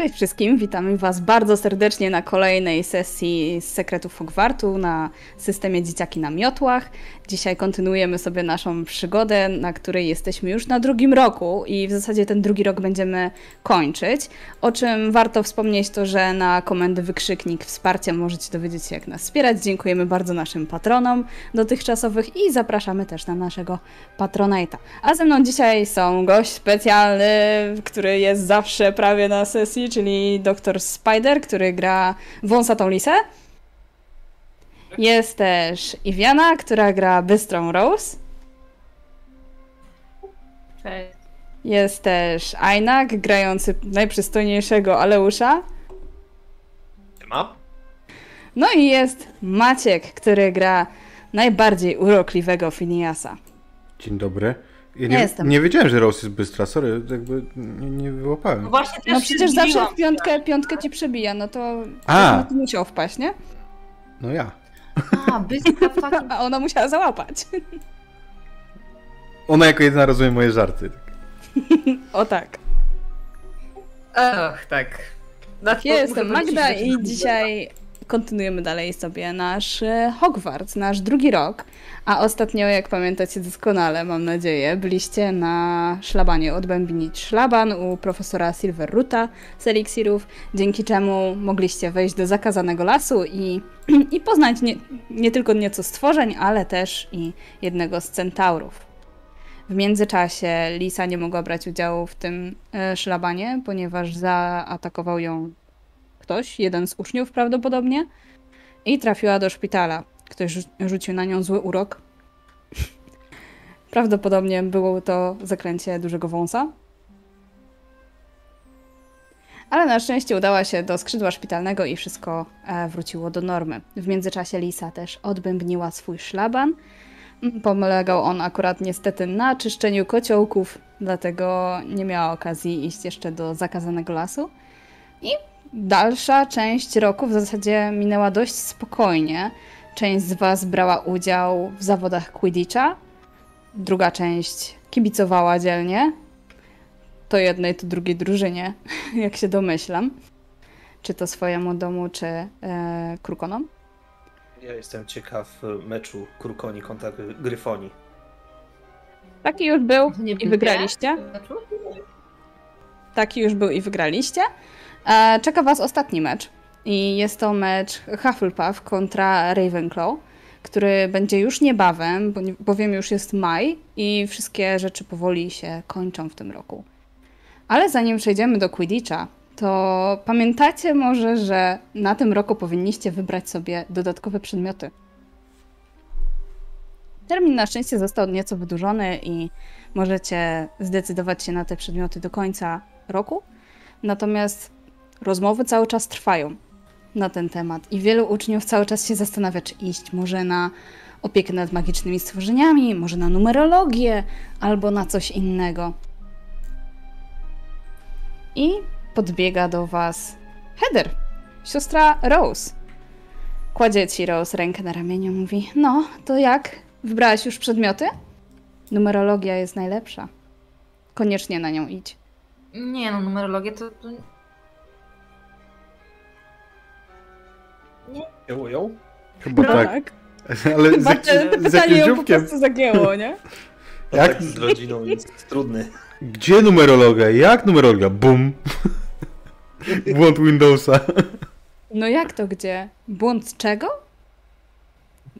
Cześć wszystkim, witamy Was bardzo serdecznie na kolejnej sesji z Sekretów Hogwartu na systemie Dzieciaki na Miotłach. Dzisiaj kontynuujemy sobie naszą przygodę, na której jesteśmy już na drugim roku i w zasadzie ten drugi rok będziemy kończyć. O czym warto wspomnieć to, że na komendy wykrzyknik wsparcia możecie dowiedzieć się jak nas wspierać. Dziękujemy bardzo naszym patronom dotychczasowych i zapraszamy też na naszego Patronite'a. A ze mną dzisiaj są gość specjalny, który jest zawsze prawie na sesji, czyli Dr. Spider, który gra wąsatą lisę. Jest też Iwiana, która gra bystrą Rose. Cześć. Jest też Ainak, grający najprzystojniejszego Aleusza. Ma? No i jest Maciek, który gra najbardziej urokliwego Finiasa. Dzień dobry. Ja Ja nie, jestem. nie wiedziałem, że Rose jest bystra, sorry, jakby nie, nie wyłapałem. No właśnie też No przecież zawsze w piątkę, piątkę ci przebija, no to A. to musiał wpaść, nie? No ja. A, bystra w takim... A ona musiała załapać. Ona jako jedyna rozumie moje żarty. O tak. Ach, tak. Na Ja jestem Magda i dzisiaj kontynuujemy dalej sobie nasz e, Hogwarts, nasz drugi rok. A ostatnio, jak pamiętacie doskonale, mam nadzieję, byliście na szlabanie odbębnić szlaban u profesora Silverruta z Eliksirów, dzięki czemu mogliście wejść do zakazanego lasu i, i poznać nie, nie tylko nieco stworzeń, ale też i jednego z centaurów. W międzyczasie Lisa nie mogła brać udziału w tym e, szlabanie, ponieważ zaatakował ją ktoś, jeden z uczniów prawdopodobnie, i trafiła do szpitala. Ktoś rzu- rzucił na nią zły urok. Prawdopodobnie było to zaklęcie dużego wąsa. Ale na szczęście udała się do skrzydła szpitalnego i wszystko e, wróciło do normy. W międzyczasie Lisa też odbębniła swój szlaban. Polegał on akurat niestety na czyszczeniu kociołków, dlatego nie miała okazji iść jeszcze do zakazanego lasu. I dalsza część roku w zasadzie minęła dość spokojnie. Część z Was brała udział w zawodach Quidditcha, druga część kibicowała dzielnie. To jednej, to drugiej drużynie, jak się domyślam. Czy to swojemu domu, czy e, Krukonom. Ja jestem ciekaw e, meczu Krukoni kontra Gry- Gryfoni. Taki już był Nie i wygraliście. Taki już był i wygraliście. E, Czeka Was ostatni mecz. I jest to mecz Hufflepuff kontra Ravenclaw, który będzie już niebawem, bo- bowiem już jest maj i wszystkie rzeczy powoli się kończą w tym roku. Ale zanim przejdziemy do Quidditcha, to pamiętacie może, że na tym roku powinniście wybrać sobie dodatkowe przedmioty. Termin na szczęście został nieco wydłużony i możecie zdecydować się na te przedmioty do końca roku. Natomiast rozmowy cały czas trwają na ten temat i wielu uczniów cały czas się zastanawia, czy iść może na opiekę nad magicznymi stworzeniami, może na numerologię albo na coś innego. I podbiega do Was Heather, siostra Rose. Kładzie ci Rose rękę na ramieniu, mówi: No, to jak? Wybrałaś już przedmioty? Numerologia jest najlepsza. Koniecznie na nią idź. Nie no, numerologię to... to... Ją, ją? Chyba No tak. Ale z, Chyba jak, te z pytanie jakim ją po prostu zagięło, nie? Jak? Tak z rodziną jest trudny. Gdzie numerologia? Jak numerologia? Bum. Błąd Windowsa. No jak to gdzie? Błąd czego?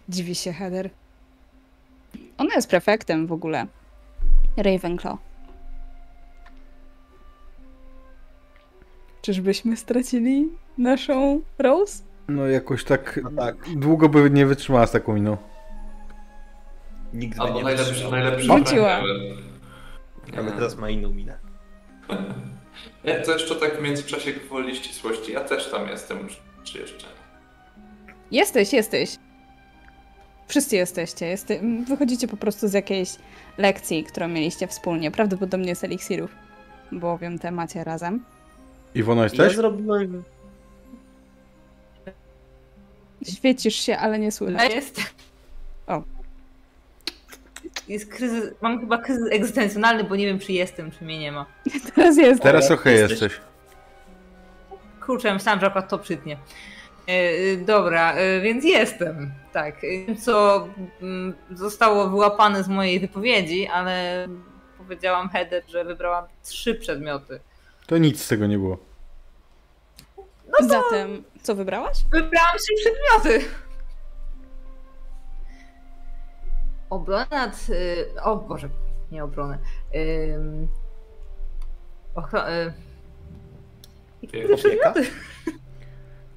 Dziwi się Heather. Ona jest prefektem w ogóle. Ravenclaw. Czyżbyśmy stracili naszą Rose? No jakoś tak No tak. długo by nie wytrzymała z taką miną. Nikt by Albo nie najlepszy, najlepszy Wróciła. Ale teraz ma inną minę. Nie, to jeszcze tak w międzyczasie gwoli ścisłości. Ja też tam jestem czy jeszcze? Jesteś, jesteś. Wszyscy jesteście. Jeste... Wychodzicie po prostu z jakiejś lekcji, którą mieliście wspólnie. Prawdopodobnie z eliksirów. Bowiem te macie razem. Iwona Ja jesteś? zrobiłem... Świecisz się, ale nie Ja słychać. jest... O. Jest kryzys... Mam chyba kryzys egzystencjonalny, bo nie wiem, czy jestem, czy mnie nie ma. Teraz jest. Teraz okej jesteś. jesteś. kurczę, myślałam, że akurat to przytnie. E, Dobra, e, więc jestem. Tak. E, Co mm, zostało wyłapane z mojej wypowiedzi, ale powiedziałam Heather, że wybrałam trzy przedmioty. To nic z tego nie było. Zatem, co wybrałaś? Wybrałam trzy przedmioty. Obronę nad... y, O Boże, nie obronę. Ym, ochro- y, Opieka?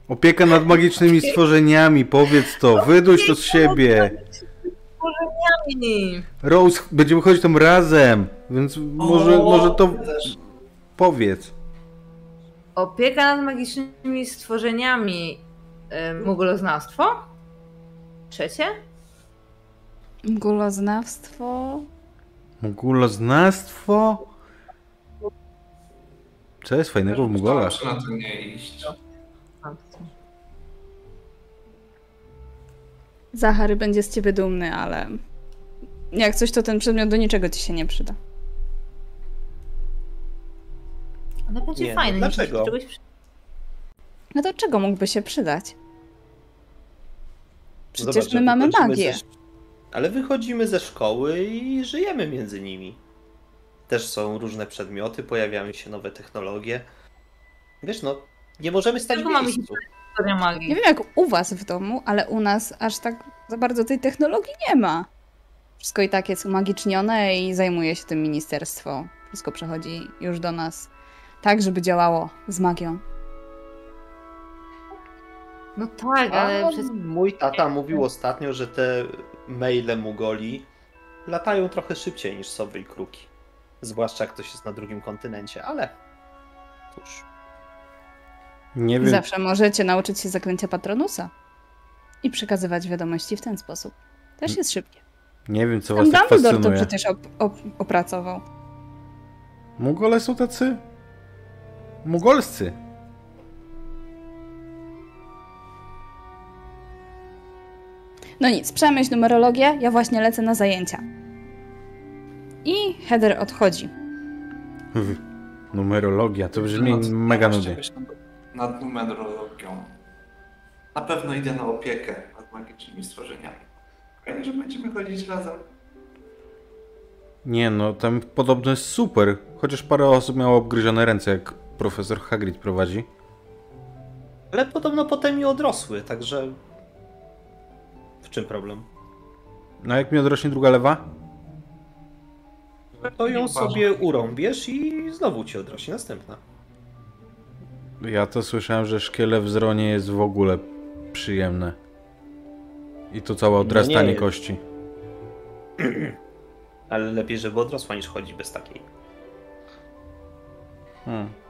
Opieka nad magicznymi stworzeniami, powiedz to, wyduś to z siebie. Rose, będziemy chodzić tam razem, więc może, O, może to też. powiedz. Opieka nad magicznymi stworzeniami. Y, Muguloznawstwo? Trzecie? Guloznawstwo. Muguloznawstwo? Co jest fajnego w Mugolach? Na to nie iść? Zachary będzie z ciebie dumny, ale jak coś, to ten przedmiot do niczego ci się nie przyda. Ale będzie Nie, no fajne. niech dlaczego? Czegoś. No to czego mógłby się przydać? Przecież Zobacz, my mamy magię. Ze... Ale wychodzimy ze szkoły i żyjemy między nimi. Też są różne przedmioty, pojawiają się nowe technologie. Wiesz, no, nie możemy stać w miejscu. Magii. Nie wiem jak u was w domu, ale u nas aż tak za bardzo tej technologii nie ma. Wszystko i tak jest umagicznione i zajmuje się tym ministerstwo. Wszystko przechodzi już do nas tak, żeby działało z magią. No tak, ale przez... mój tata mówił ostatnio, że te maile Mugoli latają trochę szybciej niż sowy i kruki. Zwłaszcza jak ktoś jest na drugim kontynencie, ale cóż. Nie wiem, Zawsze możecie nauczyć się zaklęcia Patronusa i przekazywać wiadomości w ten sposób. Też jest szybkie. nie wiem co Tam was tak Dumbledore to fascynuje. przecież op- op- opracował. Mugole są tacy... Mugolscy. No nic, przemyśl numerologię, ja właśnie lecę na zajęcia. I Heather odchodzi. Numerologia, to brzmi to mega nudnie. Nad numerologią. Na pewno idę na opiekę nad magicznymi stworzeniami. Fajnie, że będziemy chodzić razem. Nie no, tam podobno jest super. Chociaż parę osób miało obgryzione ręce, jak profesor Hagrid prowadzi. Ale podobno potem mi odrosły, także. W czym problem? No jak mi odrośnie druga lewa? To ją sobie urąbiesz i znowu ci odrośnie następna. Ja to słyszałem, że szkiele w zronie jest w ogóle przyjemne. I to całe odrastanie jest. kości. Ale lepiej, żeby odrosła niż chodzić bez takiej. Hmm.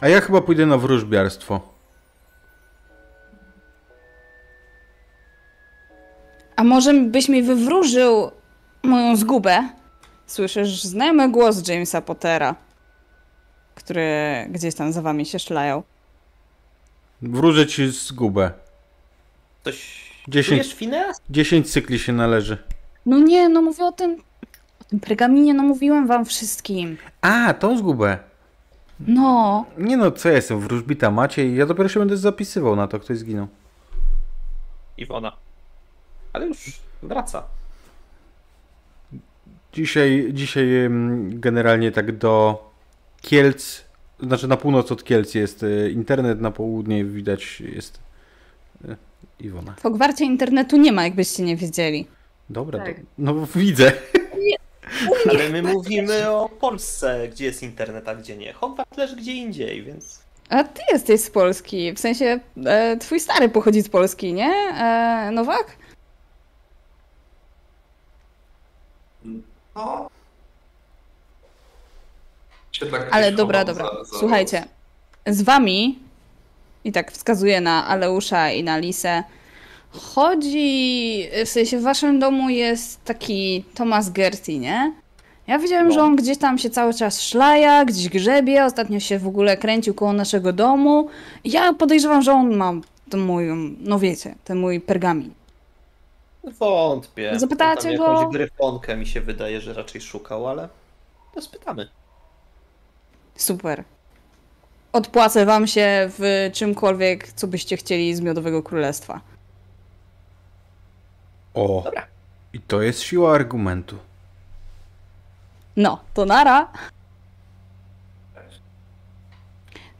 A ja chyba pójdę na wróżbiarstwo. A może byś mi wywróżył moją zgubę? Słyszysz znajomy głos Jamesa Pottera, który gdzieś tam za wami się szlają. Wróżę ci zgubę. Coś. Dziesięć. Czujesz Fineas? 10 cykli się należy. No nie, no mówię o tym, o tym pergaminie, no mówiłem wam wszystkim. A, tą zgubę. No, Nie no, co ja jestem, wróżbita macie i ja dopiero się będę zapisywał na to, ktoś zginął. Iwona. Ale już wraca. Dzisiaj, dzisiaj generalnie tak do Kielc, znaczy na północ od Kielc jest e, internet, na południe widać jest e, Iwona. w Hogwarcie internetu nie ma, jakbyście nie wiedzieli. Dobra, Tak. to, no widzę. Ale my mówimy o Polsce, gdzie jest internet, a gdzie nie. Hogwart leży gdzie indziej, więc. A ty jesteś z Polski, w sensie e, twój stary pochodzi z Polski, nie? E, Nowak? No. Tak Ale dobra, dobra. za- za- Słuchajcie, z wami, i tak wskazuję na Aleusza i na Lisę, chodzi, w sensie w waszym domu jest taki Thomas Gerty, nie? Ja widziałem, No. że on gdzieś tam się cały czas szlaja, gdzieś grzebie, ostatnio się w ogóle kręcił koło naszego domu. Ja podejrzewam, że on ma ten mój, no wiecie, ten mój pergamin. Wątpię. Zapytacie go? jakąś gryfonkę mi się wydaje, że raczej szukał, ale to spytamy. Super. odpłacę wam się w czymkolwiek, co byście chcieli z Miodowego Królestwa. O, Dobra. i to jest siła argumentu. No, to nara.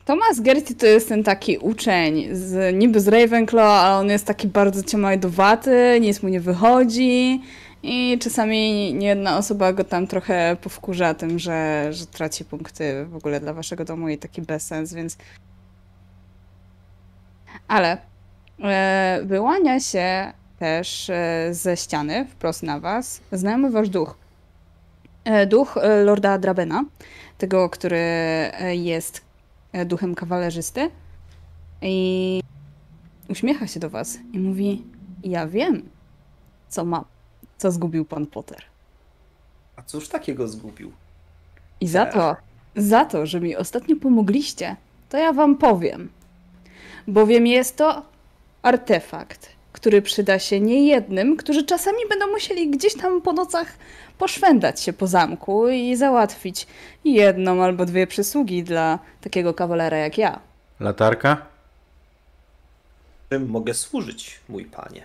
Thomas Gertie to jest ten taki uczeń, z, niby z Ravenclaw, ale on jest taki bardzo ciemajdowaty, nic mu nie wychodzi i czasami niejedna osoba go tam trochę powkurza tym, że, że traci punkty w ogóle dla waszego domu i taki bezsens, więc... Ale e, wyłania się też e, ze ściany wprost na was znajomy wasz duch. E, duch e, Lorda Drabena, tego, który jest duchem kawalerzysty i uśmiecha się do was i mówi: Ja wiem, co ma, co zgubił pan Potter. A cóż takiego zgubił? I za to, za to, że mi ostatnio pomogliście, to ja wam powiem. Bowiem jest to artefakt, który przyda się niejednym, którzy czasami będą musieli gdzieś tam po nocach poszwędać się po zamku i załatwić jedną albo dwie przysługi dla takiego kawalera jak ja. Latarka? Czym mogę służyć, mój panie?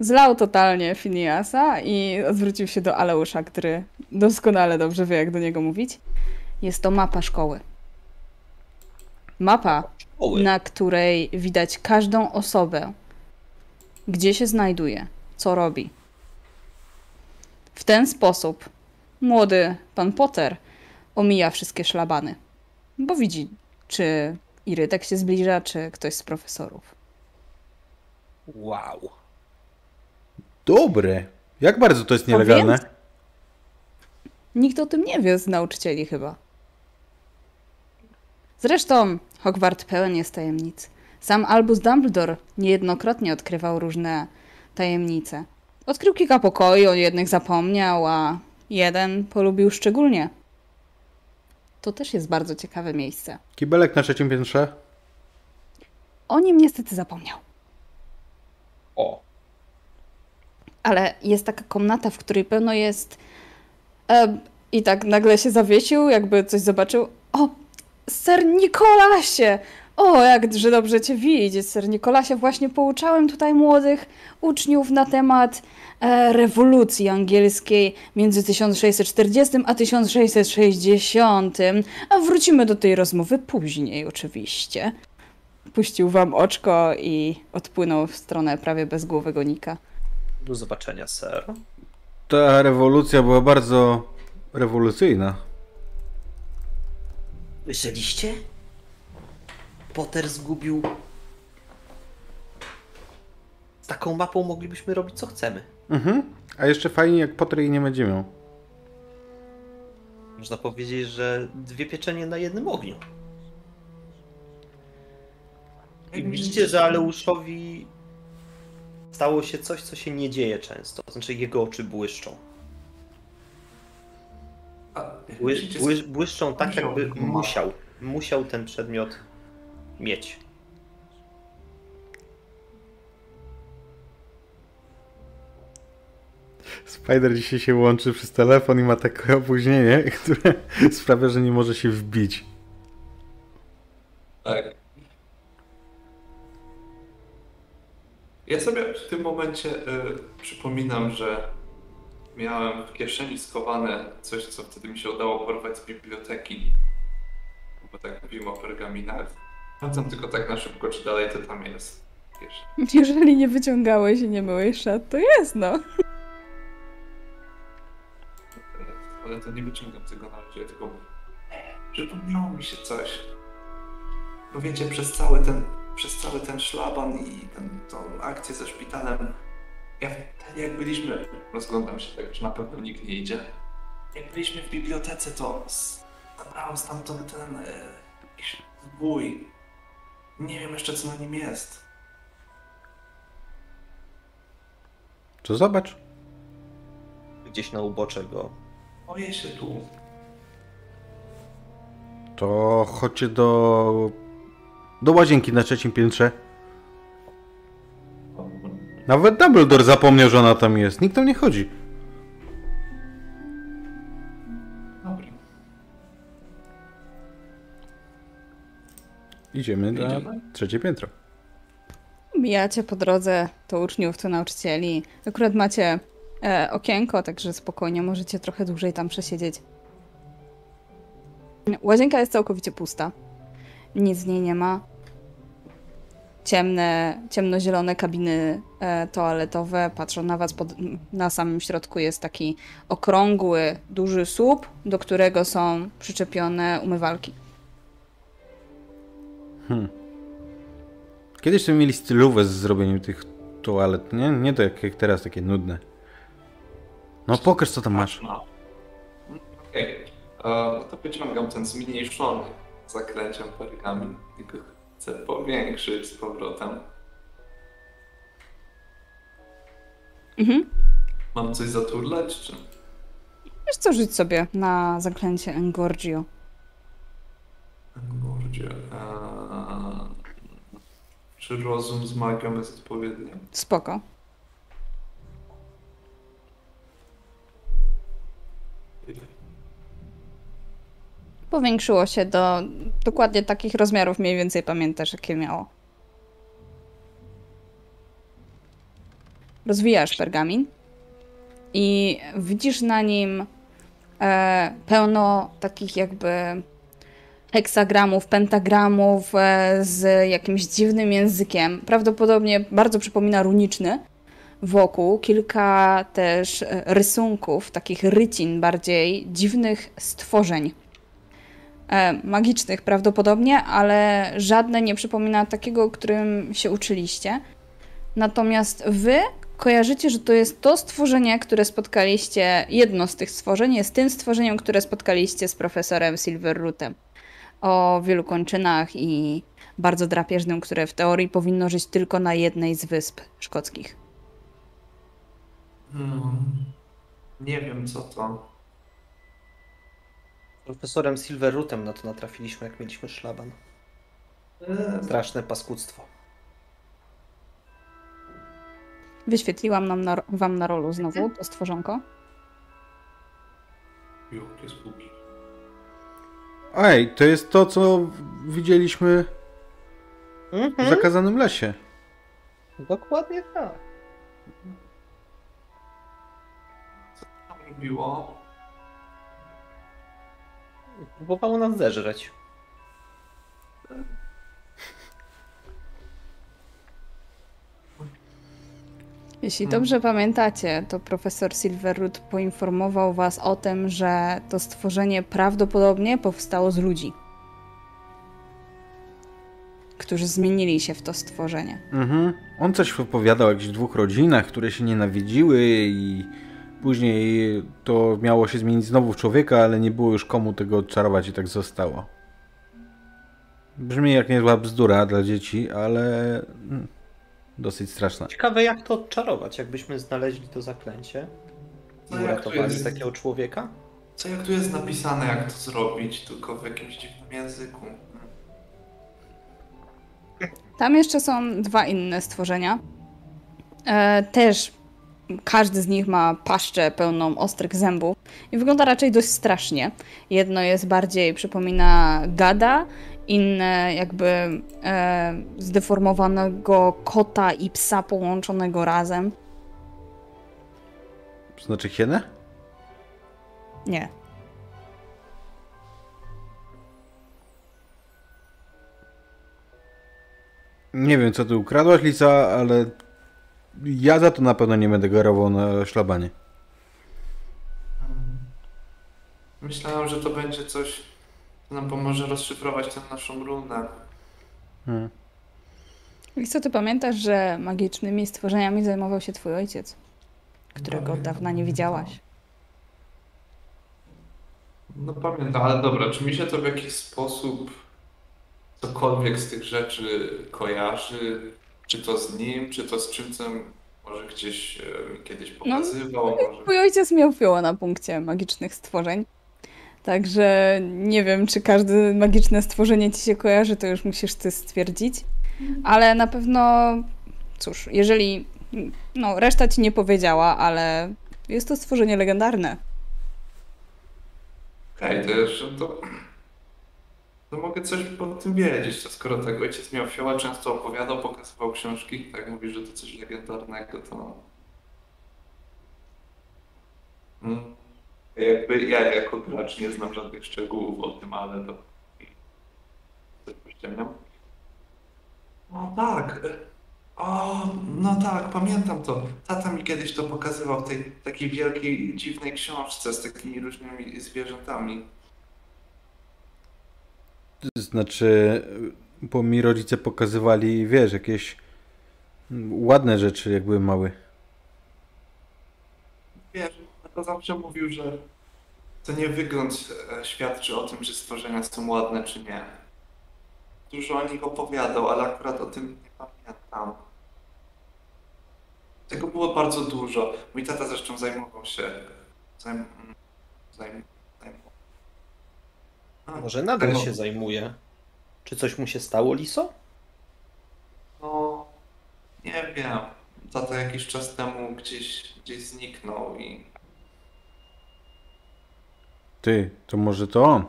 Zlał totalnie Finiasa i zwrócił się do Aleusza, który doskonale dobrze wie, jak do niego mówić. Jest to mapa szkoły. Mapa, Oły. na której widać każdą osobę, gdzie się znajduje, co robi. W ten sposób młody pan Potter omija wszystkie szlabany, bo widzi, czy Irytek się zbliża, czy ktoś z profesorów. Wow. Dobre. Jak bardzo to jest nielegalne? Nikt o tym nie wie z nauczycieli chyba. Zresztą Hogwart pełen jest tajemnic. Sam Albus Dumbledore niejednokrotnie odkrywał różne tajemnice. Odkrył kilka pokoi, o jednych zapomniał, a jeden polubił szczególnie. To też jest bardzo ciekawe miejsce. Kibelek na trzecim piętrze? O nim niestety zapomniał. O. ale jest taka komnata, w której pełno jest. E, I tak nagle się zawiesił, jakby coś zobaczył. O, ser Nikolasie! O, jakże dobrze cię widzieć, ser Nikolasie. Właśnie pouczałem tutaj młodych uczniów na temat e, rewolucji angielskiej między 1640 a 1660. A wrócimy do tej rozmowy później, oczywiście. Puścił wam oczko i odpłynął w stronę prawie bezgłowego Nika. Do zobaczenia, sir. Ta rewolucja była bardzo rewolucyjna. Słyszeliście? Potter zgubił. Z taką mapą moglibyśmy robić co chcemy. Mhm. A jeszcze fajnie, jak Potter jej nie będzie miał. Można powiedzieć, że dwie pieczenie na jednym ogniu. I widzicie, że Aleuszowi stało się coś, co się nie dzieje często. To znaczy jego oczy błyszczą. Bły, błyszczą tak, jakby musiał. Musiał ten przedmiot mieć. Spider dzisiaj się łączy przez telefon i ma takie opóźnienie, które sprawia, że nie może się wbić. Tak. Ja sobie w tym momencie y, przypominam, że miałem w kieszeni schowane coś, co wtedy mi się udało porwać z biblioteki. Bo tak mówimy o pergaminach. Sprawdzam tylko tak na szybko, czy dalej to tam jest. Wiesz, Jeżeli nie wyciągałeś i nie myłeś szat, to jest no. ale to nie wyciągam tego na razie, tylko przypomniało mi się coś. Bo wiecie, przez cały ten, przez cały ten szlaban i ten, tą akcję ze szpitalem, ja wtedy jak byliśmy, rozglądam się tak, czy na pewno nikt nie idzie, jak byliśmy w bibliotece, to zabrałem stamtąd ten e, jakiś zbój. Nie wiem jeszcze, co na nim jest. To zobacz. Gdzieś na ubocze go. Boję się tu. To chodźcie do. do łazienki na trzecim piętrze. Nawet Dumbledore zapomniał, że ona tam jest. Nikt tam nie chodzi. Idziemy na Idziemy? trzecie piętro. Mijacie po drodze to uczniów, to nauczycieli. Akurat macie e, okienko, także spokojnie możecie trochę dłużej tam przesiedzieć. Łazienka jest całkowicie pusta. Nic z niej nie ma. Ciemne, ciemnozielone kabiny e, toaletowe patrzą na was. Pod, na samym środku jest taki okrągły, duży słup, do którego są przyczepione umywalki. Kiedyś to mieli stylówę z zrobieniem tych toalet, nie? Nie to jak, jak teraz, takie nudne. No pokaż co tam masz. No. Okej. E, No to wyciągam ten zmniejszony zakręciem pergamin i go chcę powiększyć z powrotem. Mhm. Mam coś zaturlać, czy... Wiesz co, rzuć sobie na zaklęcie Engorgio. Mordzie. Eee, czy rozum z magią jest odpowiedni? Spoko. Powiększyło się do dokładnie takich rozmiarów, mniej więcej pamiętasz, jakie miało. Rozwijasz pergamin i widzisz na nim e, pełno takich jakby heksagramów, pentagramów e, z jakimś dziwnym językiem. Prawdopodobnie bardzo przypomina runiczny. Wokół kilka też e, rysunków, takich rycin bardziej dziwnych stworzeń. E, magicznych prawdopodobnie, ale żadne nie przypomina takiego, którym się uczyliście. Natomiast wy kojarzycie, że to jest to stworzenie, które spotkaliście, jedno z tych stworzeń jest tym stworzeniem, które spotkaliście z profesorem Silverrootem o wielu kończynach i bardzo drapieżnym, które w teorii powinno żyć tylko na jednej z wysp szkockich. Hmm. Nie wiem co to. Profesorem Silverrootem na to natrafiliśmy, jak mieliśmy szlaban. Eee, Straszne paskudztwo. Wyświetliłam nam na, wam na rolu znowu to stworzonko. Jakie spółki. Ej, to jest to, co widzieliśmy w Mhm. zakazanym lesie. Dokładnie tak. Co tam robiło? Próbowało nas zeżreć. Jeśli Hmm. dobrze pamiętacie, to profesor Silverroot poinformował was o tym, że to stworzenie prawdopodobnie powstało z ludzi, którzy zmienili się w to stworzenie. Mhm. On coś opowiadał o jakichś dwóch rodzinach, które się nienawidziły i później to miało się zmienić znowu w człowieka, ale nie było już komu tego odczarować i tak zostało. Brzmi jak niezła bzdura dla dzieci, ale mm, dosyć straszna. Ciekawe jak to odczarować, jakbyśmy znaleźli to zaklęcie i No jak to uratowali jest? takiego człowieka. Co jak tu jest napisane, jak to zrobić, tylko w jakimś dziwnym języku? Tam jeszcze są dwa inne stworzenia. E, też każdy z nich ma paszczę pełną ostrych zębów i wygląda raczej dość strasznie. Jedno jest bardziej przypomina gada, inne jakby e, zdeformowanego kota i psa połączonego razem. Znaczy hienę? Nie. Nie wiem, co ty ukradłaś, Lisa, ale ja za to na pewno nie będę garował na szlabanie. Myślałem, że to będzie coś, co nam pomoże rozszyfrować tę naszą runę. Hmm. I co ty pamiętasz, że magicznymi stworzeniami zajmował się twój ojciec, którego od dawna nie widziałaś? No pamiętam, ale dobra, czy mi się to w jakiś sposób cokolwiek z tych rzeczy kojarzy? Czy to z nim, czy to z czymś, co może gdzieś e, kiedyś pokazywał? Może... Twój ojciec miał fioła na punkcie magicznych stworzeń. Także nie wiem, czy każde magiczne stworzenie ci się kojarzy, to już musisz ty stwierdzić. Ale na pewno, cóż, jeżeli. No, reszta ci nie powiedziała, ale jest to stworzenie legendarne. Okej, to jeszcze to... To mogę coś po tym wiedzieć, to skoro tak ojciec mi o fioła często opowiadał, pokazywał książki, tak mówi, że to coś legendarnego, to... Mm. Jakby ja jako gracz nie znam żadnych szczegółów o tym, ale to... Coś pościemniam. No tak. O, no tak, pamiętam to. Tata mi kiedyś to pokazywał w tej takiej wielkiej, dziwnej książce z takimi różnymi zwierzętami. Znaczy, bo mi rodzice pokazywali, wiesz, jakieś ładne rzeczy, jak byłem mały. Wiesz, to zawsze mówił, że to nie wygląd e, świadczy o tym, czy stworzenia są ładne, czy nie. Dużo o nich opowiadał, ale akurat o tym nie pamiętam. Tego było bardzo dużo. Mój tata zresztą zajmował się. Zajm, zajm, zajmował. A, Może nadal tego- się zajmuje. Czy coś mu się stało, Liso? No, nie wiem. Tata jakiś czas temu gdzieś, gdzieś zniknął i Ty, to może to on?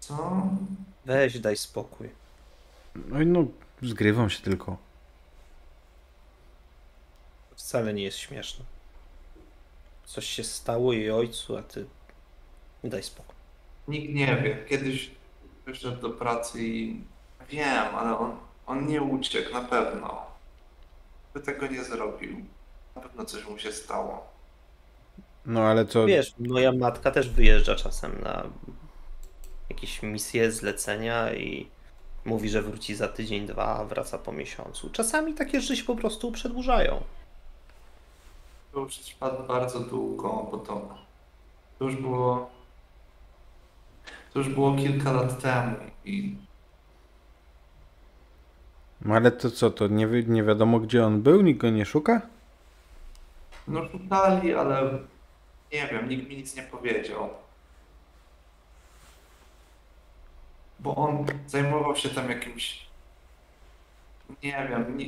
co? Weź, daj spokój. No i no, zgrywam się tylko. Wcale nie jest śmieszne. Coś się stało jej ojcu, a ty... Daj spokój. Nikt nie wie. Kiedyś wyszedł do pracy i wiem, ale on, on nie uciekł, na pewno. By tego nie zrobił. Na pewno coś mu się stało. No ale co, Wiesz, moja matka też wyjeżdża czasem na jakieś misje, zlecenia i mówi, że wróci za tydzień, dwa, a wraca po miesiącu. Czasami takie rzeczy się po prostu przedłużają. To już trwa bardzo długo, bo to, to już było. To już było kilka lat temu i no ale to co, to nie, wi- nie wiadomo gdzie on był, nikt go nie szuka? no szukali, ale nie wiem, nikt mi nic nie powiedział. Bo on zajmował się tam jakimś. Nie wiem, nie,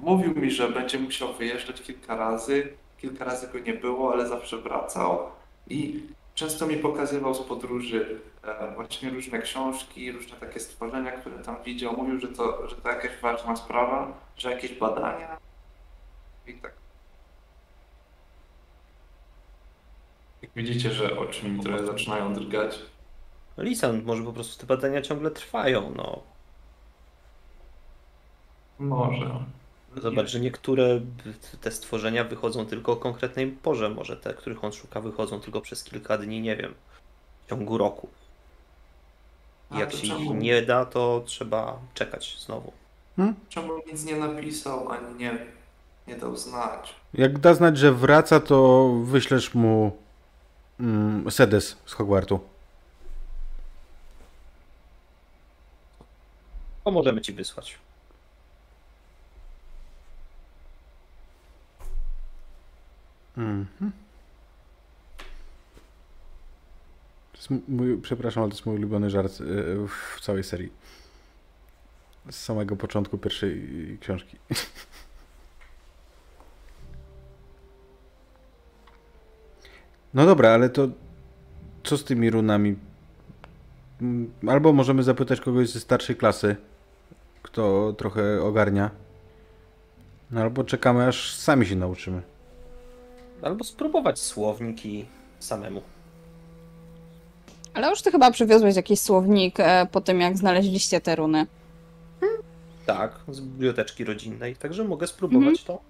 mówił mi, że będzie musiał wyjeżdżać kilka razy. Kilka razy go nie było, ale zawsze wracał. I często mi pokazywał z podróży e, właśnie różne książki, różne takie stworzenia, które tam widział. Mówił, że to, że to jakaś ważna sprawa, że jakieś badania. I tak. Jak widzicie, że oczy mi trochę zaczynają drgać. No Lisa, może po prostu te badania ciągle trwają, no. Może. Zobacz, że niektóre te stworzenia wychodzą tylko o konkretnej porze, może te, których on szuka, wychodzą tylko przez kilka dni, nie wiem, w ciągu roku. I jak się ich czemu? nie da, to trzeba czekać znowu. Czemu nic nie napisał, ani nie, nie dał znać? Jak da znać, że wraca, to wyślesz mu mm, sedes z Hogwartu. Pomożemy ci wysłać. Mhm. To mój, przepraszam, ale to jest mój ulubiony żart y, w całej serii. Z samego początku pierwszej książki. No dobra, ale to co z tymi runami? Mm, Albo możemy zapytać kogoś ze starszej klasy, kto trochę ogarnia. No, Albo czekamy, aż sami się nauczymy. Albo spróbować słowniki samemu. Ale już ty chyba przywiozłeś jakiś słownik e, po tym, jak znaleźliście te runy. Tak, z biblioteczki rodzinnej, także mogę spróbować to.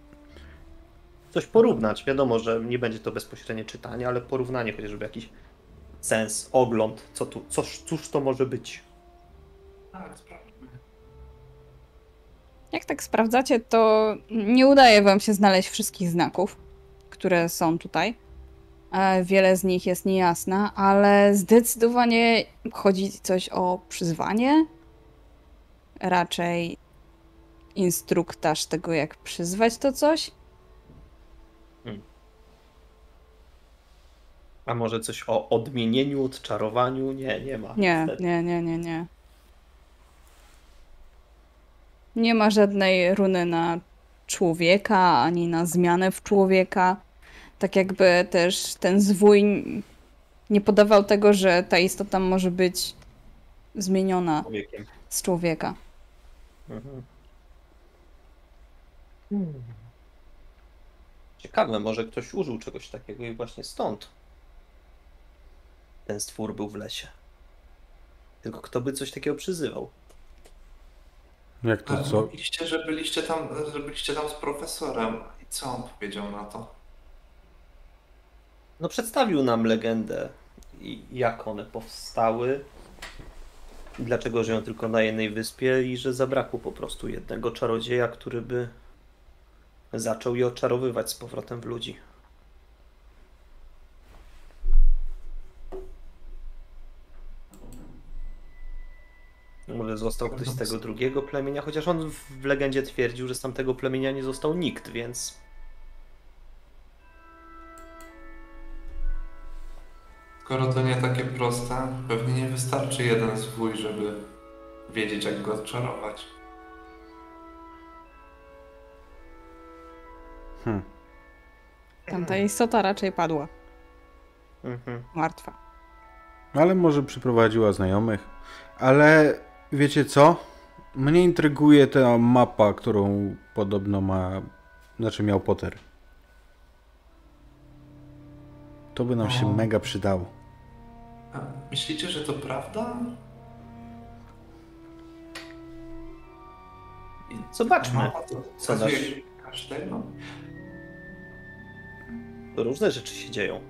Coś porównać. Wiadomo, że nie będzie to bezpośrednie czytanie, ale porównanie chociażby jakiś sens, ogląd, co tu, coż, cóż to może być. Tak, sprawdźmy. Jak tak sprawdzacie, to nie udaje wam się znaleźć wszystkich znaków, które są tutaj. E, Wiele z nich jest niejasna, ale zdecydowanie chodzi coś o przyzwanie. Raczej instruktaż tego, jak przyzwać to coś. A może coś o odmienieniu, odczarowaniu? Nie, nie ma. Nie, niestety. nie, nie, nie, nie. Nie ma żadnej runy na człowieka, ani na zmianę w człowieka. Tak jakby też ten zwój nie podawał tego, że ta istota może być zmieniona Człowiekiem. z człowieka. Mhm. Hmm. Ciekawe, może ktoś użył czegoś takiego i właśnie stąd ten stwór był w lesie. Tylko kto by coś takiego przyzywał? Jak to co? Mówiliście, że byliście tam, że byliście tam z profesorem. I co on powiedział na to? No przedstawił nam legendę i jak one powstały, i dlaczego żyją tylko na jednej wyspie i że zabrakło po prostu jednego czarodzieja, który by zaczął je oczarowywać z powrotem w ludzi. Może został ktoś z tego drugiego plemienia, chociaż on w legendzie twierdził, że z tamtego plemienia nie został nikt, więc Skoro to nie takie proste, pewnie nie wystarczy jeden zwój, żeby wiedzieć, jak go odczarować. Hm. Tamta istota raczej padła. mhm. Martwa. Ale może przyprowadziła znajomych. Ale wiecie co? Mnie intryguje ta mapa, którą podobno ma. Znaczy miał Potter. To by nam się mega przydało. A myślicie, że to prawda? Zobaczmy. To Co dasz? każdego? Różne rzeczy się dzieją.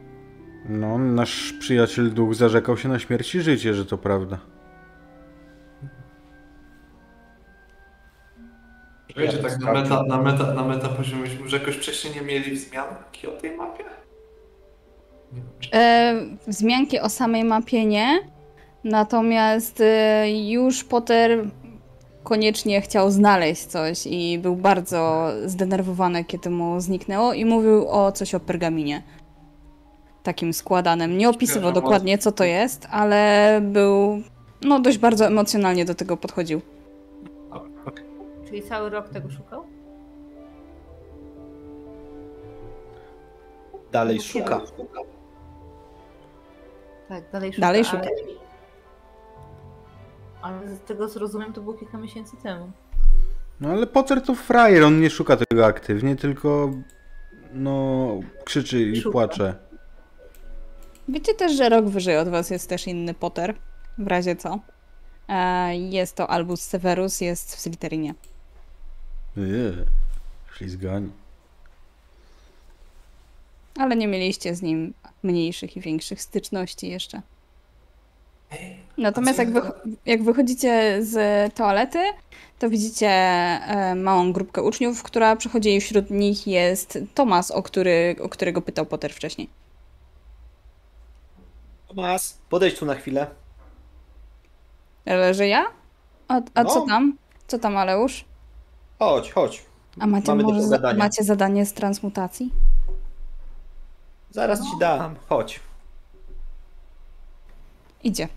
No, nasz przyjaciel duch zarzekał się na śmierć i życie, że to prawda. Wiecie, tak na meta, na meta, na meta poziomie, że jakoś wcześniej nie mieli wzmianki o tej mapie? E, wzmianki o samej mapie nie, natomiast e, już Potter koniecznie chciał znaleźć coś i był bardzo zdenerwowany, kiedy mu zniknęło i mówił o coś o pergaminie. Takim składanym. Nie opisywał dokładnie co to jest, ale był no dość bardzo emocjonalnie do tego podchodził. Czyli cały rok tego szukał? Dalej szuka. Tak, dalej szuka. Dalej ale- szuka. Ale z tego co rozumiem, to było kilka miesięcy temu. No ale Potter to frajer, on nie szuka tego aktywnie, tylko no krzyczy i Szuka. płacze. Wiecie też, że rok wyżej od was jest też inny Potter, w razie co. E, jest to Albus Severus, jest w Slytherinie. Eee, ślizgani. Ale nie mieliście z nim mniejszych i większych styczności jeszcze. Natomiast jak, wych- jak wychodzicie z toalety, to widzicie e, małą grupkę uczniów, która przychodzi i wśród nich jest Tomas, o, który, o którego pytał Potter wcześniej. Tomas, podejdź tu na chwilę. Ale że ja? A, a No. co tam? Co tam, Aleusz? Chodź, chodź. A macie, Mamy może, pogadania. macie zadanie z transmutacji? Zaraz ci dam. Chodź. Idzie.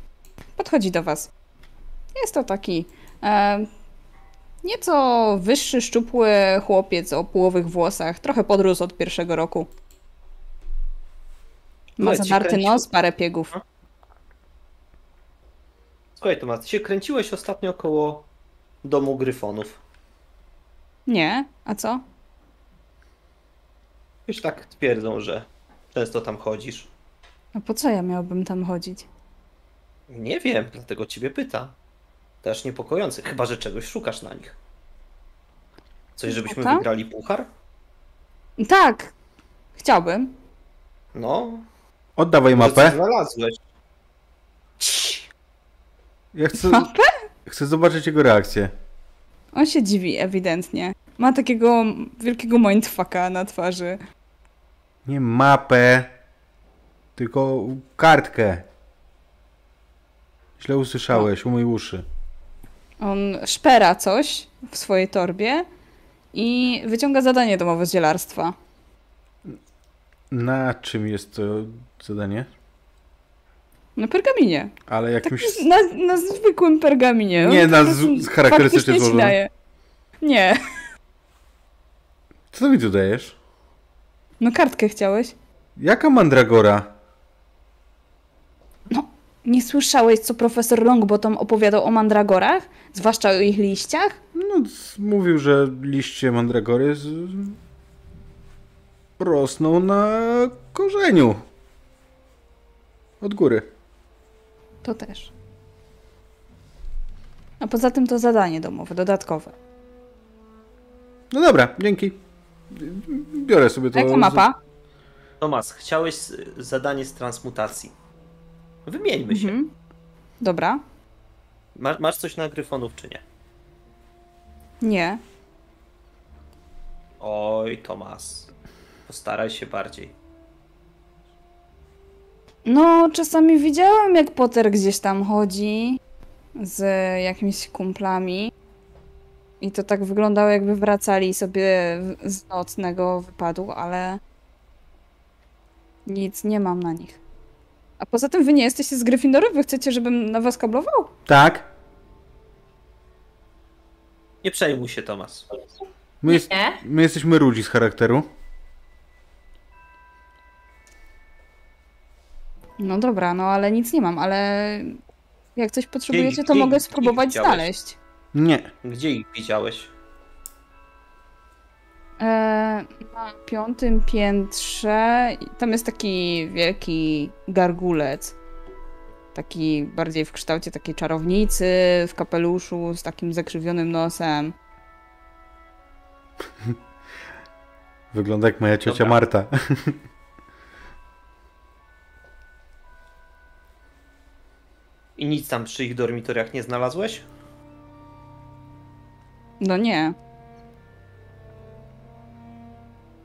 Podchodzi do was. Jest to taki e, nieco wyższy, szczupły chłopiec o połowych włosach. Trochę podrósł od pierwszego roku. Ma Słuchaj, zadarty kręci- nos, parę piegów. Słuchaj, Tomas, ty się kręciłeś ostatnio koło domu gryfonów. Nie? A co? Już tak twierdzą, że często tam chodzisz. No po co ja miałabym tam chodzić? Nie wiem, dlatego ciebie pytam. Też niepokojący, chyba że czegoś szukasz na nich. Coś, żebyśmy Puchar? wygrali puchar? Tak, chciałbym. No. Oddawaj może mapę. coś znalazłeś. Ja chcę, Mapę? chcę zobaczyć jego reakcję. On się dziwi ewidentnie. Ma takiego wielkiego mindfucka na twarzy. Nie mapę, tylko kartkę. Źle usłyszałeś, umyj uszy. On szpera coś w swojej torbie i wyciąga zadanie domowe z dzielarstwa. Na czym jest to zadanie? Na pergaminie. Ale jakimś... Tak na, na zwykłym pergaminie. Nie, na z- charakterystycznie złożonym. Nie. Co mi tu dajesz? No kartkę chciałeś? Jaka mandragora? Nie słyszałeś, co profesor Longbottom opowiadał o mandragorach? Zwłaszcza o ich liściach? No, mówił, że liście mandragory z... rosną na korzeniu. Od góry. To też. A poza tym to zadanie domowe, dodatkowe. No dobra, dzięki. Biorę sobie to. Jaka mapa? Tomas, chciałeś zadanie z transmutacji. Wymieńmy się. Mhm. Dobra. Masz, masz coś na gryfonów, czy nie? Nie. Oj, Tomas. Postaraj się bardziej. No, czasami widziałem, jak Potter gdzieś tam chodzi z jakimiś kumplami. I to tak wyglądało, jakby wracali sobie z nocnego wypadu, ale nic nie mam na nich. A poza tym wy nie jesteście z Gryffindoru? Wy chcecie, żebym na was kablował? Tak. Nie przejmuj się, Tomas. My, jest, Nie? my jesteśmy rudzi z charakteru. No dobra, no ale nic nie mam, ale jak coś potrzebujecie, to gdzie- mogę spróbować znaleźć. Nie. Gdzie ich widziałeś? E, na piątym piętrze tam jest taki wielki gargulec. Taki bardziej w kształcie takiej czarownicy, w kapeluszu, z takim zakrzywionym nosem. Wygląda jak moja ciocia Dobra. Marta. I nic tam przy ich dormitoriach nie znalazłeś? No nie.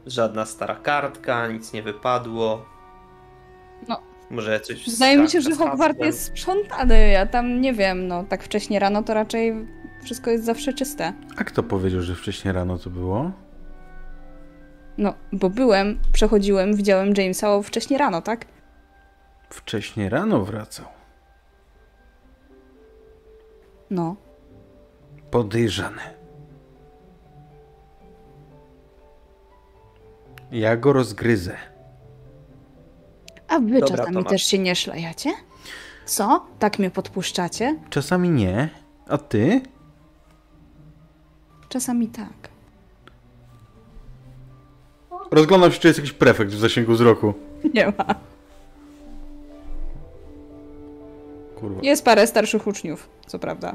Żadna stara kartka, nic nie wypadło. No. Może coś. Wydaje mi się, że Hogwart jest sprzątany. Ja tam nie wiem, no tak wcześnie rano to raczej wszystko jest zawsze czyste. A kto powiedział, że wcześniej rano to było? No, bo byłem, przechodziłem, widziałem Jamesa o wcześnie rano, tak? Wcześniej rano wracał. No. Podejrzane. Ja go rozgryzę. A wy Dobra, czasami Tomasz. też się nie szlajacie? Co? Tak mnie podpuszczacie? Czasami nie. A ty? Czasami tak. Rozglądam się, czy jest jakiś prefekt w zasięgu wzroku. Nie ma. Kurwa. Jest parę starszych uczniów, co prawda.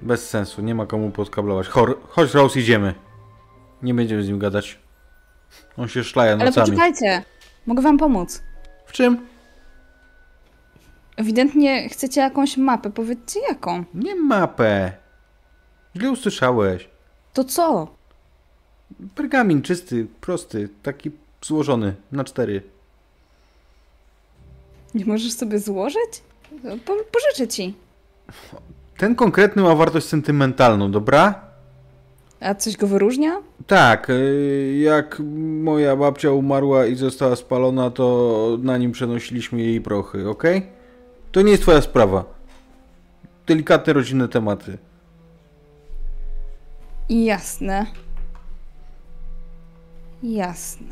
Bez sensu, nie ma komu podkablować. Chor, chodź Rose, idziemy. Nie będziemy z nim gadać. On się szlaja Ale nocami. poczekajcie, mogę wam pomóc. W czym? Ewidentnie chcecie jakąś mapę, powiedzcie jaką. Nie mapę. Źle usłyszałeś. To co? Pergamin czysty, prosty, taki złożony na cztery. Nie możesz sobie złożyć? Po, pożyczę ci. Ten konkretny ma wartość sentymentalną, dobra? A coś go wyróżnia? Tak, y, jak moja babcia umarła i została spalona, to na nim przenosiliśmy jej prochy, ok? To nie jest twoja sprawa. Delikatne rodzinne tematy. Jasne. Jasne.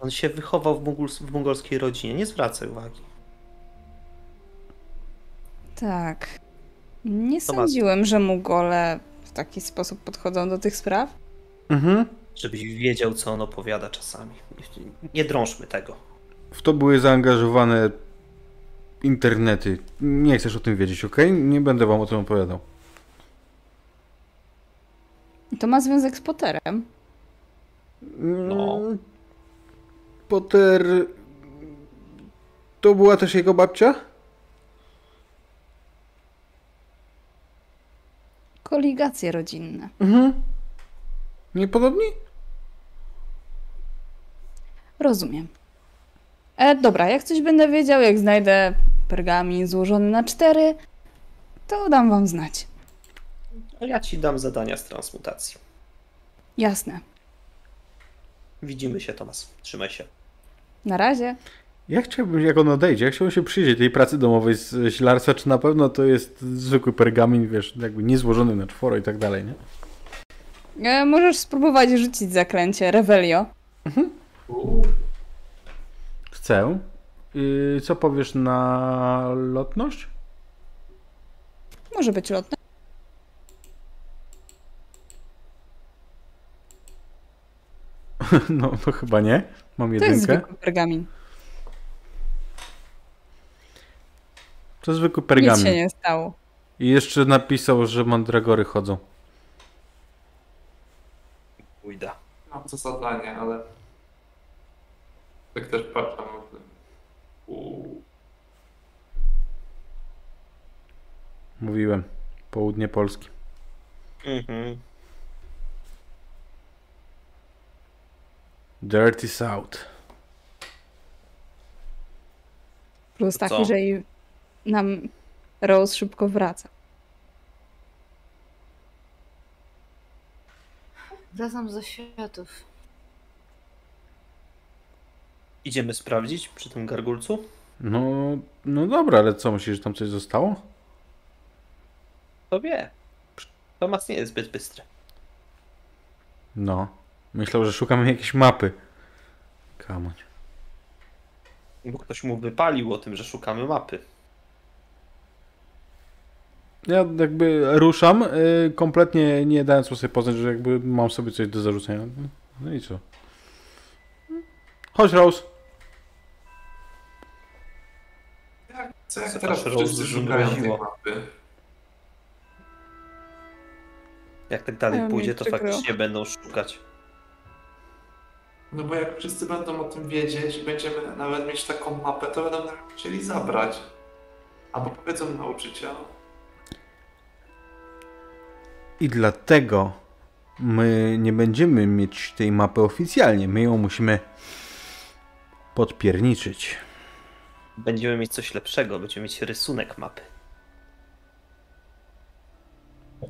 On się wychował w, monguls- w mongolskiej rodzinie, nie zwracaj uwagi. Tak. Nie To was- sądziłem, że Mugole w taki sposób podchodzą do tych spraw. Mhm. Żebyś wiedział, co on opowiada czasami. Nie- drążmy tego. W to były zaangażowane internety. Nie chcesz o tym wiedzieć, ok? Nie będę wam o tym opowiadał. I to ma związek z Potterem. No. Mm, Potter... To była też jego babcia? Koligacje rodzinne. Mhm. Niepodobni? Rozumiem. E, dobra, jak coś będę wiedział, jak znajdę pergamin złożony na cztery, to dam wam znać. Ja ci dam zadania z transmutacji. Jasne. Widzimy się, Tomas. Trzymaj się. Na razie. Ja chciałbym, jak on odejdzie, ja chciałbym się przyjrzeć tej pracy domowej z Ślarsa, czy na pewno to jest zwykły pergamin, wiesz, jakby nie złożony na czworo i tak dalej, nie? E, możesz spróbować rzucić zaklęcie Revelio. Chcę. Yy, co powiesz na lotność? Może być lotne. No, no chyba nie. Mam To jest jedynkę. zwykły pergamin. To zwykły Nic się pergamin. nie stało. I jeszcze napisał, że mandragory chodzą. Pójdę. Mam to zadanie, ale tak też patrzę. uuu, Mówiłem. Południe Polski. Mhm. Dirty South. Plus taki, że i nam Rose szybko wraca. Wracam ze światów. Idziemy sprawdzić przy tym gargulcu? No, no dobra, ale co, myślisz, że tam coś zostało? To wie. Tomas nie jest zbyt bystry. No. Myślał, że szukamy jakiejś mapy. Kamoń. Bo ktoś mu wypalił o tym, że szukamy mapy. Ja jakby ruszam, y, kompletnie nie dając mu sobie poznać, że jakby mam sobie coś do zarzucenia. No i co? Chodź, Rose. Co jak teraz wasze wszyscy szukają tej zmroziło? mapy? Jak tak dalej Ja pójdzie, to przykro. faktycznie będą szukać. No bo jak wszyscy będą o tym wiedzieć i będziemy nawet mieć taką mapę, to będą nam chcieli zabrać. Albo powiedzą nauczycielom. I dlatego my nie będziemy mieć tej mapy oficjalnie. My ją musimy podpierniczyć. Będziemy mieć coś lepszego, będziemy mieć rysunek mapy.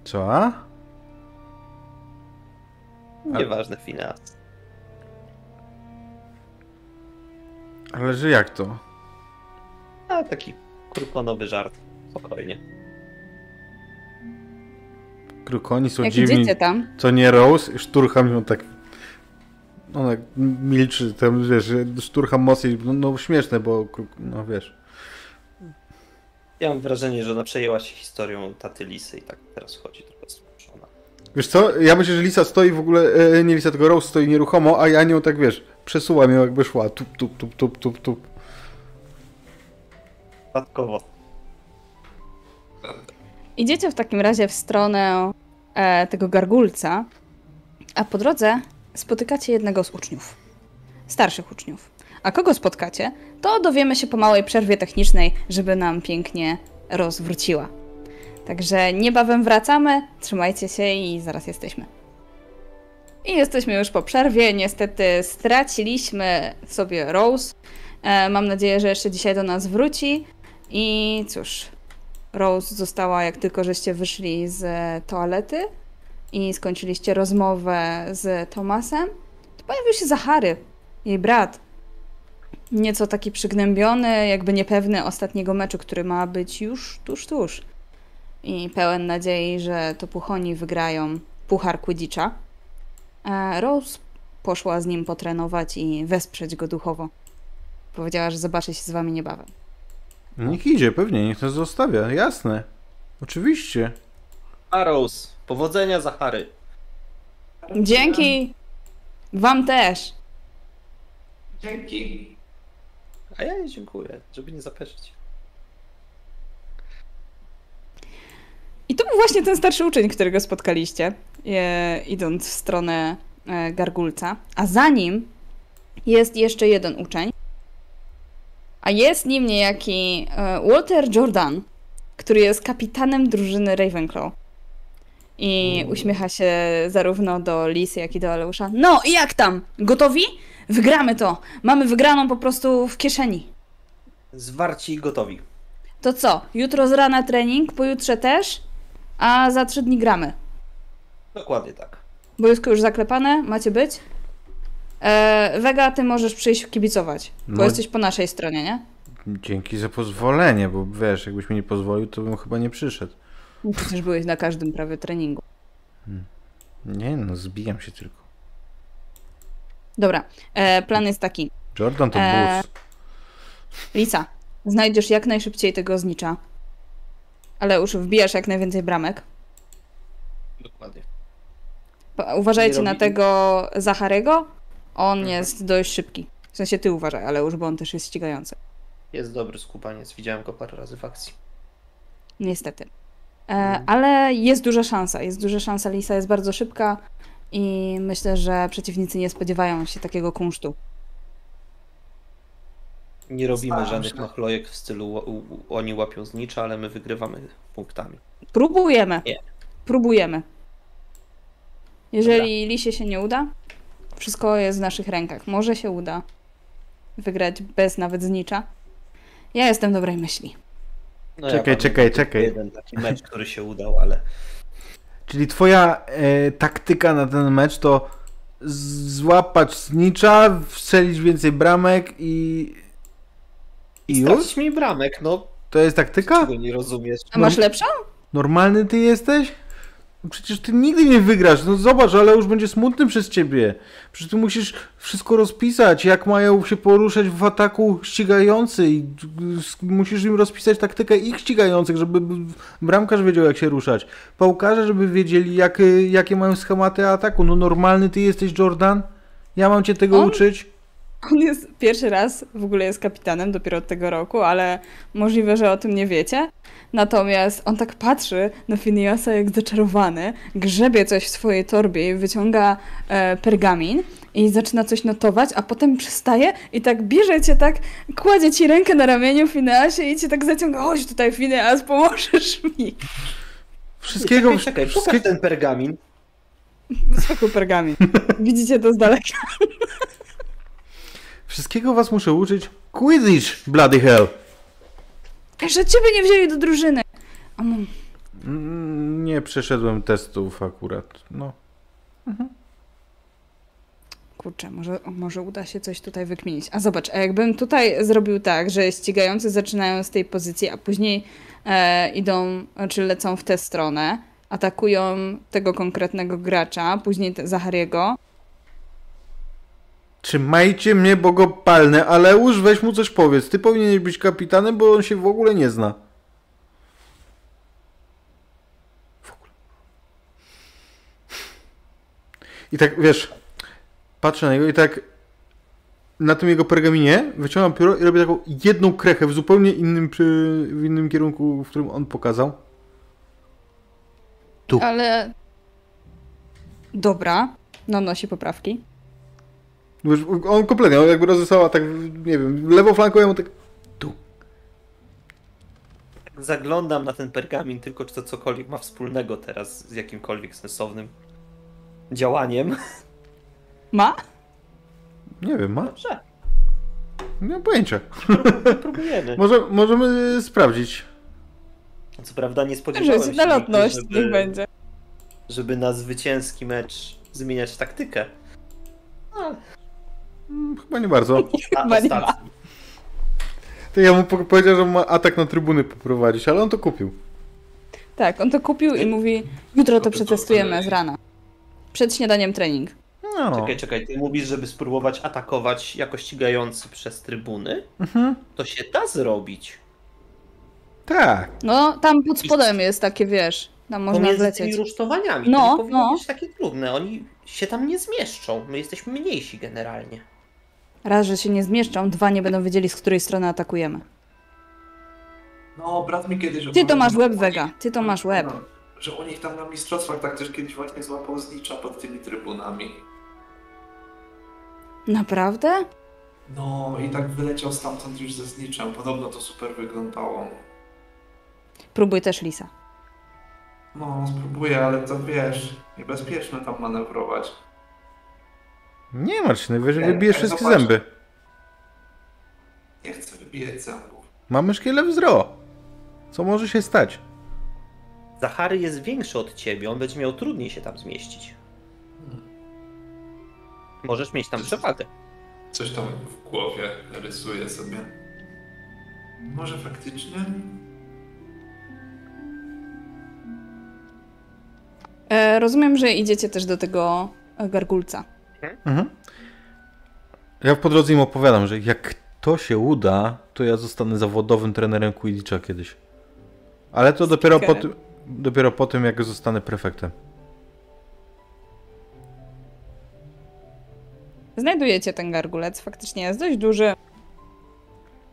Co? Nieważne finans. Ale że jak to? A taki krukonowy żart. Spokojnie. Krukoni są Jak dziwni. tam, Co nie Rose, szturcham ją tak. Ona milczy, tam wiesz, szturcham mocniej. No, no śmieszne, bo kruk- no wiesz. Ja mam wrażenie, że ona przejęła się historią taty Lisy i tak teraz chodzi trochę zmuszona. Wiesz co? Ja myślę, że Lisa stoi w ogóle, e, nie Lisa, tylko Rose stoi nieruchomo, a ja nią tak wiesz, przesuwam ją jakby szła. Tup, tup, tup, tup, tup, tup. Przypadkowo. Idziecie w takim razie w stronę e, tego gargulca, a po drodze spotykacie jednego z uczniów. Starszych uczniów. A kogo spotkacie, to dowiemy się po małej przerwie technicznej, żeby nam pięknie rozwróciła. Także niebawem wracamy, trzymajcie się i zaraz jesteśmy. I jesteśmy już po przerwie. Niestety straciliśmy sobie Rose. E, mam nadzieję, że jeszcze dzisiaj do nas wróci. I cóż, Rose została, jak tylko żeście wyszli z toalety i skończyliście rozmowę z Tomasem, to pojawił się Zachary, jej brat. Nieco taki przygnębiony, jakby niepewny ostatniego meczu, który ma być już tuż, tuż. I pełen nadziei, że to Puchoni wygrają puchar Quidditcha. A Rose poszła z nim potrenować i wesprzeć go duchowo. Powiedziała, że zobaczy się z wami niebawem. Niech idzie, pewnie, niech nas zostawia, jasne. Oczywiście. A Rose, powodzenia Zachary. Dzięki! Wam też! Dzięki. A ja jej dziękuję, żeby nie zapeszyć. I to był właśnie ten starszy uczeń, którego spotkaliście, e, idąc w stronę e, gargulca. A za nim jest jeszcze jeden uczeń. A jest nim niejaki e, Walter Jordan, który jest kapitanem drużyny Ravenclaw. I uśmiecha się zarówno do Lisy, jak i do Aleusza. No i jak tam? Gotowi? Wygramy to! Mamy wygraną po prostu w kieszeni. Zwarci i gotowi. To co? Jutro z rana trening, pojutrze też, a za trzy dni gramy. Dokładnie tak. Boisko już zaklepane, macie być. E, Vega, ty możesz przyjść kibicować, bo No. jesteś po naszej stronie, nie? Dzięki za pozwolenie, bo wiesz, jakbyś mi nie pozwolił, to bym chyba nie przyszedł. No Przecież byłeś na każdym prawie treningu. Nie no, zbijam się tylko. Dobra, e, plan jest taki. Jordan to Eee. bus. Lisa, znajdziesz jak najszybciej tego znicza. Ale już wbijasz jak najwięcej bramek. Dokładnie. Uważajcie na tego Zacharego. On Mhm. jest dość szybki. W sensie ty uważaj, ale już, bo on też jest ścigający. Jest dobry skupaniec, widziałem go parę razy w akcji. Niestety. E, Mhm. ale jest duża szansa. Jest duża szansa. Lisa jest bardzo szybka i myślę, że przeciwnicy nie spodziewają się takiego kunsztu. Nie robimy Staram żadnych się. machlojek w stylu oni łapią znicza, ale my wygrywamy punktami. Próbujemy. Nie. Próbujemy. Jeżeli Lisie się nie uda, wszystko jest w naszych rękach. Może się uda wygrać bez nawet znicza. Ja jestem dobrej myśli. No Czekaj, pamiętam czekaj, czekaj. Jeden taki mecz, który się udał, ale Czyli twoja e, taktyka na ten mecz to złapać znicza, strzelić więcej bramek i... I już? stracić mi bramek, no To jest taktyka? czego nie rozumiesz? A masz lepszą? Normalny ty jesteś? Przecież ty nigdy nie wygrasz. No zobacz, ale już będzie smutny przez ciebie. Przecież ty musisz wszystko rozpisać, jak mają się poruszać w ataku ścigający i musisz im rozpisać taktykę ich ścigających, żeby bramkarz wiedział jak się ruszać. Pałkarze, żeby wiedzieli jak, y, jakie mają schematy ataku. No normalny ty jesteś Jordan? Ja mam cię tego On? uczyć? On jest pierwszy raz, w ogóle jest kapitanem dopiero od tego roku, ale możliwe, że o tym nie wiecie. Natomiast on tak patrzy na Phineasa jak zaczarowany, grzebie coś w swojej torbie i wyciąga e, pergamin i zaczyna coś notować, a potem przestaje i tak bierze cię tak, kładzie ci rękę na ramieniu Phineasie i cię tak zaciąga, chodź tutaj Phineas, pomożesz mi. Wszystkiego... Czekaj, czekaj, wszystkie- ten pergamin. Zwykły pergamin. Widzicie to z daleka. Wszystkiego was muszę uczyć. Quidditch, bloody hell! Że ciebie nie wzięli do drużyny. Mm, Nie przeszedłem testów akurat. No. Kurczę, może, może uda się coś tutaj wykminić. A zobacz, a jakbym tutaj zrobił tak, że ścigający zaczynają z tej pozycji, a później e, idą, czy lecą w tę stronę, atakują tego konkretnego gracza, później te- Zachariego. Trzymajcie mnie, bo go palnę, ale już weź mu coś powiedz. Ty powinieneś być kapitanem, bo on się w ogóle nie zna. W ogóle. I tak, wiesz, patrzę na niego i tak na tym jego pergaminie wyciągam pióro i robię taką jedną krechę w zupełnie innym, w innym kierunku, w którym on pokazał. Tu. Ale... Dobra, nanosi poprawki. On kompletnie, on jakby rozesłała tak, nie wiem, lewą flanką, ja mu tak tu. Zaglądam na ten pergamin tylko, czy to cokolwiek ma wspólnego teraz z jakimkolwiek sensownym działaniem. Ma? Nie wiem, ma? Dobrze, Nie mam pojęcia. próbujemy. Może, możemy sprawdzić. Co prawda nie spodziewałem się, na nigdy, lotność, żeby, niech będzie. żeby na zwycięski mecz zmieniać taktykę. Hmm, Chyba nie bardzo. Chyba nie ma. To ja mu po- powiedział, że ma atak na trybuny poprowadzić, ale on to kupił. Tak, on to kupił i mówi, jutro to przetestujemy z rana. Przed śniadaniem trening. No. Czekaj, czekaj, ty mówisz, żeby spróbować atakować jako ścigający przez trybuny? Mhm. To się da zrobić. Tak. No, tam pod spodem jest takie, wiesz, tam można Pomiędzy wlecieć. tymi rusztowaniami. No, to nie powinno no. być takie trudne. Oni się tam nie zmieszczą. My jesteśmy mniejsi generalnie. Raz, że się nie zmieszczą, dwa nie będą wiedzieli, z której strony atakujemy. No, brat mi kiedyś... Ty to masz łeb, Vega, ty to masz łeb. No, Że u nich tam na mistrzostwach tak też kiedyś właśnie złapał znicza pod tymi trybunami. Naprawdę? No i tak wyleciał stamtąd już ze zniczem. Podobno to super wyglądało. Próbuj też Lisa. No, spróbuję, ale to wiesz, niebezpieczne tam manewrować. Nie martw się, najwyżej Ej, wybijesz ej, wszystkie zobacz. zęby. Nie chcę wybijać zębów. Mamy szkiele wzro. Co może się stać? Zachary jest większy od ciebie, on będzie miał trudniej się tam zmieścić. Możesz mieć tam przewagę. Coś tam w głowie rysuję sobie. Może faktycznie? E, rozumiem, że idziecie też do tego gargulca. Mhm. Ja po drodze im opowiadam, że jak to się uda, to ja zostanę zawodowym trenerem Quidditcha kiedyś. Ale to dopiero po, dopiero po tym, jak zostanę prefektem. Znajdujecie ten gargulec, faktycznie jest dość duży.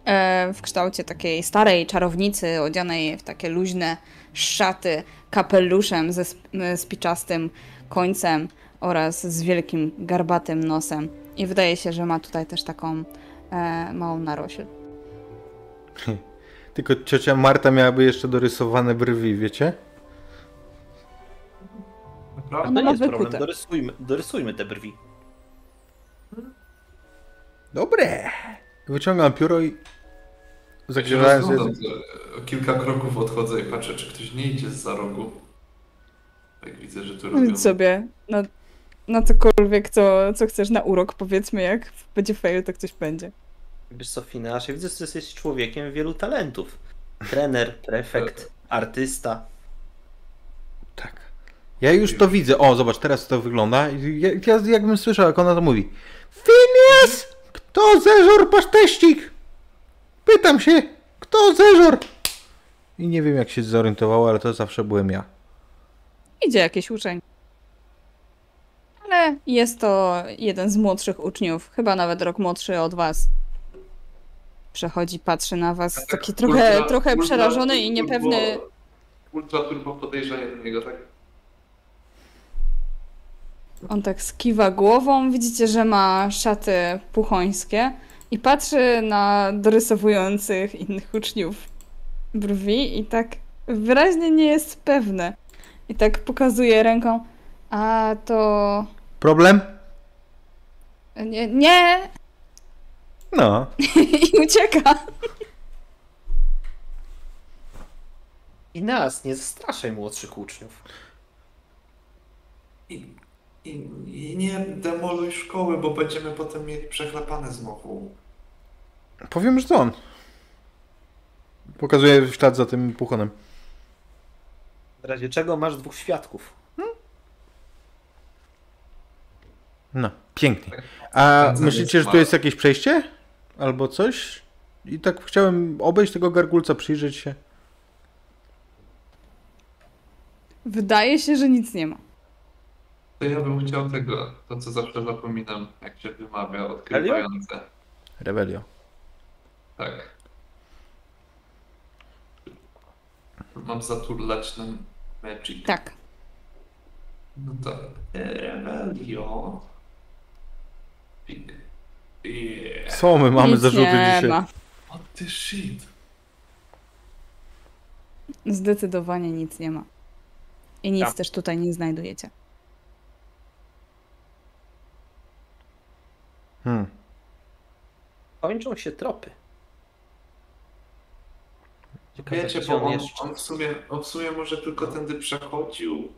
E, w kształcie takiej starej czarownicy, odzianej w takie luźne szaty, kapeluszem ze e, spiczastym końcem oraz z wielkim garbatym nosem. I wydaje się, że ma tutaj też taką e, małą narośl. Tylko ciocia Marta miałaby jeszcze dorysowane brwi, wiecie? Naprawdę? to ma nie jest wykute. problem, dorysujmy, dorysujmy te brwi. Dobre. Wyciągam pióro i Ja się zagrzewałem za- o kilka kroków odchodzę i patrzę, czy ktoś nie idzie z za rogu. Jak widzę, że tu robią... Sobie na, na cokolwiek, co, co chcesz na urok, powiedzmy, jak będzie fail, to ktoś będzie. Wiesz co, Finasz, ja widzę, że jesteś człowiekiem wielu talentów. Trener, prefekt, artysta. Tak. Ja już to widzę. O, zobacz, teraz to wygląda. Ja, ja jakbym słyszał, jak ona to mówi. Phineas! Kto zeżor paszteścik? Pytam się, kto zeżor? I nie wiem, jak się zorientowało, ale to zawsze byłem ja. Idzie jakiś uczeń. Ale jest to jeden z młodszych uczniów, chyba nawet rok młodszy od was. Przechodzi, patrzy na was, taki trochę, Ultra- trochę ultra- przerażony i niepewny. Ultra turbo podejrzenie do niego, tak? On tak skiwa głową, widzicie, że ma szaty puchońskie i patrzy na dorysowujących innych uczniów brwi i tak wyraźnie nie jest pewny. I tak pokazuje ręką, a to... Problem? Nie, nie! No. I ucieka. I nas, nie zastraszaj młodszych uczniów. I, i, I nie demoluj szkoły, bo będziemy potem mieli przechlapane znowu. Powiem, że to on. Pokazuję w ślad za tym puchonem. W razie czego masz dwóch świadków. No, pięknie. A myślicie, że tu jest jakieś przejście? Albo coś? I tak chciałem obejść tego gargulca, przyjrzeć się. Wydaje się, że nic nie ma. To ja bym chciał tego, to co zawsze zapominam, jak się wymawia, odkrywające. Rebelio. Tak. Mam zaturlać na Magic. Tak. No to Revelio. Yeah. Co my mamy nic zarzuty nie dzisiaj? ma. What the shit? Zdecydowanie nic nie ma. I nic Tam. też tutaj nie znajdujecie. Hmm. Kończą się tropy. Ciekawe, Wiecie, bo on, jeszcze- on, w sumie, on w sumie może tylko tędy przechodził.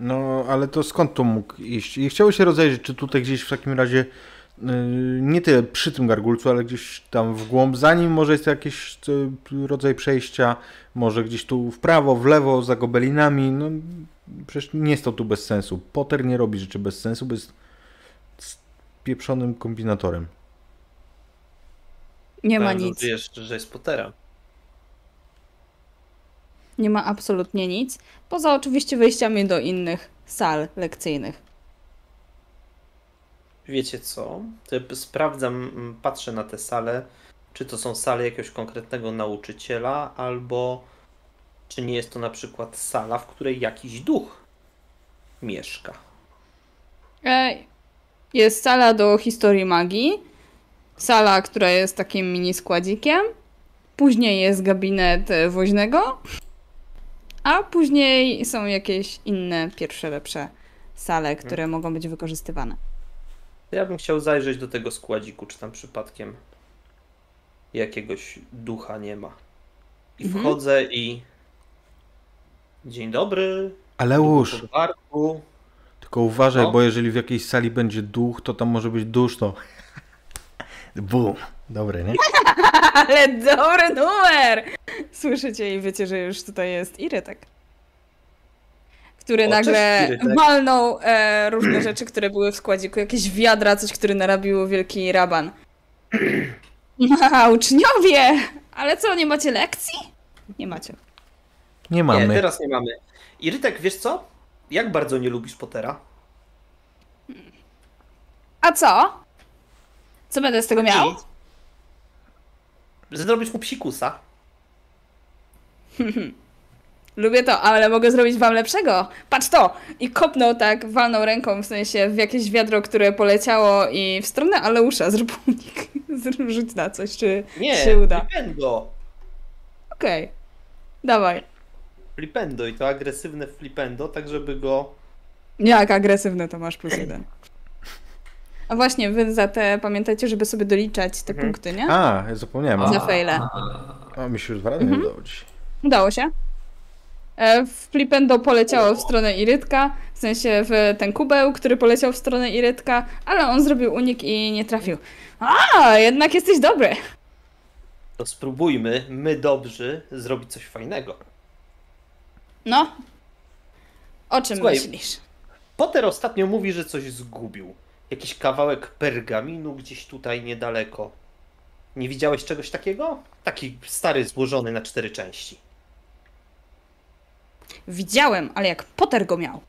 No, ale to skąd tu mógł iść? I chciało się rozejrzeć, czy tutaj gdzieś w takim razie yy, nie tyle przy tym gargulcu, ale gdzieś tam w głąb, zanim może jest jakiś yy, rodzaj przejścia, może gdzieś tu w prawo, w lewo, za gobelinami, no przecież nie jest to tu bez sensu. Potter nie robi rzeczy bez sensu, bo jest pieprzonym kombinatorem. Nie ma nic. Wiesz, że jest Pottera. Nie ma absolutnie nic. Poza oczywiście wejściami do innych sal lekcyjnych. Wiecie co? Sprawdzam, patrzę na te sale, czy to są sale jakiegoś konkretnego nauczyciela, albo czy nie jest to na przykład sala, w której jakiś duch mieszka. E, Jest sala do historii magii. Sala, która jest takim mini składzikiem. Później jest gabinet woźnego. A później są jakieś inne, pierwsze, lepsze sale, które mogą być wykorzystywane. Ja bym chciał zajrzeć do tego składziku, czy tam przypadkiem jakiegoś ducha nie ma. I Mhm. wchodzę i. Dzień dobry. Aleusz, Podwarku. tylko uważaj, No. bo jeżeli w jakiejś sali będzie duch, to tam może być duszno. Bum. Dobre, nie? Ale dobry numer! Słyszycie i wiecie, że już tutaj jest Irytek. Który O, nagle cześć, Irytek. walnął e, różne rzeczy, które były w składziku. Jakieś wiadra, coś, który narabił wielki raban. A, uczniowie! Ale co, nie macie lekcji? Nie macie. Nie mamy. Nie, teraz nie mamy. Irytek, wiesz co? Jak bardzo nie lubisz Pottera? A co? Co będę z tego miał? Nic. Zrobisz mu psikusa. Lubię to, ale mogę zrobić wam lepszego. Patrz to! I kopnął tak, walnął ręką, w sensie w jakieś wiadro, które poleciało i w stronę Aleusza zrób unik. Rzuć na coś, czy Nie, się uda. flipendo. Okej. Dawaj. Flipendo i to agresywne flipendo, tak żeby go... Jak agresywne to masz plus jeden. A właśnie, wy za te pamiętajcie, żeby sobie doliczać te Mhm. punkty, nie? A, ja zapomniałem. Za fejle. A mi się już dwa razy Mhm. nie udało dzisiaj. Udało się. E, Flipendo poleciało w stronę Irytka, w sensie w ten kubeł, który poleciał w stronę Irytka, ale on zrobił unik i nie trafił. A, jednak jesteś dobry. To spróbujmy, my dobrzy, zrobić coś fajnego. No. O czym Słuchaj. myślisz? Potter ostatnio mówi, że coś zgubił. Jakiś kawałek pergaminu gdzieś tutaj niedaleko. Nie widziałeś czegoś takiego? Taki stary, złożony na cztery części. Widziałem, ale jak Potter go miał.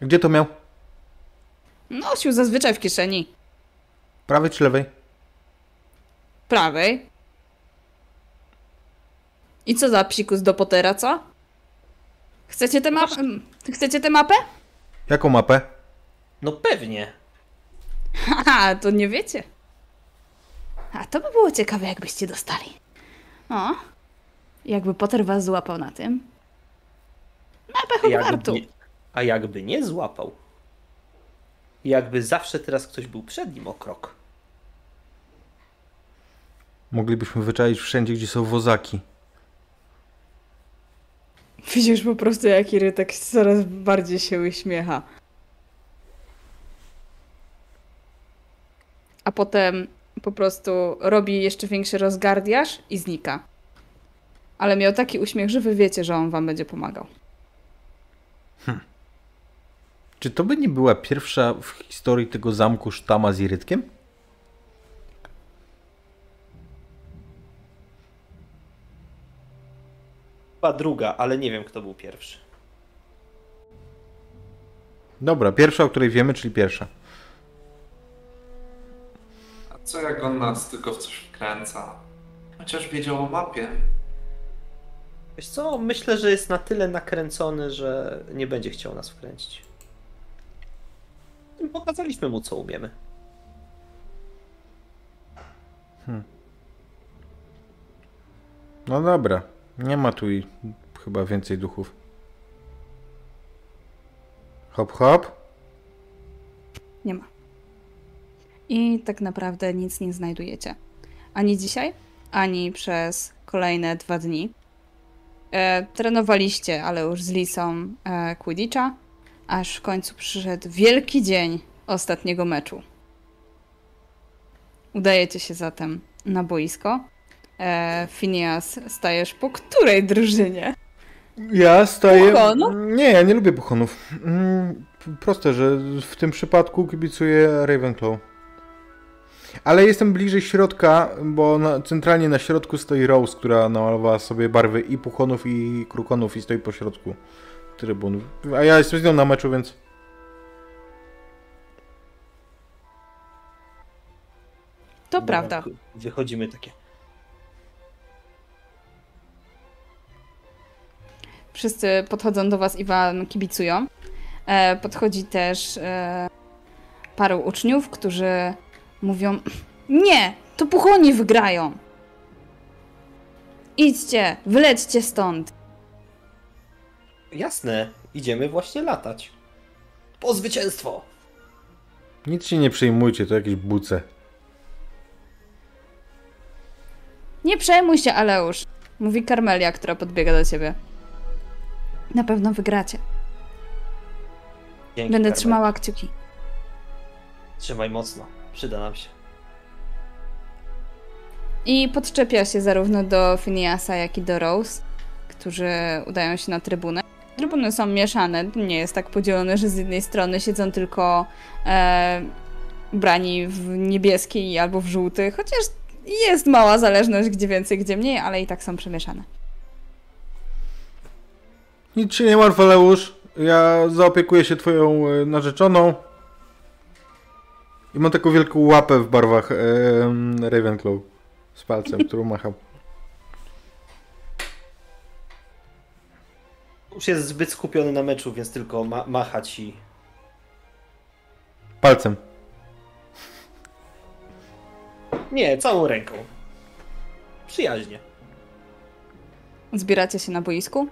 Gdzie to miał? Nosił zazwyczaj w kieszeni Prawej czy lewej? prawej. I co za psikus do Pottera, co? Chcecie tę mapę? Chcecie tę mapę? Jaką mapę? No pewnie. Haha, to nie wiecie. A to by było ciekawe, jakbyście dostali. O, jakby Potter was złapał na tym. Mapę Jakby Hogwartu. nie, a jakby nie złapał? Jakby zawsze teraz ktoś był przed nim o krok. Moglibyśmy wyczaić wszędzie, gdzie są wozaki. Widzisz po prostu, jak Irytek coraz bardziej się uśmiecha. A potem po prostu robi jeszcze większy rozgardiaż i znika. Ale miał taki uśmiech, że wy wiecie, że on wam będzie pomagał. Czy to by nie była pierwsza w historii tego zamku sztama z Irytkiem? Chyba druga, ale nie wiem kto był pierwszy. Dobra, pierwsza, o której wiemy, czyli pierwsza. Co jak on nas tylko w coś wkręca? Chociaż wiedział o mapie. Wiesz co, myślę, że jest na tyle nakręcony, że nie będzie chciał nas wkręcić. Pokazaliśmy mu, co umiemy. No dobra, nie ma tu i chyba więcej duchów. Hop, hop. Nie ma. I tak naprawdę nic nie znajdujecie. Ani dzisiaj, ani przez kolejne dwa dni. E, trenowaliście, ale już z Lisą e, Quidditcha, aż w końcu przyszedł wielki dzień ostatniego meczu. Udajecie się zatem na boisko. E, Phineas, stajesz po której drużynie? Ja staję. Puchonów? Nie, ja nie lubię puchonów. Mm, Proste, że w tym przypadku kibicuję Ravenclaw. Ale jestem bliżej środka, bo na, centralnie na środku stoi Rose, która namalowała sobie barwy i puchonów, i krukonów i stoi po środku trybun. A ja jestem z nią na meczu, więc. To prawda. Wychodzimy takie. Wszyscy podchodzą do was i wam kibicują. E, podchodzi też e, paru uczniów, którzy mówią: Nie, to puchoni wygrają. Idźcie, wylećcie stąd. Jasne, idziemy właśnie latać. Po zwycięstwo! Nic się nie przejmujcie, to jakieś buce. Nie przejmuj się, Aleusz, mówi Karmelia, która podbiega do ciebie. Na pewno wygracie. Dzięki, Będę Karmel. trzymała kciuki. Trzymaj mocno, przyda nam się. I podczepia się zarówno do Phineasa, jak i do Rose, którzy udają się na trybunę. Trybuny są mieszane. Nie jest tak podzielone, że z jednej strony siedzą tylko e, brani w niebieskiej albo w żółty, chociaż jest mała zależność, gdzie więcej, gdzie mniej, ale i tak są przemieszane. Nic się nie martw, Aleusz. Ja zaopiekuję się twoją e, narzeczoną. I mam taką wielką łapę w barwach Ravenclaw. Z palcem, którą macham. Już jest zbyt skupiony na meczu, więc tylko ma macha ci. Palcem. Nie, całą ręką. Przyjaźnie. Zbieracie się na boisku.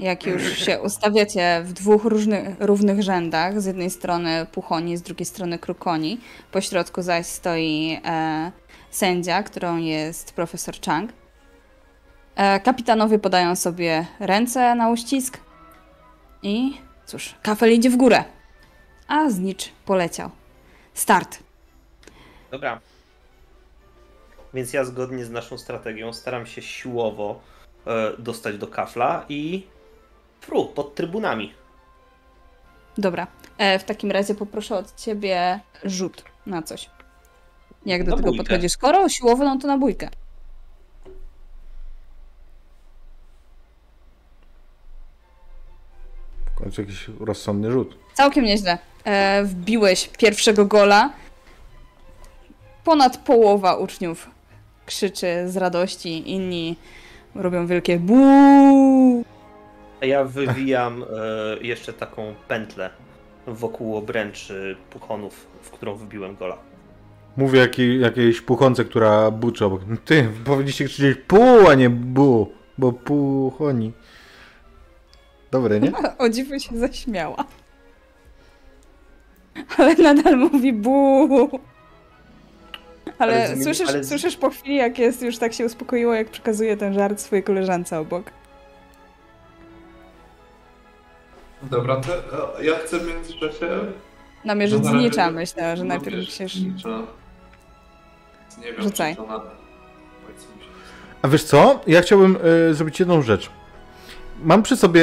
Jak już się ustawiacie w dwóch różnych, równych rzędach, z jednej strony puchoni, z drugiej strony krukoni, po środku zaś stoi e, sędzia, którą jest profesor Chang. E, kapitanowie podają sobie ręce na uścisk i cóż, kafel idzie w górę, a znicz poleciał. Start. Dobra. Więc ja zgodnie z naszą strategią staram się siłowo e, dostać do kafla i fru, pod trybunami. Dobra. E, w takim razie poproszę od ciebie rzut na coś. Jak do Na tego bójkę. podchodzisz? Skoro siłowo, no to na bójkę. W końcu jakiś rozsądny rzut. Całkiem nieźle. E, wbiłeś pierwszego gola. Ponad połowa uczniów krzyczy z radości, inni robią wielkie buu. A ja wywijam e, jeszcze taką pętlę wokół obręczy puchonów, w którą wybiłem gola. Mówię jakiej, jakiejś puchonce, która buczy obok. Ty, powinniście krzyczeć pół, a nie bu, bo puchoni. Dobre, nie? O dziwo się zaśmiała. Ale nadal mówi buu. Ale, Ale zmieni- słyszysz, ale słyszysz po chwili, jak jest już tak się uspokoiło, jak przekazuje ten żart swojej koleżance obok. Dobra, to e, ja chcę w międzyczasie... Namierzyć No znicza, myślę, że no najpierw musisz... znicza. Nie wiem, Rzucaj. czy to na... Powiedz mi się. A wiesz co? Ja chciałbym y, zrobić jedną rzecz. Mam przy sobie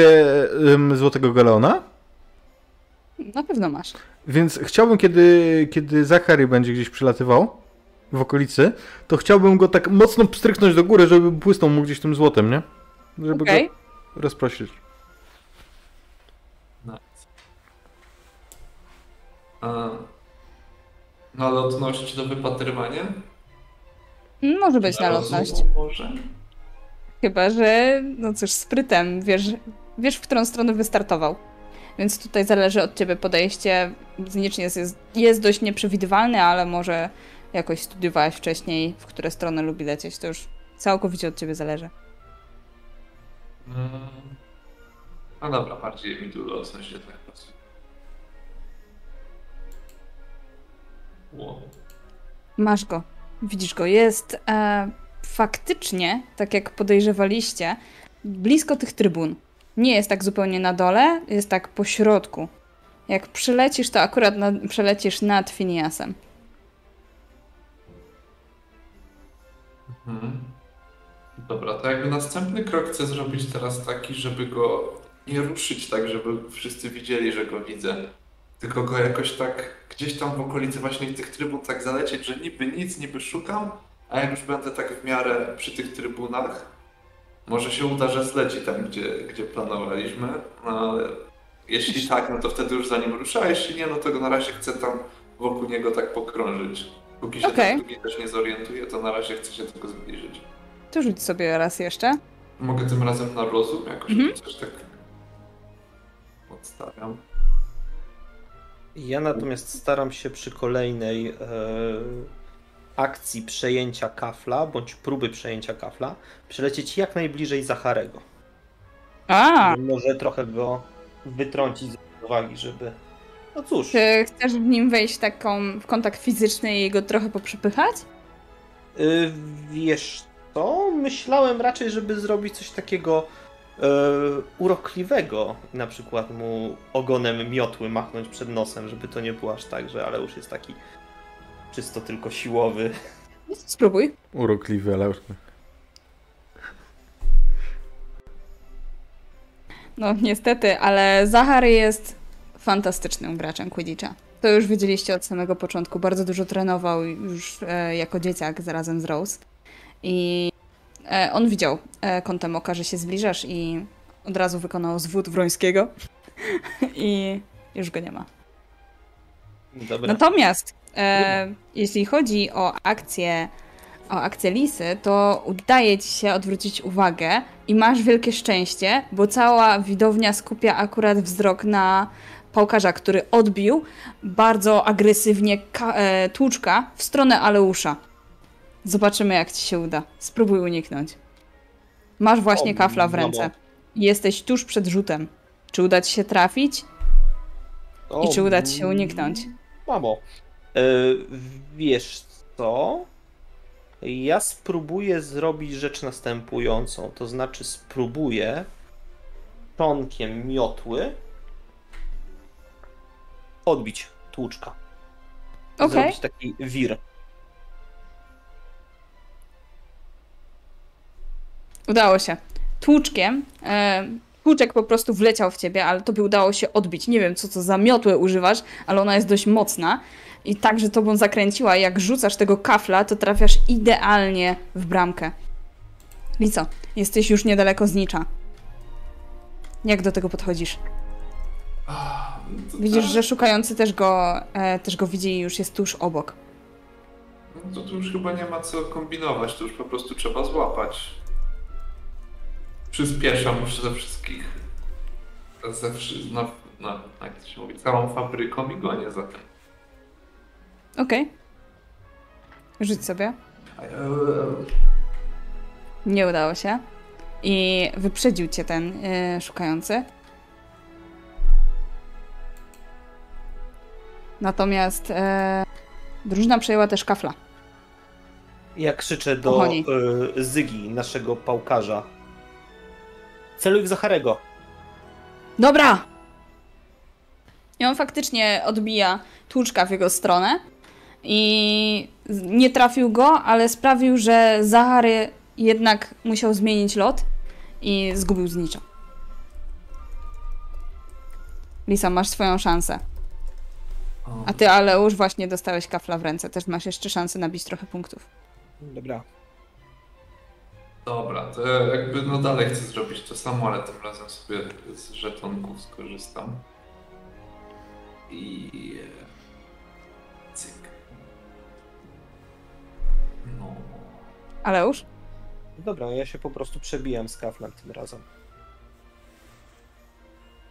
ym, złotego galeona, Na pewno masz. więc chciałbym, kiedy, kiedy Zachary będzie gdzieś przylatywał w okolicy, to chciałbym go tak mocno pstryknąć do góry, żeby błysnął mu gdzieś tym złotem, nie? Żeby Okej. go rozprosić. A, na lotność do wypatrywania? Może być na rozumu lotność. Może? Chyba, że no cóż, sprytem, wiesz, wiesz w którą stronę wystartował. Więc tutaj zależy od ciebie podejście. Znicz jest, jest, jest dość nieprzewidywalny, ale może jakoś studiowałeś wcześniej, w które strony lubi lecieć. To już całkowicie od ciebie zależy. Mm. No dobra, bardziej mi tu lotność jednak Masz go. Widzisz go. Jest e, faktycznie, tak jak podejrzewaliście, blisko tych trybun. Nie jest tak zupełnie na dole, jest tak po środku. Jak przylecisz, to akurat nad, przelecisz nad Finiasem. Mhm. Dobra, to jakby następny krok chcę zrobić teraz taki, żeby go nie ruszyć tak, żeby wszyscy widzieli, że go widzę. Tylko go jakoś tak gdzieś tam w okolicy właśnie tych trybun tak zalecieć, że niby nic, niby szukam, a jak już będę tak w miarę przy tych trybunach, może się uda, że zleci tam, gdzie, gdzie planowaliśmy, no ale jeśli tak, no to wtedy już za nim ruszę, a jeśli nie, no to na razie chcę tam wokół niego tak pokrążyć. Póki się tak drugi też nie zorientuje, to na razie chcę się tylko zbliżyć. To rzuć sobie raz jeszcze. Mogę tym razem na rozum jakoś Mhm. coś tak odstawiam. Ja natomiast staram się przy kolejnej e, akcji przejęcia kafla, bądź próby przejęcia kafla, przylecieć jak najbliżej Zacharego. A, Może trochę go wytrącić z uwagi, żeby... No cóż, czy chcesz w nim wejść w taką w kontakt fizyczny i go trochę poprzepychać? y, wiesz co? Myślałem raczej, żeby zrobić coś takiego urokliwego. Na przykład mu ogonem miotły machnąć przed nosem, żeby to nie było aż tak, że ale już jest taki czysto tylko siłowy. Spróbuj. Urokliwy, ale... No niestety, ale Zachary jest fantastycznym graczem Quidditcha. To już wiedzieliście od samego początku. Bardzo dużo trenował już e, jako dzieciak razem z Rose. I e, on widział e, kątem oka, że się zbliżasz i od razu wykonał zwód Wrońskiego. I już go nie ma. Dobra. Natomiast e, jeśli chodzi o akcję, o akcję Lisy, to udaje ci się odwrócić uwagę i masz wielkie szczęście, bo cała widownia skupia akurat wzrok na pałkarza, który odbił bardzo agresywnie e, tłuczka w stronę Aleusza. Zobaczymy, jak ci się uda. Spróbuj uniknąć. Masz właśnie O, kafla w ręce. Jesteś tuż przed rzutem. Czy uda ci się trafić? O, I czy uda ci się uniknąć? Mamo, e, wiesz co? Ja spróbuję zrobić rzecz następującą. To znaczy spróbuję czonkiem miotły odbić tłuczka. Okej. Zrobić taki wir. Udało się. Tłuczkiem. E, tłuczek po prostu wleciał w ciebie, ale tobie udało się odbić. Nie wiem, co to za miotłę używasz, ale ona jest dość mocna. I tak, że tobą zakręciła. Jak rzucasz tego kafla, to trafiasz idealnie w bramkę. Lico, jesteś już niedaleko znicza. Jak do tego podchodzisz? Widzisz, że szukający też go, e, też go widzi i już jest tuż obok. No to tu już chyba nie ma co kombinować, to już po prostu trzeba złapać. Przyspieszam ze wszystkich. Ze wszy... no, no, jak to się mówi, całą fabryką i gonię za tym. Okej. Rzuć sobie. Nie udało się. I wyprzedził cię ten e, szukający. Natomiast e, drużyna przejęła też kafla. Ja krzyczę do e, Zygi, naszego pałkarza. Celuj w Zacharego. Dobra! I on faktycznie odbija tłuczka w jego stronę. I nie trafił go, ale sprawił, że Zachary jednak musiał zmienić lot i zgubił znicza. Lisa, masz swoją szansę. A ty, Aleusz, właśnie dostałeś kafla w ręce. Też masz jeszcze szansę nabić trochę punktów. Dobra. Dobra, to ja jakby no dalej chcę zrobić to samo, ale tym razem sobie z żetonków skorzystam. I... e, Cyk. No... Aleusz? Dobra, ja się po prostu przebijam z kaflem tym razem.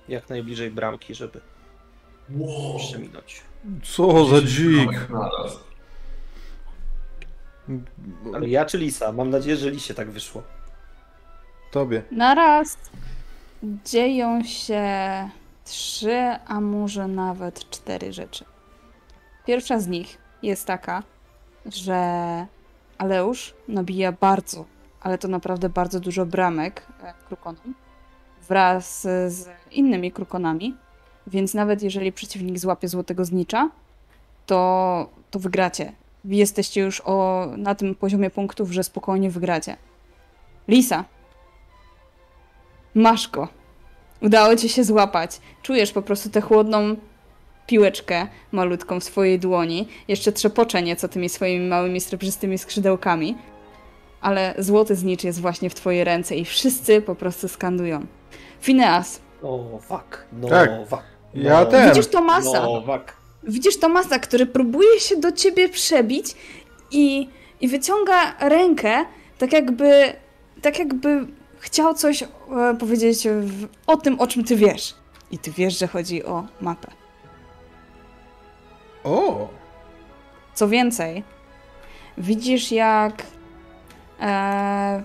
Jak najbliżej bramki, żeby Wow. przeminąć. Co za dzik. Naraz. Ale ja czy Lisa? Mam nadzieję, że Lisie tak wyszło. Tobie. Naraz dzieją się trzy, a może nawet cztery rzeczy. Pierwsza z nich jest taka, że Aleusz nabija bardzo, ale to naprawdę bardzo dużo bramek e, krukonom wraz z innymi krukonami, więc nawet jeżeli przeciwnik złapie złotego znicza, to, to wygracie. Jesteście już o, na tym poziomie punktów, że spokojnie wygracie. Lisa, Masz go. Udało ci się złapać. Czujesz po prostu tę chłodną piłeczkę malutką w swojej dłoni. Jeszcze trzepocze nieco tymi swoimi małymi srebrzystymi skrzydełkami. Ale złoty znicz jest właśnie w twojej ręce i wszyscy po prostu skandują. Phineas, No, fuck. No, Tak. fuck. No, Ja też. widzisz Tomasa? No, fuck. Widzisz Tomasa, który próbuje się do ciebie przebić i, i wyciąga rękę, tak jakby, tak jakby chciał coś e, powiedzieć w, o tym, o czym ty wiesz. I ty wiesz, że chodzi o mapę. O! Co więcej, widzisz jak, e,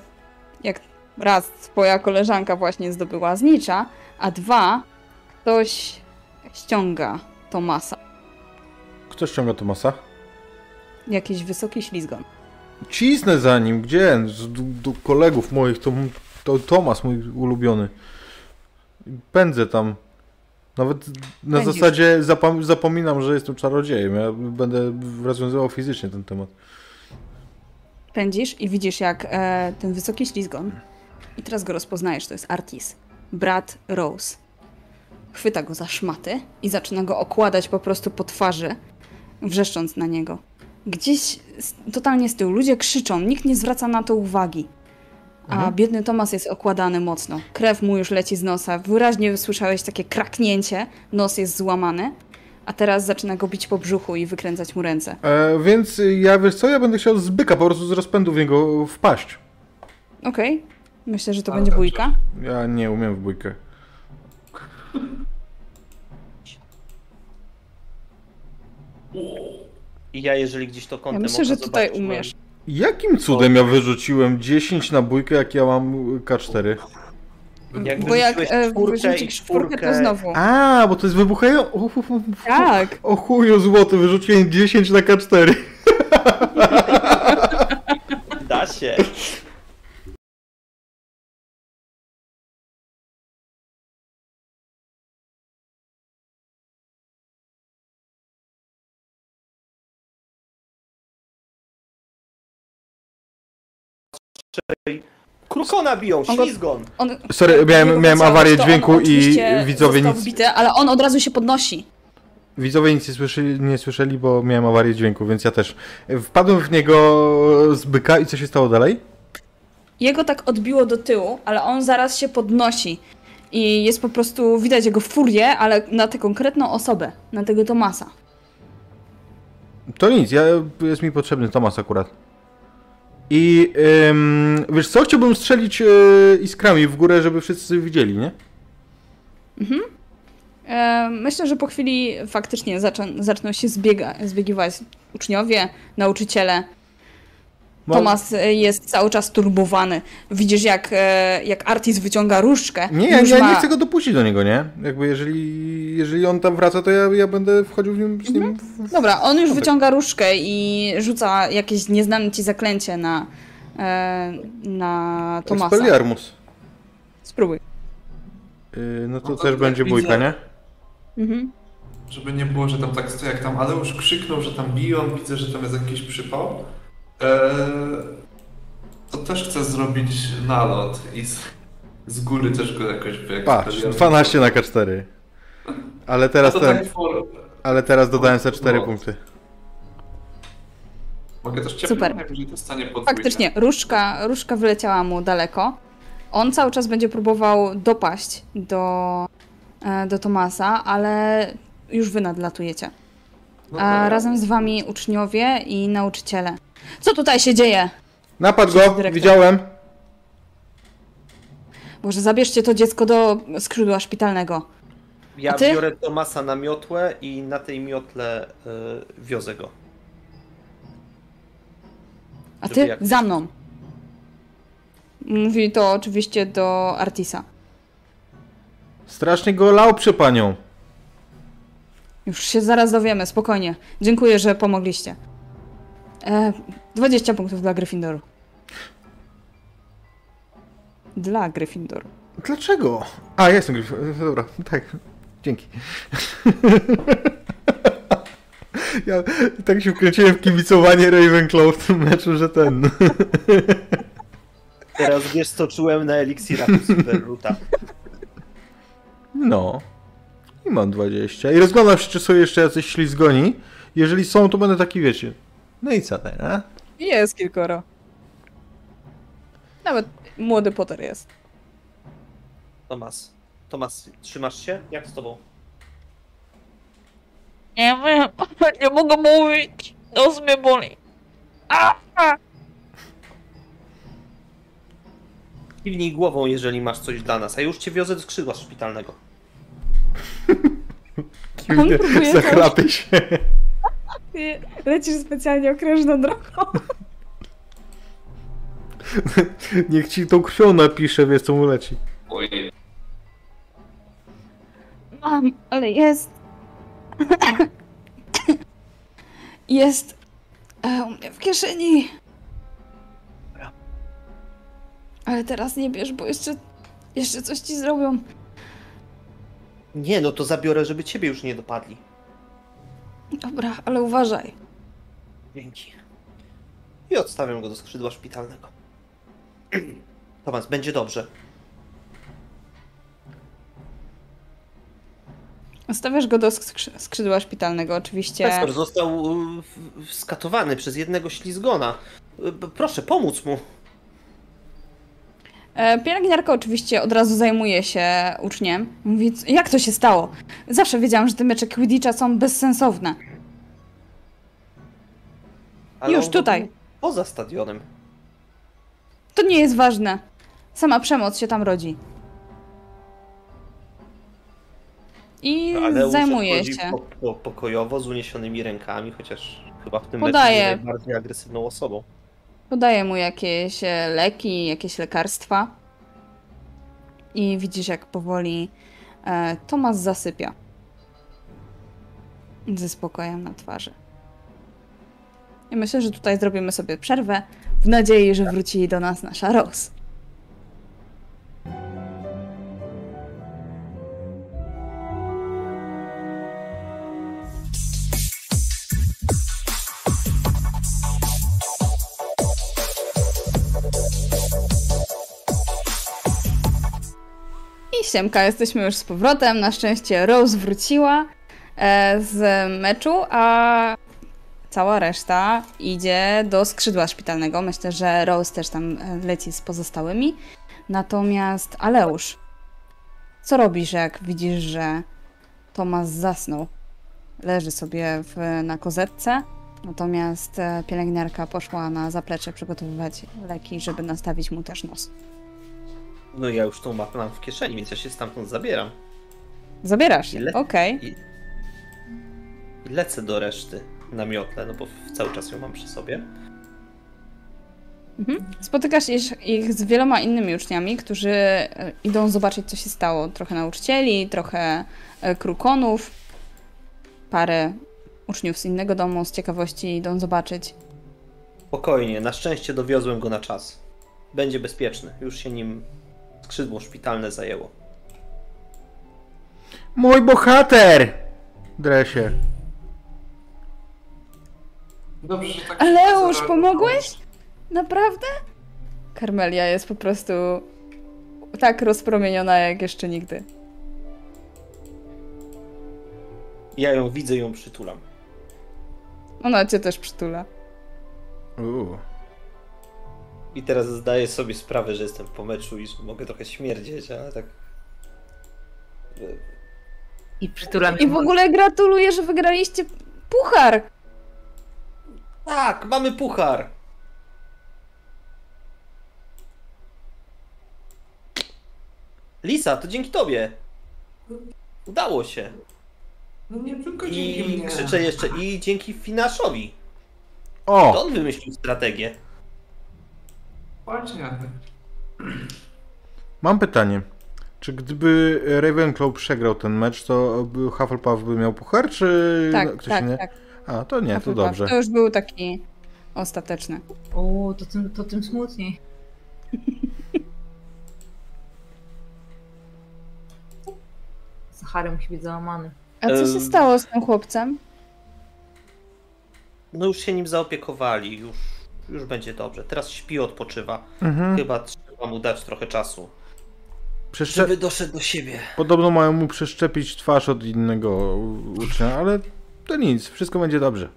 jak raz twoja koleżanka właśnie zdobyła znicza, a dwa, ktoś ściąga Tomasa. Kto ściąga Tomasa? Jakiś wysoki ślizgon. Cisnę za nim, gdzie? Do, do kolegów moich, to, to Tomas, mój ulubiony. Pędzę tam. Nawet na Pędzisz. zasadzie zapam- zapominam, że jestem czarodziejem. Ja będę rozwiązywał fizycznie ten temat. pędzisz i widzisz jak e, ten wysoki ślizgon i teraz go rozpoznajesz, to jest Artis. brat Rose. Chwyta go za szmaty i zaczyna go okładać po prostu po twarzy, wrzeszcząc na niego. Gdzieś totalnie z tyłu ludzie krzyczą, nikt nie zwraca na to uwagi. A biedny Tomas jest okładany mocno. Krew mu już leci z nosa. Wyraźnie słyszałeś takie kraknięcie, nos jest złamany, a teraz zaczyna go bić po brzuchu i wykręcać mu ręce. E, więc ja, wiesz co, ja będę chciał z byka po prostu z rozpędu w niego wpaść. Okej, myślę, że to A, będzie dobrze. bójka. Ja nie umiem w bójkę. I ja jeżeli gdzieś to Ja kątem myślę, że tutaj zobaczyłem- umiesz. Jakim cudem ja wyrzuciłem 10 na bójkę, jak ja mam K4? Jak Bo jak e, czwórkę wyrzuci i czwórkę, to znowu. A, bo to jest wybuchają... O, o, o, Tak. O chuju złoty, wyrzuciłem 10 na K4. Da się. Krukona biją, On go- ślizgon. On, Sorry, miałem, miałem awarię to on dźwięku i oczywiście widzowie został nic, wbity, ale on od razu się podnosi. widzowie nic nie, słyszeli, nie słyszeli, bo miałem awarię dźwięku, więc ja też. Wpadłem w niego z byka i co się stało dalej? Jego tak odbiło do tyłu, ale on zaraz się podnosi. I jest po prostu, widać jego furię, ale na tę konkretną osobę, na tego Tomasa. To nic, ja, jest mi potrzebny Tomas akurat. I ym, wiesz co, chciałbym strzelić yy, iskrami w górę, żeby wszyscy widzieli, nie? E, myślę, że po chwili faktycznie zaczą, zaczną się zbiega, zbiegiwać uczniowie, nauczyciele. Bo- Tomas e, jest cały czas turbowany. Widzisz, jak, e, jak Artis wyciąga różdżkę. Nie, ja, Już ja ma... nie chcę go dopuścić do niego, nie? Jakby jeżeli, jeżeli on tam wraca, to ja, ja będę wchodził w nim, z nim w, Dobra, on już wyciąga różdżkę i rzuca jakieś nieznane ci zaklęcie na, e, na Tomasa. Expelliarmus. Spróbuj. Yy, no to No to też tak będzie widzę. bójka, nie? Mhm. Żeby nie było, że tam tak stoi, jak tam Aleusz krzyknął, że tam biją, widzę, że tam jest jakiś przypał. Eee, to też chcę zrobić nalot i z, z góry też go jakoś Patrz, wyeksperimentować. 12 na K4. Ale teraz, to ten, for... ale teraz dodałem sobie 4 No. punkty. Mogę też cię Super. dostanie. Faktycznie, różka, różka wyleciała mu daleko. On cały czas będzie próbował dopaść do, e, do Tomasa, ale już wy nadlatujecie. No A razem z wami uczniowie i nauczyciele. Co tutaj się dzieje? Napadł go, Dyrektor. widziałem. Boże, zabierzcie to dziecko do skrzydła szpitalnego. Ja A ty? biorę Tomasa na miotłę i na tej miotle y, wiozę go. A Żeby ty jak- za mną. Mówi to oczywiście do Artisa. Strasznie go lał przy panią. Już się zaraz dowiemy, spokojnie. Dziękuję, że pomogliście. E, 20 punktów dla Gryffindoru. Dla Gryffindoru. Dlaczego? A, ja jestem Gryff. Dobra, tak. Dzięki. Ja tak się wkręciłem w kibicowanie Ravenclaw w tym meczu, że ten... Teraz wiesz co czułem na eliksirach Silverruta. No. I mam 20. I rozglądam się, czy są jeszcze jacyś ślizgoni. Jeżeli są, to będę taki, wiecie. No i co teraz? Jest kilkoro. Nawet młody Potter jest. Tomas. Tomas, trzymasz się? Jak z tobą? Nie wiem, nie mogę mówić. Nos mnie boli. A. Kiwnij głową, jeżeli masz coś dla nas, a już cię wiozę do skrzydła szpitalnego. Próbuje Zachrapy się. Lecisz specjalnie okrężną drogą. Niech ci tą krwią napisze, wiesz co mu leci. Oj, Mam, ale jest. jest. E, u mnie w kieszeni. Ale teraz nie bierz, bo jeszcze. Jeszcze coś ci zrobią. Nie, no to zabiorę, żeby ciebie już nie dopadli. Dobra, ale uważaj. Dzięki. I odstawiam go do skrzydła szpitalnego. Tomasz, będzie dobrze. Stawiasz go do skrzydła szpitalnego, oczywiście. Pesper został y, skatowany przez jednego ślizgona. Y, proszę pomóc mu. E, Pielęgniarka oczywiście od razu zajmuje się uczniem. Mówi, "C- jak to się stało? Zawsze wiedziałam, że te mecze Quidditcha są bezsensowne. Ale Już tutaj. Poza stadionem. To nie jest ważne. Sama przemoc się tam rodzi. I Ale zajmuje się. Po, po, pokojowo, z uniesionymi rękami, chociaż chyba w tym Podaje. meczu jest najbardziej agresywną osobą. Podaje mu jakieś e, leki, jakieś lekarstwa. I widzisz, jak powoli e, Tomas zasypia. Ze spokojem na twarzy. I myślę, że tutaj zrobimy sobie przerwę w nadziei, że wróci do nas nasza Rose. Siemka, jesteśmy już z powrotem. Na szczęście Rose wróciła e, z meczu, a cała reszta idzie do skrzydła szpitalnego. Myślę, że Rose też tam e, leci z pozostałymi. Natomiast Aleusz, co robisz, jak widzisz, że Tomas zasnął? Leży sobie w, na kozetce, natomiast e, pielęgniarka poszła na zaplecze przygotowywać leki, żeby nastawić mu też nos. No ja już tą mapę mam w kieszeni, więc ja się stamtąd zabieram. Zabierasz się, okej. I, I lecę do reszty na miotle, no bo cały czas ją mam przy sobie. Mhm. Spotykasz ich, ich z wieloma innymi uczniami, którzy e, idą zobaczyć, co się stało. Trochę nauczycieli, trochę e, krukonów, parę uczniów z innego domu z ciekawości idą zobaczyć. Spokojnie, na szczęście dowiozłem go na czas. Będzie bezpieczny, już się nim skrzydło szpitalne zajęło. Mój bohater! Dresie. Dobrze, że tak pomogłeś? Naprawdę? Karmelia jest po prostu tak rozpromieniona jak jeszcze nigdy. Ja ją widzę, ją przytulam. Ona cię też przytula. Uuu. I teraz zdaję sobie sprawę, że jestem po meczu i że mogę trochę śmierdzieć, ale tak... I przytulam I w ogóle gratuluję, że wygraliście puchar! Tak, mamy puchar! Lisa, to dzięki tobie! Udało się! No nie tylko dzięki I mnie. krzyczę jeszcze, i dzięki Finaszowi. To O! on wymyślił strategię. Właśnie. Mam pytanie. Czy gdyby Ravenclaw przegrał ten mecz, to Hufflepuff by miał puchar, czy Tak, ktoś tak, inny? tak. A, to nie, to Hufflepuff. dobrze. To już był taki ostateczny. O, to tym, to tym smutniej. Zacharem musi być załamany. A co się stało z tym chłopcem? No już się nim zaopiekowali, już, już będzie dobrze. Teraz śpi, odpoczywa. Mhm. Chyba trzeba mu dać trochę czasu, Przeszcze... żeby doszedł do siebie. Podobno mają mu przeszczepić twarz od innego ucznia, ale to nic, wszystko będzie dobrze.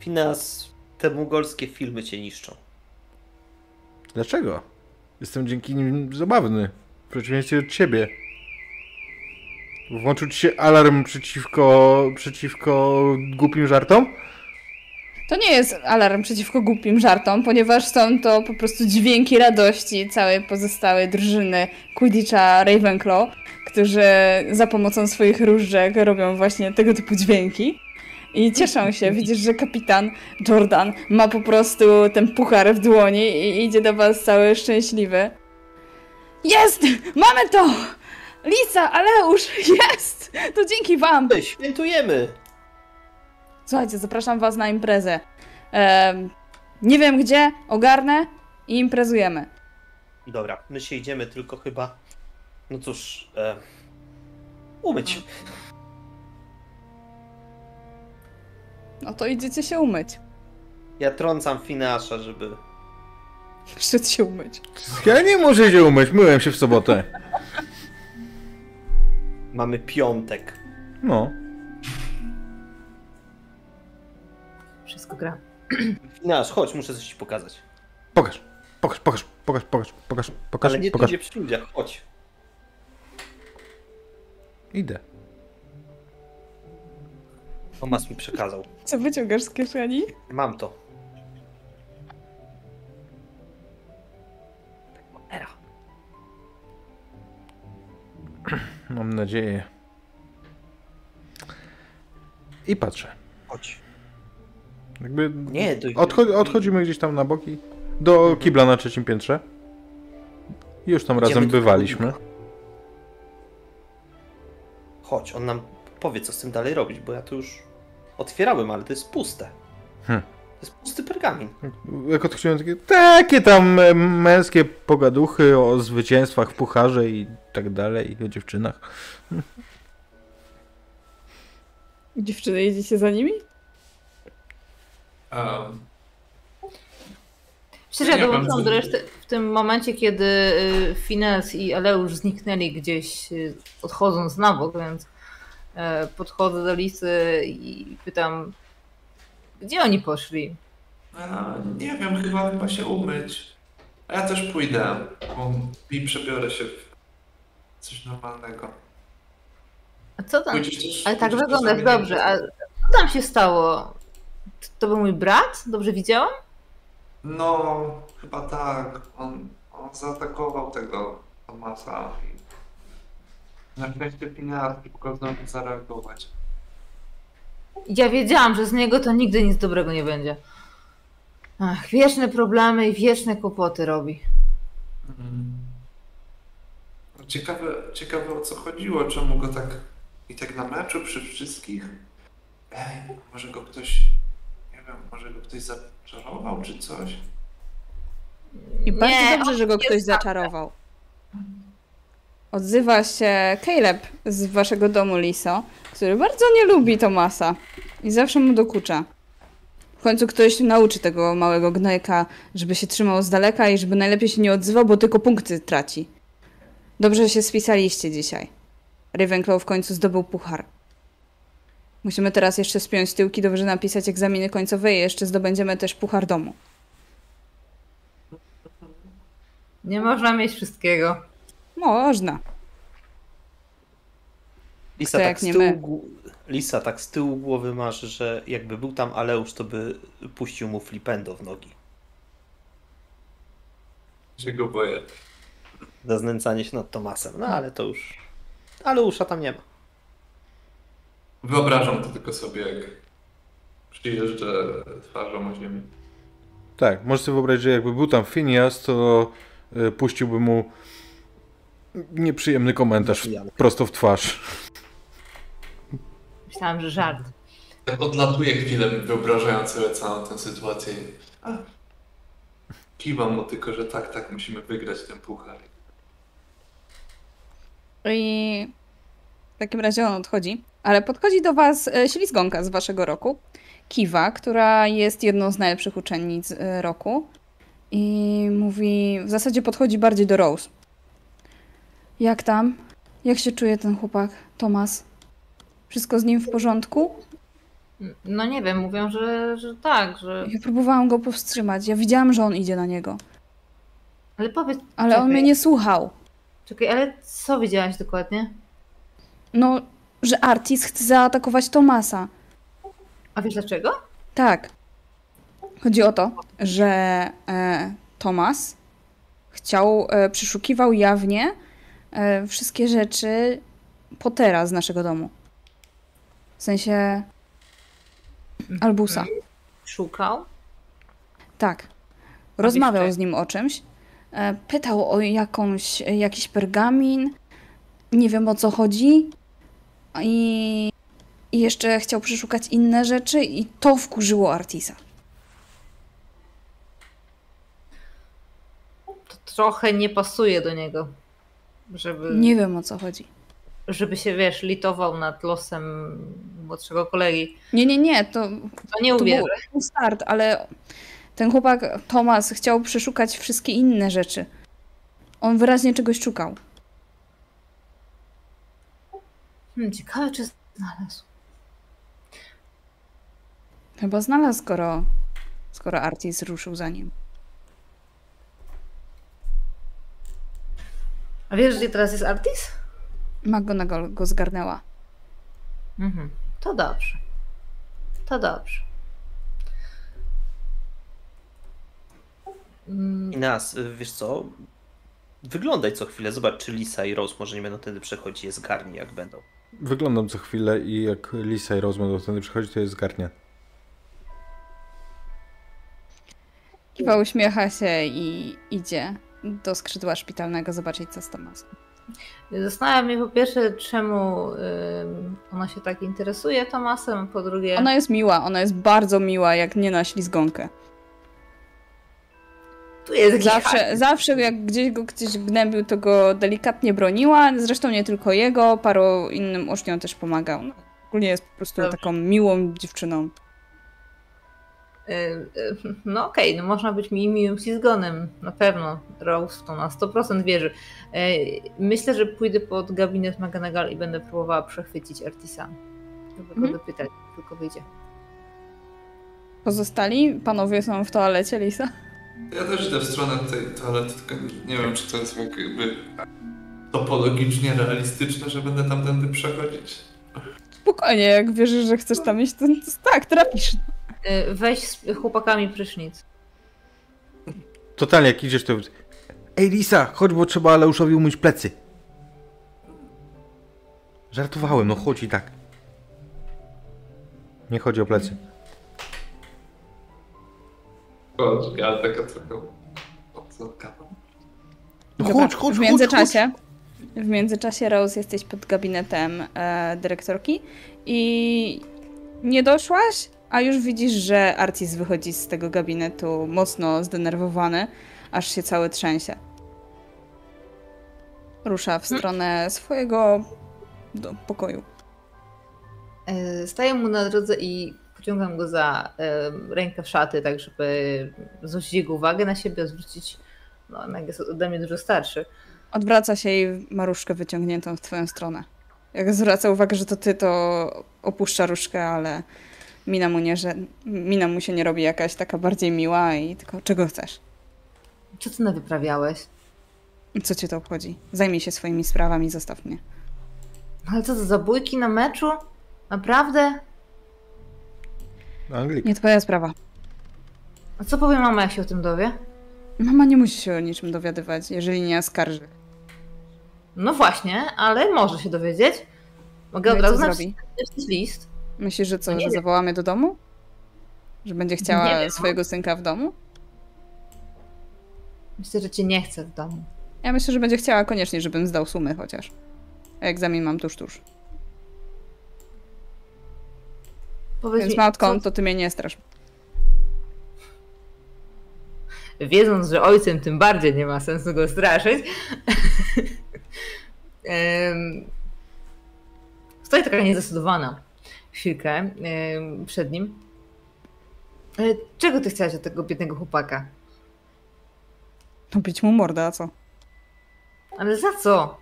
Finas, te mongolskie filmy cię niszczą. Dlaczego? Jestem dzięki nim zabawny. W przeciwieństwie od ciebie. Włączył ci się alarm przeciwko, przeciwko głupim żartom? To nie jest alarm przeciwko głupim żartom, ponieważ są to po prostu dźwięki radości całej pozostałej drużyny Quidditcha Ravenclaw, którzy za pomocą swoich różdżek robią właśnie tego typu dźwięki. I cieszą się, widzisz, że kapitan Jordan ma po prostu ten puchar w dłoni i idzie do was cały szczęśliwy. Jest! Mamy to! Lisa, Aleusz, jest! To dzięki wam! My świętujemy! Słuchajcie, zapraszam was na imprezę. Em, nie wiem gdzie, ogarnę i imprezujemy. Dobra, my się idziemy tylko chyba. No cóż, e, umyć. No to idziecie się umyć. Ja trącam Finasza, żeby. Szedł się umyć. Ja nie muszę się umyć, myłem się w sobotę. Mamy piątek. No. Wszystko gra. Finasz, chodź, muszę coś ci pokazać. Pokaż. Pokaż, pokaż, pokaż, pokaż, pokaż, pokaż, Ale nie tu, pokaż. gdzie przy ludziach, chodź. Idę. Tomas mi przekazał. Co wyciągasz z kieszeni? Mam to. Mam nadzieję. I patrzę. Chodź. Jakby Nie, to... odcho- odchodzimy gdzieś tam na boki. Do kibla na trzecim piętrze. I Już tam Idziemy razem bywaliśmy. Chodź, on nam powie, co z tym dalej robić, bo ja to już otwierałem, ale to jest puste. Hmm. To jest pusty pergamin. Jak odchodziłem takie, takie tam e, męskie pogaduchy o zwycięstwach w pucharze i tak dalej, i o dziewczynach. Dziewczyny, jedziecie za nimi? Um, Szczerze, Ja coś- do reszty w tym momencie, kiedy y, Fines i Aleusz zniknęli gdzieś, y, odchodząc na bok, więc e, podchodzę do Lisy i pytam, gdzie oni poszli? a, nie wiem, chyba chyba się umyć. A ja też pójdę, i przebiorę się w coś normalnego. A co tam? Też? Ale tak wyglądasz dobrze. A co tam się stało? To- był mój brat? Dobrze widziałam? No, chyba tak. On, on zaatakował tego Tomasa i na szczęście Phineas szybko zdążył zareagować. Ja wiedziałam, że z niego to nigdy nic dobrego nie będzie. Ach, wieczne problemy i wieczne kłopoty robi. Mm. Ciekawe, ciekawe o co chodziło, czemu go tak i tak na meczu przy wszystkich. Ej, może go ktoś, wiem, może go ktoś zaczarował czy coś. I bardzo Nie, dobrze, że go ktoś zaczarował. Odzywa się Caleb z waszego domu, Liso, który bardzo nie lubi Tomasa i zawsze mu dokucza. W końcu ktoś nauczy tego małego gnojka, żeby się trzymał z daleka i żeby najlepiej się nie odzywał, bo tylko punkty traci. Dobrze się spisaliście dzisiaj. Ravenclaw w końcu zdobył puchar. Musimy teraz jeszcze spiąć tyłki, dobrze napisać egzaminy końcowe i jeszcze zdobędziemy też puchar domu. Nie można mieć wszystkiego. Można. Lisa tak, z tyłu, Lisa tak z tyłu głowy masz, że jakby był tam Aleusz, to by puścił mu flipendo w nogi. Go boję. Za znęcanie się nad Tomasem. No ale to już... Aleusza tam nie ma. Wyobrażam to tylko sobie, jak przyjeżdżę twarzą o ziemię. Tak, możesz sobie wyobrazić, że jakby był tam Phineas, to y, puściłby mu nieprzyjemny komentarz prosto w twarz. Myślałam, że żart. Tak odlatuję chwilę, wyobrażając sobie całą tę sytuację. Kiwam mu tylko, że tak, tak, musimy wygrać ten puchar. I w takim razie on odchodzi. Ale podchodzi do was e, ślizgonka z waszego roku, Kiwa, która jest jedną z najlepszych uczennic e, roku. I mówi, w zasadzie podchodzi bardziej do Rose. Jak tam? Jak się czuje ten chłopak, Tomas? Wszystko z nim w porządku? No nie wiem, mówią, że, że tak, że... Ja próbowałam go powstrzymać. Ja widziałam, że on idzie na niego. Ale powiedz, Ale on Czekaj. mnie nie słuchał. czekaj, ale co widziałaś dokładnie? No, że Artis chce zaatakować Tomasa. A wiesz dlaczego? Tak. Chodzi o to, że e, Tomas chciał, e, przeszukiwał jawnie e, wszystkie rzeczy Pottera z naszego domu. W sensie Albusa. Szukał? Tak. Rozmawiał z nim o czymś. E, pytał o jakąś, jakiś pergamin. Nie wiem o co chodzi. I, I jeszcze chciał przeszukać inne rzeczy i to wkurzyło Artisa. To trochę nie pasuje do niego. Żeby, Nie wiem o co chodzi. żeby się, wiesz, litował nad losem młodszego kolegi. Nie, nie, nie, to, To nie to uwierzę. był start, ale ten chłopak, Tomas, chciał przeszukać wszystkie inne rzeczy. On wyraźnie czegoś szukał. Hmm, ciekawe, czy znalazł. Chyba znalazł, skoro, skoro Artis ruszył za nim. A wiesz, gdzie teraz jest Artis? McGonagall go zgarnęła. Mhm. To dobrze. To dobrze. Mm, I nas, wiesz co? Wyglądaj co chwilę, zobacz, czy Lisa i Rose może nie będą tędy przechodzić, je zgarni jak będą. Wyglądam co chwilę i jak Lisa i Rose będą wtedy przychodzić, to jest zgarnia. Kiwa uśmiecha się i idzie do skrzydła szpitalnego zobaczyć, co z Tomasem. Zastanawiam mnie po pierwsze, czemu ona się tak interesuje Tomasem, a po drugie... Ona jest miła, ona jest bardzo miła, jak nie na ślizgonkę. Tu jest Zawsze, zawsze jak gdzieś go ktoś gnębił, to go delikatnie broniła. Zresztą nie tylko jego, paru innym uczniom też pomagał. No, ogólnie jest po prostu Dobrze. taką miłą dziewczyną. Y, y, No okej, no można być mi miłym ślizgonem, na pewno. Rose w to na 100% wierzy. Y, Myślę, że pójdę pod gabinet McGonagall i będę próbowała przechwycić Artisa. Żeby Mhm. go dopytać, tylko wyjdzie. Pozostali panowie są w toalecie, Lisa. Ja też idę w stronę tej toalety, tylko nie wiem, czy to jest jakby topologicznie realistyczne, że będę tamtędy przechodzić. Spokojnie, jak wierzysz, że chcesz tam iść, to, to tak, trafisz. Y, Weź z chłopakami prysznic. Totalnie, jak idziesz, to... Ej, Lisa, chodź, bo trzeba Aleuszowi umyć plecy. Żartowałem, no chodź i tak. Nie chodzi o plecy. Chodź, ja taka trochę... No Dobra, chodź, chodź, w międzyczasie, w międzyczasie Rose jesteś pod gabinetem e, dyrektorki i nie doszłaś, a już widzisz, że Artis wychodzi z tego gabinetu mocno zdenerwowany, aż się cały trzęsie. Rusza w stronę swojego do pokoju. Y, Staję mu na drodze i pociągam go za rękę w szaty, tak żeby zwrócić jego uwagę na siebie, zwrócić, no jednak jest ode mnie dużo starszy. Odwraca się i ma różkę wyciągniętą w twoją stronę. Jak zwraca uwagę, że to ty, to opuszcza różkę, ale mina mu, nie, że, mina mu się nie robi jakaś taka bardziej miła i tylko czego chcesz? Co ty nawyprawiałeś? Co cię to obchodzi? Zajmij się swoimi sprawami, zostaw mnie. Ale co to, zabójki na meczu? Naprawdę? Anglik. Nie twoja sprawa. A co powie mama, jak się o tym dowie? Mama nie musi się o niczym dowiadywać, jeżeli nie oskarży. No właśnie, ale może się dowiedzieć. Mogę No od razu napisać list. Myślisz, że co, Nie że wiem. zawołamy do domu? Że będzie Nie chciała wiem. swojego synka w domu? Myślę, że cię nie chce w domu. Ja myślę, że będzie chciała koniecznie, żebym zdał sumy chociaż. A egzamin mam tuż, tuż. Powiedz Więc mi, matką, co- to ty mnie nie strasz. wiedząc, że ojcem tym bardziej nie ma sensu go straszyć. Stoję taka niezdecydowana chwilkę przed nim. E, Czego ty chciałaś od tego biednego chłopaka? No bić mu mordę, a co? Ale za co?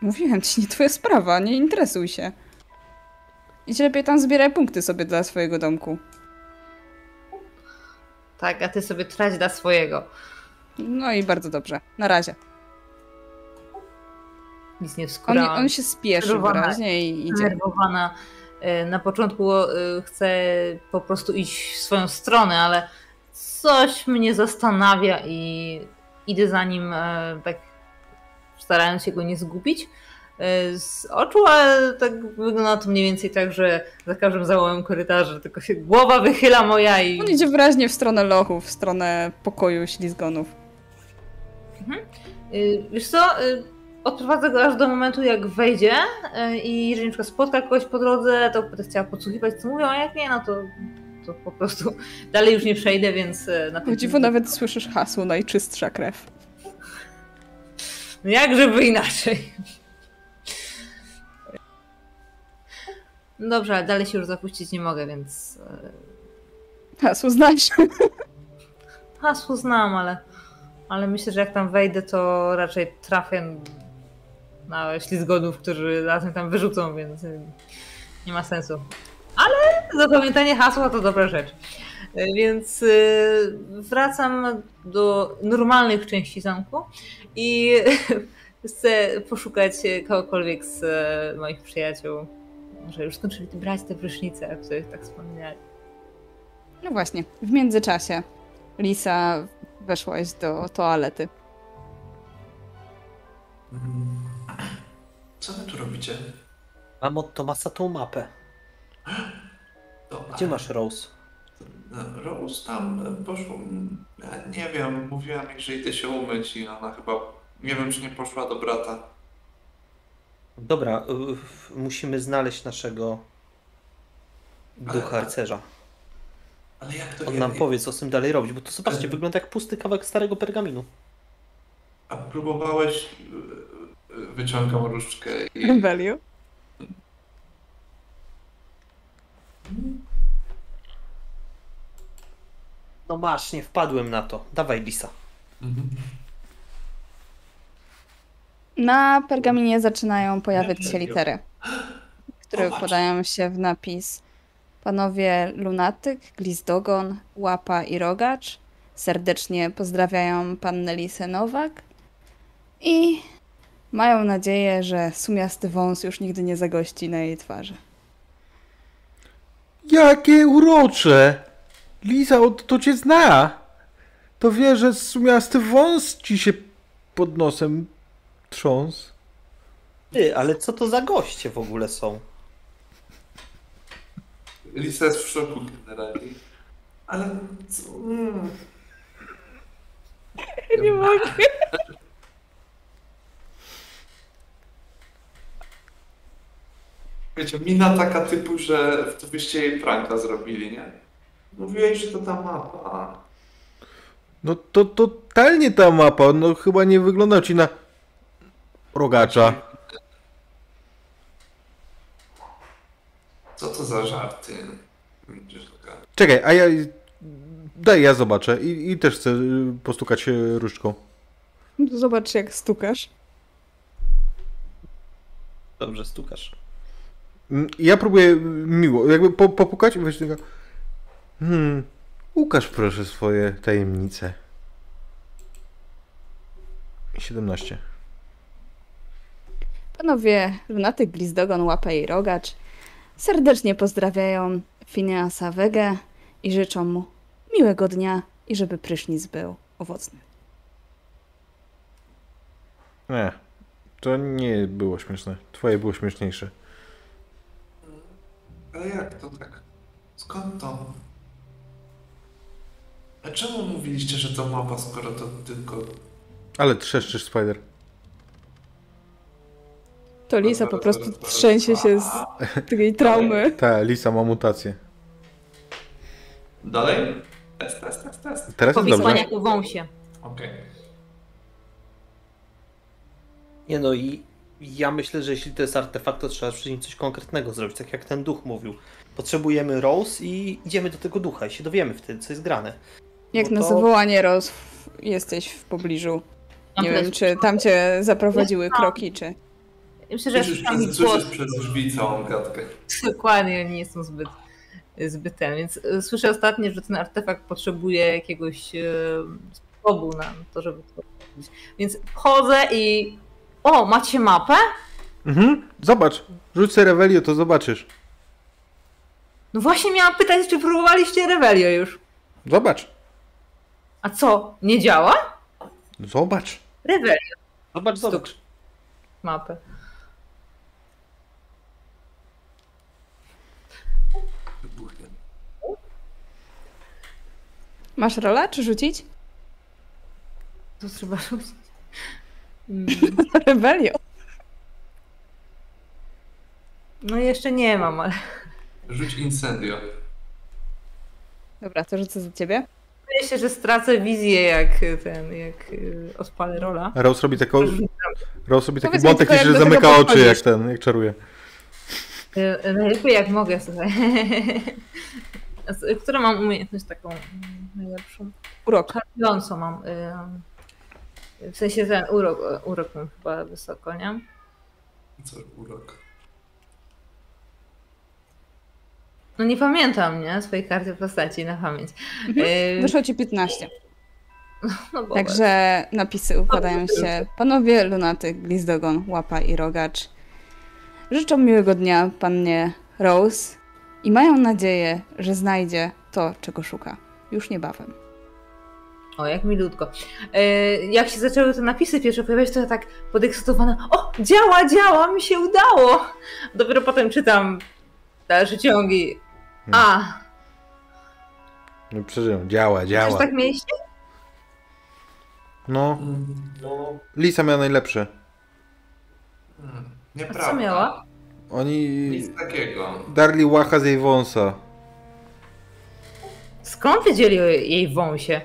Mówiłem ci, nie twoja sprawa, nie interesuj się. Idź lepiej tam zbieraj punkty sobie dla swojego domku. Tak, a ty sobie trać dla swojego. No i bardzo dobrze. Na razie. Nic nie On, wskurałam. on się spieszy wyraźnie i idzie. zdenerwowana. E, Na początku e, chcę po prostu iść w swoją stronę, ale coś mnie zastanawia i idę za nim e, tak starając się go nie zgubić z oczu, ale tak wygląda to mniej więcej tak, że za każdym załomem korytarza tylko się głowa wychyla moja i On idzie wyraźnie w stronę lochów, w stronę pokoju ślizgonów. Y, Wiesz co, y, odprowadzę go aż do momentu, jak wejdzie y, i jeżeli na przykład spotka kogoś po drodze, to będę chciała podsłuchiwać, co mówią, a jak nie, no to, to po prostu dalej już nie przejdę, więc na O tym... dziwo nawet słyszysz hasło najczystsza krew. No jak żeby inaczej. No Dobrze, ale dalej się już zapuścić nie mogę, więc y, Hasło znasz. hasło znam, ale, ale myślę, że jak tam wejdę, to raczej trafię na ślizgonów, którzy razem tam wyrzucą, więc y, nie ma sensu. Ale zapamiętanie hasła to dobra rzecz. Y, Więc wracam do normalnych części zamku i chcę poszukać kogokolwiek z e, moich przyjaciół, że już skończyli brać te prysznice, o których tak wspomniałeś. No właśnie, w międzyczasie Lisa weszłaś do toalety. Co wy tu robicie? Mam od Tomasa tą mapę. Dobra. Gdzie masz Rose? Rose tam poszło. Ja nie wiem, mówiłam jej, że idę się umyć i ona chyba. Nie wiem, czy nie poszła do brata. Dobra, y, musimy znaleźć naszego ducha Ale- rycerza. Ale jak to On nam ja- powie, co z tym dalej robić, bo to zobaczcie, Ale- wygląda jak pusty kawałek starego pergaminu. A próbowałeś. y, y, Wyciągam różdżkę i. Rebellion. No masz, nie wpadłem na to. Dawaj, Lisa. Mhm. Na pergaminie zaczynają pojawiać się litery, które podają się w napis. Panowie Lunatyk, Glizdogon, Łapa i Rogacz serdecznie pozdrawiają pannę Lisę Nowak i mają nadzieję, że sumiasty wąs już nigdy nie zagości na jej twarzy. Jakie urocze! Liza, od to cię zna. To wie, że sumiasty wąs ci się pod nosem trząs. Ty, ale co to za goście w ogóle są? Lisa jest w szoku generalnie. Ale. Co? Mm. Nie mogę. Wiecie, mina taka typu, że to byście jej pranka zrobili, nie? Mówiłeś, że to ta mapa. No to totalnie ta mapa, no chyba nie wygląda ci na rogacza. Co to za żarty? Czekaj, a ja... Daj, ja zobaczę i, i też chcę y, postukać różdżką. Zobacz, jak stukasz. Dobrze, stukasz. Mm, Ja próbuję y, miło, jakby po, popukać i weź tylko... Hmm, ukaż proszę swoje tajemnice. 17. Panowie Lunatyk, Glizdogon, Łapa i Rogacz serdecznie pozdrawiają Phineasa Wegę i życzą mu miłego dnia i żeby prysznic był owocny. Nie, to nie było śmieszne. Twoje było śmieszniejsze. Ale jak to tak? Skąd to? A czemu mówiliście, że to mapa, skoro to tylko... Ale trzeszczysz, Spider. To Lisa po prostu trzęsie się z tej traumy. Ta, Lisa ma mutację. Dalej? Test, test, test, test. Teraz jest dobrze. ku wąsie. Okej. Nie no i ja myślę, że jeśli to jest artefakt, to trzeba przy nim coś konkretnego zrobić, tak jak ten duch mówił. Potrzebujemy Rose i idziemy do tego ducha i się dowiemy wtedy, co jest grane. Jak Bo na to- zawołanie Roz jesteś w pobliżu. Nie wiem, czy tam cię zaprowadziły kroki, czy... Myślę, że Słyszysz, przez, głos. przez drzwi całą gadkę. Dokładnie, nie jestem zbyt, zbyt ten. Więc y, słyszę ostatnio, że ten artefakt potrzebuje jakiegoś y, sposobu na to, żeby to robić. Więc chodzę i. O, macie mapę? Mhm. Zobacz, rzuć sobie Revelio, to zobaczysz. No właśnie miałam pytać, czy próbowaliście Revelio już. Zobacz. A co? Nie działa? Zobacz. Revelio Zobacz, zobacz. mapę. Masz rolę, czy rzucić? To trzeba rzucić. Mm, Rebelio. No jeszcze nie mam, ale Rzuć incendio. Dobra, to rzucę za ciebie. boję się, że stracę wizję jak ten, jak y, odpalę rola. Rose robi taką... Rose robi taki błąd, jak że zamyka oczy, podchodzisz. jak ten, jak czaruje. Y, Najlepiej jak mogę, słuchaj. A z- Którą mam umiejętność taką mm, najlepszą? Urok. Czarującą mam. W sensie ten urok, urok mam chyba wysoko, nie? Co urok. No nie pamiętam, nie? Swojej karty postaci na pamięć. Yy, Wyszło ci 15. no bo- Także napisy układają się. Panowie Lunatyk, Glizdogon, Łapa i Rogacz życzą miłego dnia pannie Rose i mają nadzieję, że znajdzie to, czego szuka. Już niebawem. O, jak milutko. Yy, jak się zaczęły te napisy pierwsze pojawiać, to ja tak podekscytowana. O, działa, działa, mi się udało! Dopiero potem czytam dalsze ciągi. A, No przeżyłem. Działa, działa. tak mieliście? No, No, Lisa miała najlepsze. Hmm, A nieprawda. co miała? Oni Nic takiego. darli łacha z jej wąsa. Skąd wiedzieli o jej wąsie?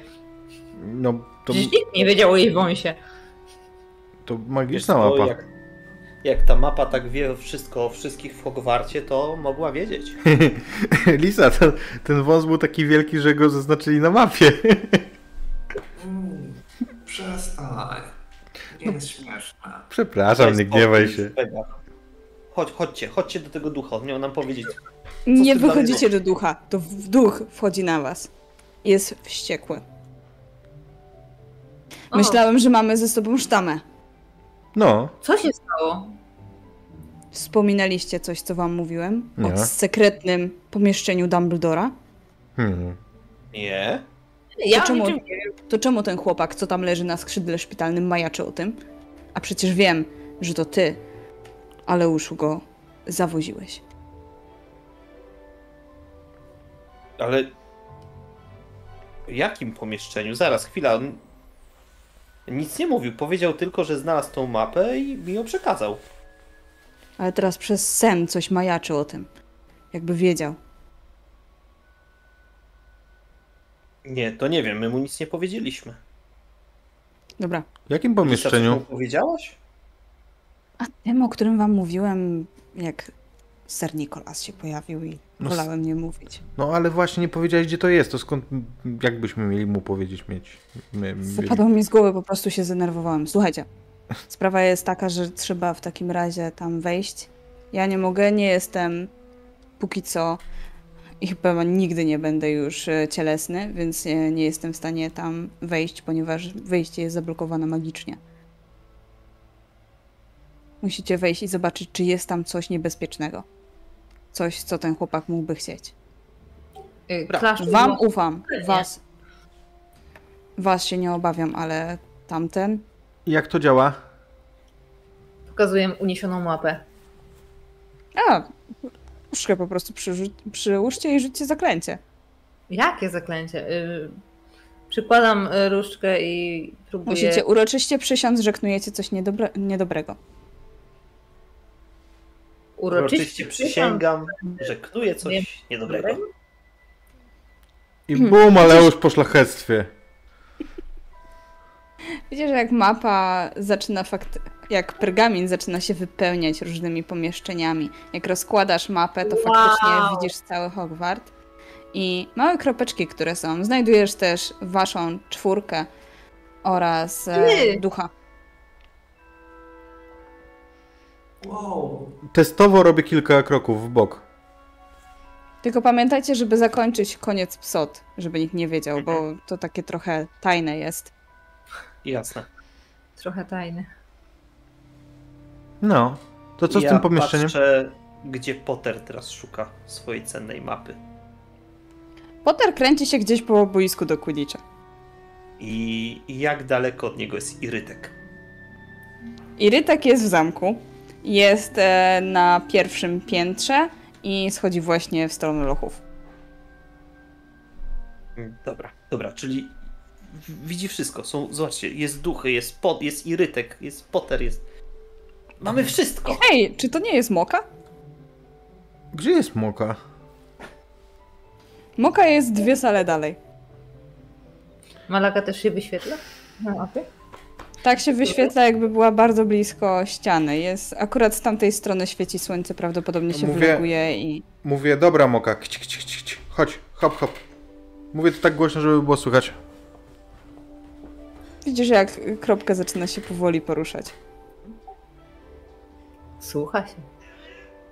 No, to, Przecież nikt nie wiedział o jej wąsie. to magiczna co, mapa. jak, jak ta mapa tak wie wszystko o wszystkich w Hogwarcie, to mogła wiedzieć. Lisa, ten, ten wąs był taki wielki, że go zaznaczyli na mapie. Mm, przestań. Nie jest śmieszne. Przepraszam, nie gniewaj się. Chodź, chodźcie, chodźcie do tego ducha, on miał nam powiedzieć. Nie wychodzicie do ducha, to w duch wchodzi na was. Jest wściekły. O, Myślałem, że mamy ze sobą sztamę. No, Co się stało? Wspominaliście coś, co wam mówiłem? Nie. O sekretnym pomieszczeniu Dumbledora? hmm. Nie? Ja To czemu- nie wiem. To czemu ten chłopak, co tam leży na skrzydle szpitalnym, majaczy o tym? A przecież wiem, że to ty, ale uszu go zawoziłeś. Ale... W jakim pomieszczeniu? Zaraz, chwila. On... Nic nie mówił, powiedział tylko, że znalazł tą mapę i mi ją przekazał. Ale teraz przez sen coś majaczy o tym. Jakby wiedział. Nie, to nie wiem, my mu nic nie powiedzieliśmy. Dobra. W jakim Lisa, coś pomieszczeniu? mu powiedziałaś? A tym, o którym wam mówiłem, jak ser Nikolas się pojawił i No wolałem nie mówić. No ale właśnie nie powiedziałeś, gdzie to jest. To skąd, jak byśmy mieli mu powiedzieć mieć? My, mieli... Zapadło mi z głowy, po prostu się zdenerwowałem. Słuchajcie, sprawa jest taka, że trzeba w takim razie tam wejść. Ja nie mogę, nie jestem póki co i chyba nigdy nie będę już e, cielesny, więc nie, nie jestem w stanie tam wejść, ponieważ wejście jest zablokowane magicznie. Musicie wejść i zobaczyć, czy jest tam coś niebezpiecznego. Coś, co ten chłopak mógłby chcieć. Y, klasztor Wam był- ufam, was. Was się nie obawiam, ale tamten. Jak to działa? Pokazuję uniesioną mapę. A, różdżkę po prostu przyrzu- przyłóżcie i rzućcie zaklęcie. Jakie zaklęcie? Y, Przykładam y, różdżkę i próbuję... Musicie uroczyście przysiąc, że knujecie coś niedobre, niedobrego. Uroczyście przysięgam, że knuję coś niedobrego. I bum, Aleusz po szlachectwie. Że jak mapa zaczyna fakt... jak pergamin zaczyna się wypełniać różnymi pomieszczeniami. Jak rozkładasz mapę, to faktycznie Wow. widzisz cały Hogwart. I małe kropeczki, które są. Znajdujesz też waszą czwórkę oraz e, ducha. Wow. Testowo robię kilka kroków w bok. Tylko pamiętajcie, żeby zakończyć koniec psot, żeby nikt nie wiedział, bo to takie trochę tajne jest. Jasne. Trochę tajny. No. To co z ja tym pomieszczeniem? Patrzę, gdzie Potter teraz szuka swojej cennej mapy. Potter kręci się gdzieś po boisku do Quidditcha. I i jak daleko od niego jest Irytek. Irytek jest w zamku, jest e, na pierwszym piętrze i schodzi właśnie w stronę lochów. Mm, Dobra, dobra, czyli widzi wszystko. Są, zobaczcie, jest duchy, jest, pot, jest Irytek, jest Potter, jest... Mamy wszystko! Hej, czy to nie jest Moka? Gdzie jest moka? Moka jest dwie sale dalej. Malaga też się wyświetla? Na mapie? Tak się wyświetla, jakby była bardzo blisko ściany. Jest akurat z tamtej strony świeci słońce, prawdopodobnie się Mówię- wyleguje i. Mówię, dobra moka, kć, kć, kć, kć. chodź, hop, hop. Mówię to tak głośno, żeby było słychać. Widzisz, jak kropka zaczyna się powoli poruszać. Słucha się.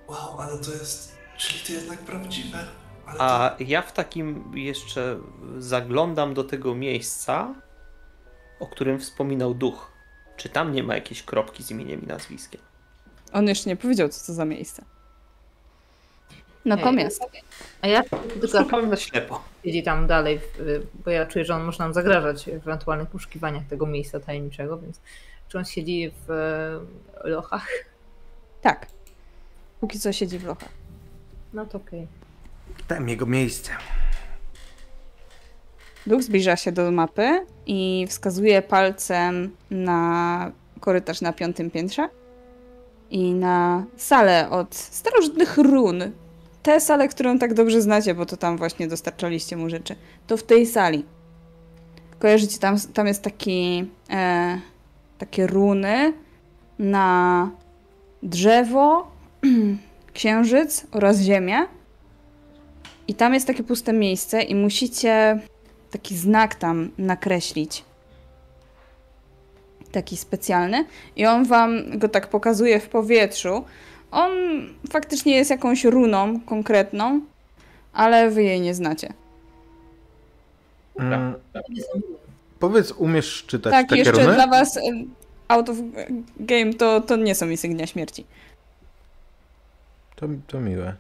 Wow, ale to jest... Czyli to jednak prawdziwe? Ale A ja w takim jeszcze zaglądam do tego miejsca, o którym wspominał duch. Czy tam nie ma jakiejś kropki z imieniem i nazwiskiem? On jeszcze nie powiedział, co to za miejsce. Natomiast A ja tylko na ślepo. siedzi tam dalej, bo ja czuję, że on może nam zagrażać w ewentualnych poszukiwaniach tego miejsca tajemniczego, więc czy on siedzi w e, lochach? tak. Póki co siedzi w lochach. No to okej. Tam jego miejsce. Duch zbliża się do mapy i wskazuje palcem na korytarz na piątym piętrze i na salę od starożytnych run. Tę salę, którą tak dobrze znacie, bo to tam właśnie dostarczaliście mu rzeczy. To w tej sali. Kojarzycie, tam, tam jest taki, e, takie runy na drzewo, księżyc oraz ziemię. I tam jest takie puste miejsce i musicie taki znak tam nakreślić. Taki specjalny. I on wam go tak pokazuje w powietrzu. On faktycznie jest jakąś runą konkretną, ale wy jej nie znacie. Mm, powiedz, umiesz czytać tak, takie jeszcze runy? dla was out of game to, to nie są insygnia śmierci. To, to miłe.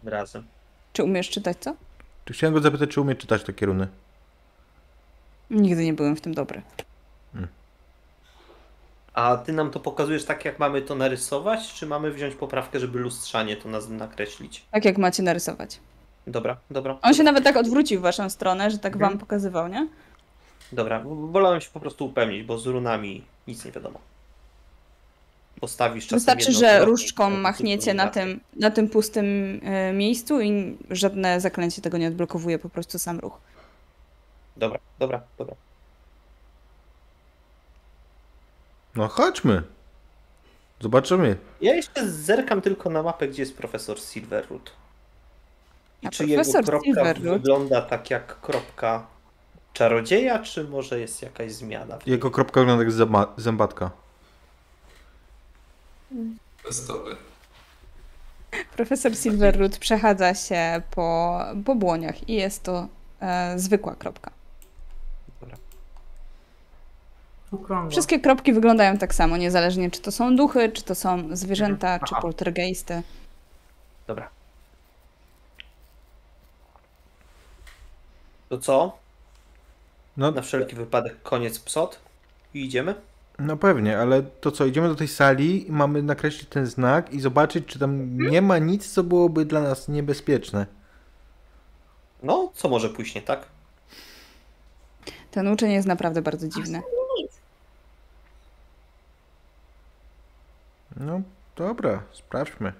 Tym razem. Czy umiesz czytać co? Czy Chciałem go zapytać, czy umie czytać takie runy. Nigdy nie byłem w tym dobry. A ty nam to pokazujesz tak, jak mamy to narysować, czy mamy wziąć poprawkę, żeby lustrzanie to nas nakreślić? Tak jak macie narysować. Dobra, dobra. On się nawet tak odwrócił w waszą stronę, że tak Mhm. wam pokazywał, nie? Dobra, wolałem się po prostu upewnić, bo z runami nic nie wiadomo. Postawisz czasem Wystarczy, jedno że różdżką machniecie na tym, na tym pustym e, miejscu i żadne zaklęcie tego nie odblokowuje, po prostu sam ruch. Dobra, dobra, dobra. No chodźmy. Zobaczymy. Ja jeszcze zerkam tylko na mapę, gdzie jest profesor Silverwood. I A czy jego profesor kropka Silverwood? wygląda tak jak kropka czarodzieja, czy może jest jakaś zmiana? Jego kropka wygląda jak zęba- zębatka. Testowy. Profesor Silverroot przechadza się po, po błoniach i jest to e, zwykła kropka. Wszystkie kropki wyglądają tak samo, niezależnie czy to są duchy, czy to są zwierzęta, czy Aha. poltergeisty. Dobra. To co? No, Na wszelki wypadek koniec psot i idziemy? No pewnie, ale to co, idziemy do tej sali i mamy nakreślić ten znak i zobaczyć, czy tam nie ma nic, co byłoby dla nas niebezpieczne. No, co może pójść nie tak? Ten uczeń jest naprawdę bardzo dziwny. No dobra, sprawdźmy.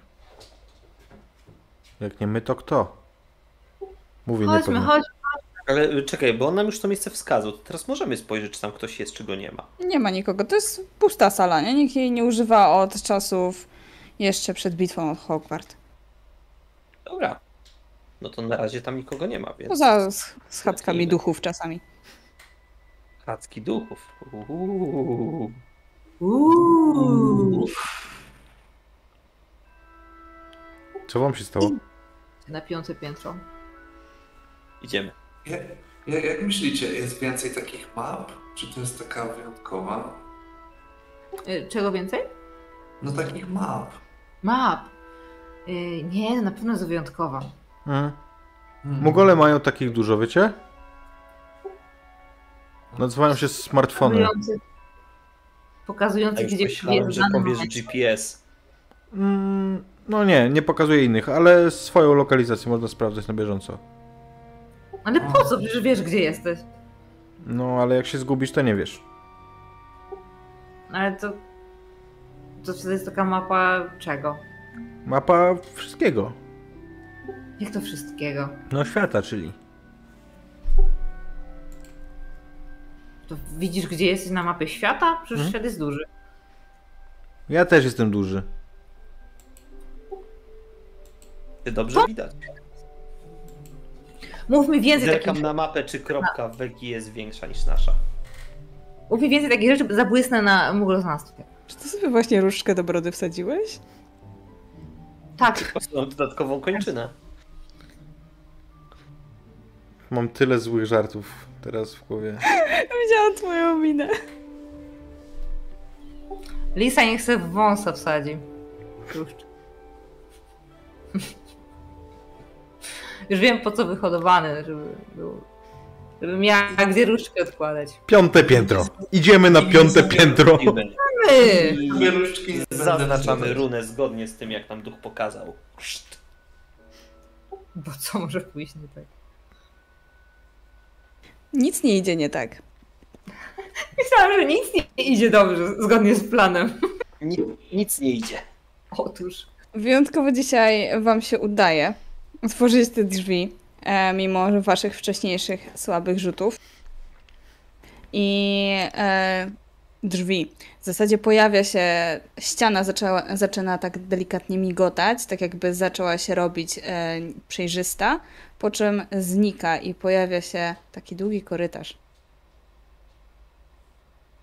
Jak nie my, to kto? Mówię Chodźmy, niepewnie. chodź. Ale y, czekaj, bo on nam już to miejsce wskazał. To teraz możemy spojrzeć, czy tam ktoś jest, czy go nie ma. Nie ma nikogo, to jest pusta sala, nie? Nikt jej nie używa od czasów jeszcze przed bitwą od Hogwart. Dobra. No to na razie tam nikogo nie ma, więc... Poza sch- schadzkami Zacznijmy. duchów czasami. Chacki duchów. Uuu. Uuu. Co wam się stało? Na piąte piętro. Idziemy. Ja, ja, jak myślicie, jest więcej takich map? Czy to jest taka wyjątkowa? Y, Czego więcej? No takich map. Map. Y, Nie, no na pewno jest wyjątkowa. Hmm. Mogole mają takich dużo, wiecie? Nazywają się smartfony. Pokazujący, pokazujący A już gdzie myślałem, że powiesz. GPS. Mm, no nie, nie pokazuje innych, ale swoją lokalizację można sprawdzać na bieżąco. Ale po co? Przecież wiesz gdzie jesteś. No ale jak się zgubisz, to nie wiesz. Ale to... To wtedy jest taka mapa czego? Mapa wszystkiego. Jak to wszystkiego? No świata, czyli. To widzisz gdzie jesteś na mapie świata? Przecież Mhm. świat jest duży. Ja też jestem duży. Ty dobrze widać. Mów mi więcej Zerkam takich, na mapę, czy kropka w Wegi jest większa niż nasza. mów mi więcej takich rzeczy, zabłysnę na mugloznawstwie. Czy to Ty właśnie różdżkę do brody wsadziłeś? Tak, Mam dodatkową kończynę. Mam tyle złych żartów teraz w głowie. Widziałam twoją minę. Lisa niech sobie w wąsa wsadzi. Tłuszcz. Już wiem po co wyhodowany, żeby był. Żeby miała gdzie różdżkę odkładać. Piąte piętro. Idziemy na piąte piętro. My! I Wieluszki nie będę zaznaczamy runę zgodnie z tym, jak nam duch pokazał. Bo co może pójść nie tak? Nic nie idzie nie tak. Myślałam, że nic nie idzie dobrze, zgodnie z planem. Ni nic nie idzie. Otóż. Wyjątkowo dzisiaj wam się udaje otworzyć te drzwi, e, mimo waszych wcześniejszych słabych rzutów. I e, drzwi. W zasadzie pojawia się, ściana zaczęła, zaczyna tak delikatnie migotać, tak jakby zaczęła się robić e, przejrzysta, po czym znika i pojawia się taki długi korytarz.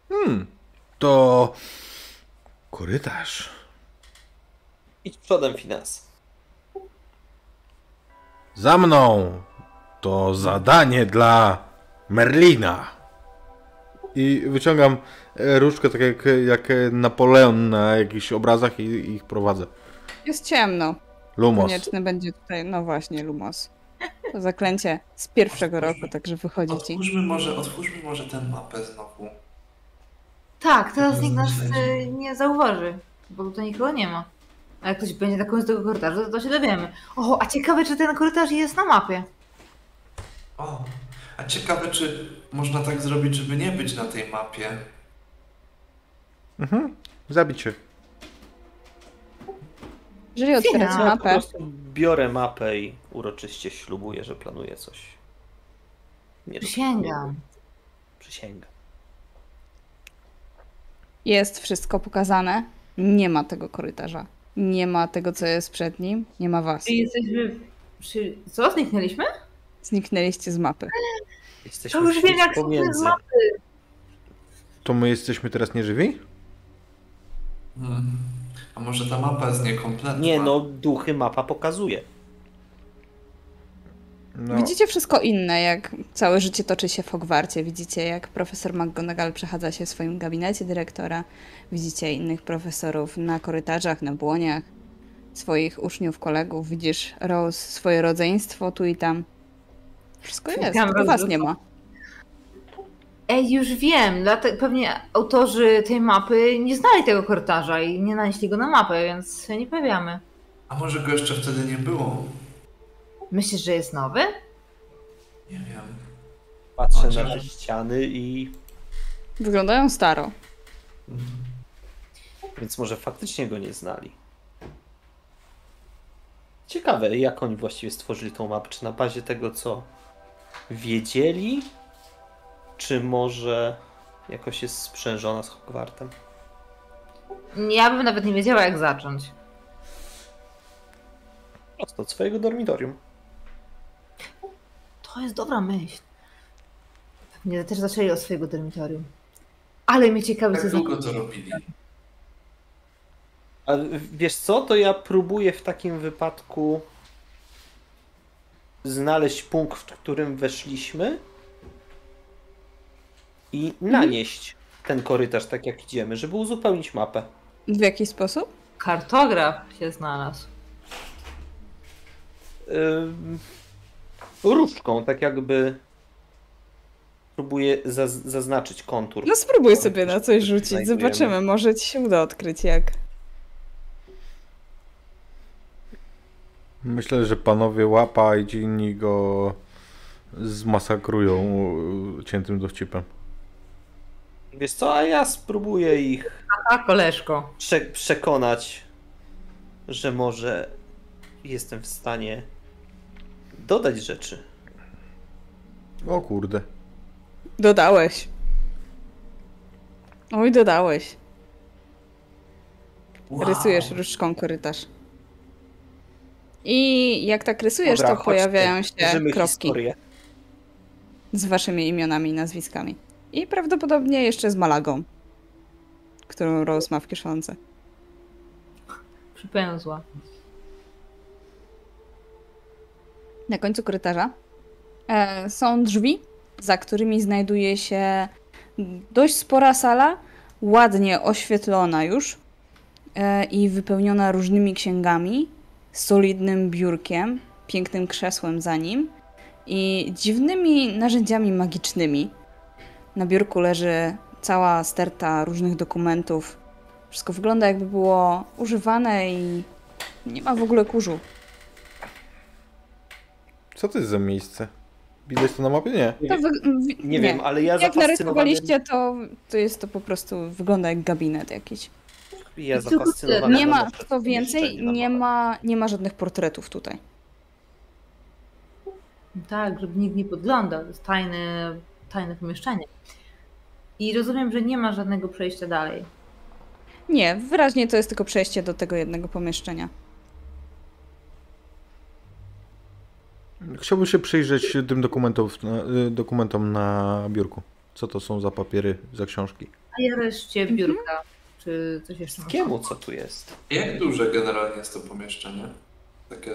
Hmm. To... Korytarz. Idź przodem, Finas. Za mną! To zadanie dla Merlina. I wyciągam e, różdżkę, tak jak, jak Napoleon na jakichś obrazach i ich prowadzę. Jest ciemno. Lumos. Konieczny będzie tutaj, no właśnie, Lumos. To zaklęcie z pierwszego roku, także wychodzi ci. Otwórzmy może, otwórzmy może tę mapę znowu. Tak, teraz nikt nas e, nie zauważy, bo tutaj nikogo nie ma. A jak ktoś będzie na końcu tego korytarza, to, to się dowiemy. O, a ciekawe, czy ten korytarz jest na mapie. O, a ciekawe, czy można tak zrobić, żeby nie być na tej mapie. Mhm. Zabić się. Jeżeli otwieracie Fina. Ja po mapę, prostu biorę mapę i uroczyście ślubuję, że planuję coś. Nie Przysięgam. Przysięgam. jest wszystko pokazane. Nie ma tego korytarza. Nie ma tego, co jest przed nim. Nie ma was. Czyli jesteśmy... Przy... Co? Zniknęliśmy? Zniknęliście z mapy. Jesteśmy To już wiem, jak z mapy. To my jesteśmy teraz nieżywi? Hmm. A może ta mapa jest niekompletna? Nie no, duchy mapa pokazuje. No. Widzicie wszystko inne, jak całe życie toczy się w Hogwarcie. Widzicie, jak profesor McGonagall przechadza się w swoim gabinecie dyrektora. Widzicie innych profesorów na korytarzach, na błoniach, swoich uczniów, kolegów. Widzisz Rose, swoje rodzeństwo tu i tam. Wszystko jest, tylko was nie ma. Ej, już wiem. Dlate... Pewnie autorzy tej mapy nie znali tego korytarza i nie nanieśli go na mapę, więc się nie pojawiamy. A może go jeszcze wtedy nie było? Myślisz, że jest nowy? Nie wiem. Patrzę na te ściany i... Wyglądają staro. Więc może faktycznie go nie znali. Ciekawe, jak oni właściwie stworzyli tą mapę. Czy na bazie tego, co wiedzieli? Czy może jakoś jest sprzężona z Hogwartem? Ja bym nawet nie wiedziała, jak zacząć. Prosto od swojego dormitorium. To jest dobra myśl. Pewnie też zaczęli od swojego dormitorium. Ale mnie ciekawi, co Jak za... długo to robili? A wiesz co, to ja próbuję w takim wypadku znaleźć punkt, w którym weszliśmy i nanieść ten korytarz tak jak idziemy, żeby uzupełnić mapę. W jaki sposób? Kartograf się znalazł. Ym, różdżką, tak jakby próbuję zaz- zaznaczyć kontur. No spróbuj sobie na coś rzucić, zobaczymy. Może ci się uda odkryć jak. Myślę, że panowie łapa i inni go zmasakrują ciętym dowcipem. Wiesz co, a ja spróbuję ich A koleżko. prze- przekonać, że może jestem w stanie dodać rzeczy. O kurde. Dodałeś. Oj, dodałeś. Wow. Rysujesz różdżką korytarz. I jak tak rysujesz, Dobra, to pojawiają tworzymy się kropki historię. z waszymi imionami i nazwiskami. I prawdopodobnie jeszcze z Malagą, którą Rose ma w kieszonce. Przypęzła. Na końcu korytarza e, są drzwi, za którymi znajduje się dość spora sala, ładnie oświetlona już e, i wypełniona różnymi księgami, solidnym biurkiem, pięknym krzesłem za nim i dziwnymi narzędziami magicznymi. Na biurku leży cała sterta różnych dokumentów. Wszystko wygląda jakby było używane i nie ma w ogóle kurzu. Co to jest za miejsce? Widać to na mapie? Nie. To wy... wi- Nie, wiem, ale ja Jak zafascynowany... narysowaliście, to, to jest to po prostu, wygląda jak gabinet jakiś. Ja zafascynowany. Nie ma, co więcej, nie ma, nie ma żadnych portretów tutaj. Tak, żeby nikt nie podglądał. To jest tajne, tajne pomieszczenie. I rozumiem, że nie ma żadnego przejścia dalej. Nie, wyraźnie to jest tylko przejście do tego jednego pomieszczenia. Chciałbym się przyjrzeć tym y, dokumentom na biurku. Co to są za papiery, za książki? A ja reszcie biurka. Czy coś jeszcze? Kiemu co tu jest? Jak duże generalnie jest to pomieszczenie? Takie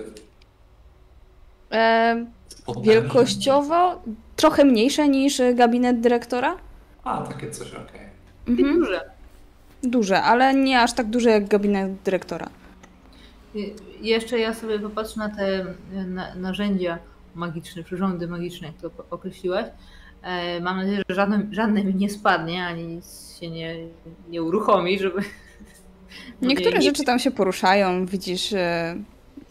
E, wielkościowo trochę mniejsze niż gabinet dyrektora. A, takie coś, okej. Mhm. Duże. Duże, ale nie aż tak duże jak gabinet dyrektora. Y, Jeszcze ja sobie popatrzę na te y, na, narzędzia magiczne, przyrządy magiczne, jak to określiłaś. E, Mam nadzieję, że żadne, żadne mi nie spadnie, ani nic się nie, nie uruchomi, żeby... Niektóre nie, rzeczy tam się poruszają, widzisz, e,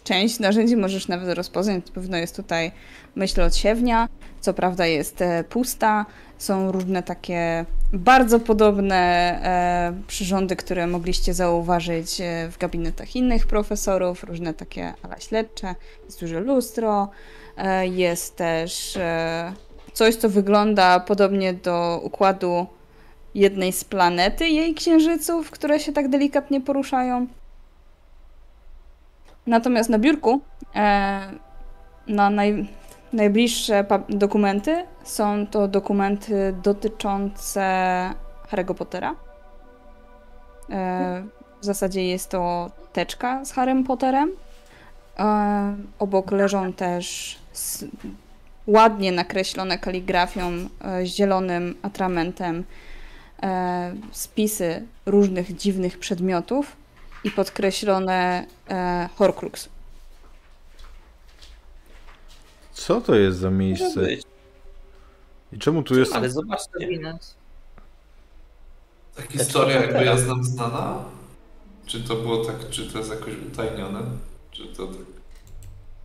część narzędzi możesz nawet rozpoznać. Na pewno jest tutaj myśl odsiewnia, co prawda jest e, pusta. Są różne takie bardzo podobne e, przyrządy, które mogliście zauważyć e, w gabinetach innych profesorów, różne takie ala śledcze. Jest duże lustro, e, jest też e, coś, co wygląda podobnie do układu jednej z planety jej księżyców, które się tak delikatnie poruszają. Natomiast na biurku e, na naj, najbliższe dokumenty są to dokumenty dotyczące Harry'ego Pottera. E, w zasadzie jest to teczka z Harrym Potterem. E, obok leżą też s- ładnie nakreślone kaligrafią e, zielonym atramentem e, spisy różnych dziwnych przedmiotów i podkreślone e, Horcrux. Co to jest za miejsce? I czemu tu jest... Ale zobaczcie. Ta historia jakby jest nam znana? Czy to było tak, czy to jest jakoś utajnione? Czy to tak...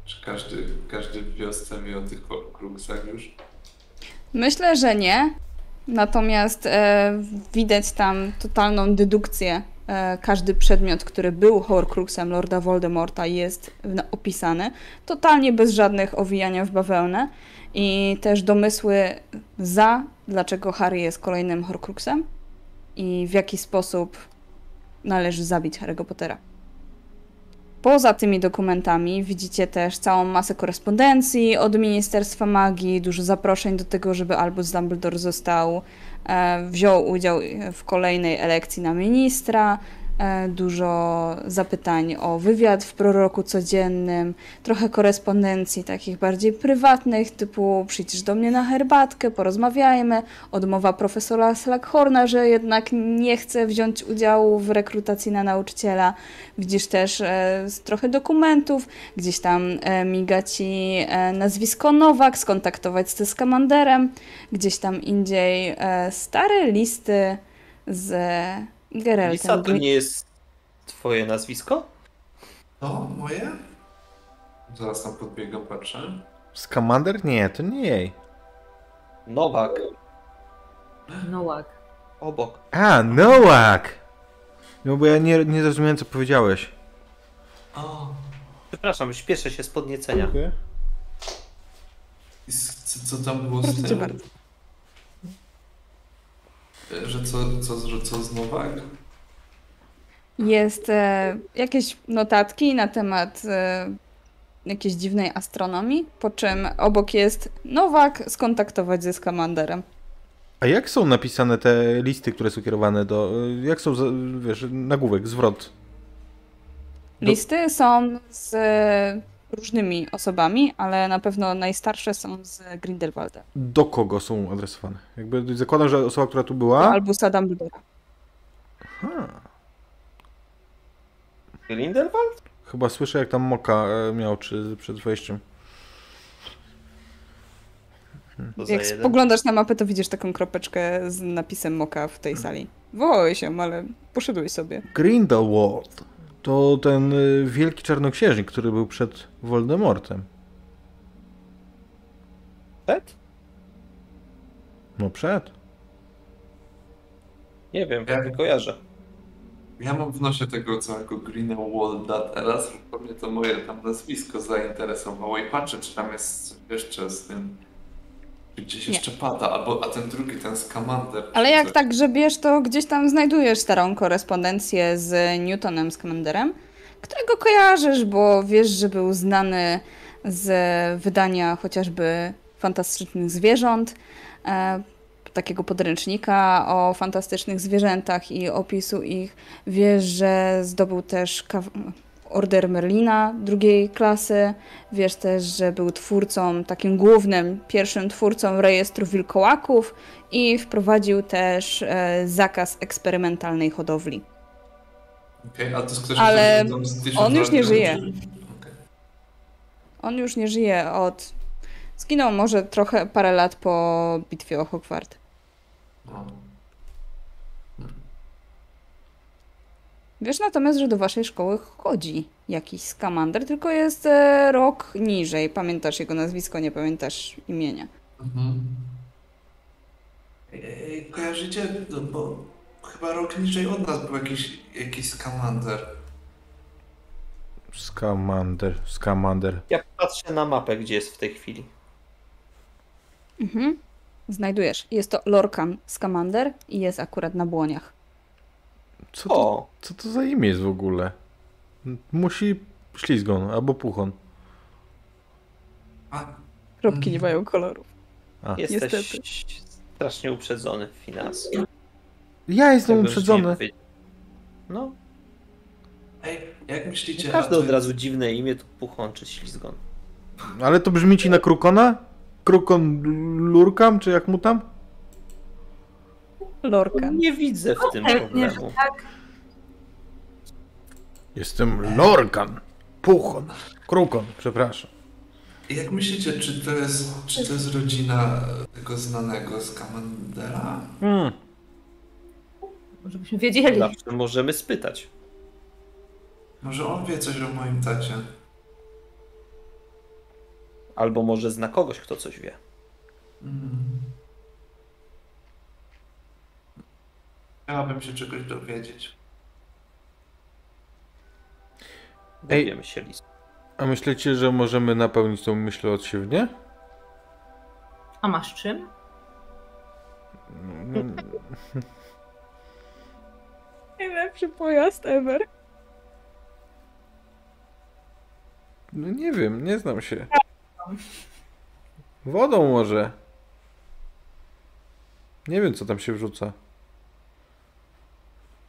Czy każdy, każdy w wiosce wie o tych kruksach już? Myślę, że nie. Natomiast e, widać tam totalną dedukcję. E, każdy przedmiot, który był Horcruxem Lorda Voldemorta jest opisany. Totalnie bez żadnych owijania w bawełnę. I też domysły za, dlaczego Harry jest kolejnym Horcruxem i w jaki sposób należy zabić Harry'ego Pottera. Poza tymi dokumentami widzicie też całą masę korespondencji od Ministerstwa Magii, dużo zaproszeń do tego, żeby Albus Dumbledore został, e, wziął udział w kolejnej elekcji na ministra, dużo zapytań o wywiad w proroku codziennym, trochę korespondencji takich bardziej prywatnych, typu przyjdziesz do mnie na herbatkę, porozmawiajmy, odmowa profesora Slackhorna, że jednak nie chce wziąć udziału w rekrutacji na nauczyciela. Widzisz też e, trochę dokumentów, gdzieś tam e, miga ci e, nazwisko Nowak, skontaktować z Skamanderem, gdzieś tam indziej e, stare listy z Geraltem. Lisa to nie jest twoje nazwisko? To moje? Zaraz tam podbiegam, patrzę. Skamander? Nie, to nie jej. Nowak. Nołak. Obok. A, Noak! No bo ja nie, nie zrozumiałem, co powiedziałeś. O, Przepraszam, śpieszę się z podniecenia. Dziękuję. i s- co, co tam było z Proszę cię tym? bardzo. E, Że co, co, że co z Nowak? Jest e, jakieś notatki na temat e, jakiejś dziwnej astronomii, po czym obok jest Nowak skontaktować ze Skamanderem. A jak są napisane te listy, które są kierowane do... Jak są, wiesz, nagłówek, zwrot? Do- Listy są z e, różnymi osobami, ale na pewno najstarsze są z Grindelwalda. Do kogo są adresowane? Jakby zakładam, że osoba, która tu Do była... Albusa Dumbledora. Ha, Grindelwald? chyba słyszę, jak tam Moka e, miał czy przed wejściem. Za Jak spoglądasz na mapę, to widzisz taką kropeczkę z napisem Moka w tej sali. Wołałeś się, ale poszedłeś sobie. Grindelwald. To ten y, wielki czarnoksiężnik, który był przed Voldemortem. Pet? No przed. Nie wiem, Ja- nie kojarzę. Ja mam w nosie tego całego Greenwalda teraz, bo mnie to moje tam nazwisko zainteresowało i patrzę, czy tam jest coś jeszcze z tym, gdzieś Nie. jeszcze pada, albo, a ten drugi, ten Scamander. Ale jak coś. tak grzebiesz, to gdzieś tam znajdujesz starą korespondencję z Newtonem Scamanderem, którego kojarzysz, bo wiesz, że był znany z wydania chociażby fantastycznych zwierząt, e, takiego podręcznika o fantastycznych zwierzętach i opisu ich. Wiesz, że zdobył też kaw- Order Merlina drugiej klasy. Wiesz też, że był twórcą, takim głównym, pierwszym twórcą rejestru wilkołaków i wprowadził też e, zakaz eksperymentalnej hodowli. Okej, a to ktoś, Ale on już nie żyje. Okej. On już nie żyje od. Zginął może trochę parę lat po bitwie o Hogwart. No. Wiesz natomiast, że do waszej szkoły chodzi jakiś skamander, tylko jest e, rok niżej. Pamiętasz jego nazwisko, nie pamiętasz imienia. Mhm. Ej, kojarzycie, no bo chyba rok niżej od nas był jakiś, jakiś Scamander. Scamander, Scamander. Ja patrzę na mapę, gdzie jest w tej chwili. Mhm. Znajdujesz. Jest to Lorcan Scamander i jest akurat na błoniach. Co to, O, co to za imię jest w ogóle? Musi ślizgon albo puchon. A, Kropki nie Mhm. mają kolorów. A. jesteś Niestety. strasznie uprzedzony w finanse. Ja jestem Tego uprzedzony. No, ej, jak myślicie? to od razu dziwne imię to puchon czy ślizgon. Ale to brzmi ci na Krukona? Krukon Lurkam, czy jak mu tam? Lorcan. Nie widzę w tym Pewnie, że problemu. tak. Jestem Lorkan. Puchon. Krukon, przepraszam. Jak myślicie, czy to jest, czy to jest rodzina tego znanego Scamandera? Hmm. Żebyśmy wiedzieli. Zawsze możemy spytać. Może on wie coś o moim tacie? Albo może zna kogoś, kto coś wie. Mm. Chciałabym się czegoś dowiedzieć. Ej. Dowiemy się list. A myślicie, że możemy napełnić tą myśl odsiewnie? A masz czym? Mm, Najlepszy pojazd ever. No nie wiem, nie znam się. Wodą może. Nie wiem, co tam się wrzuca.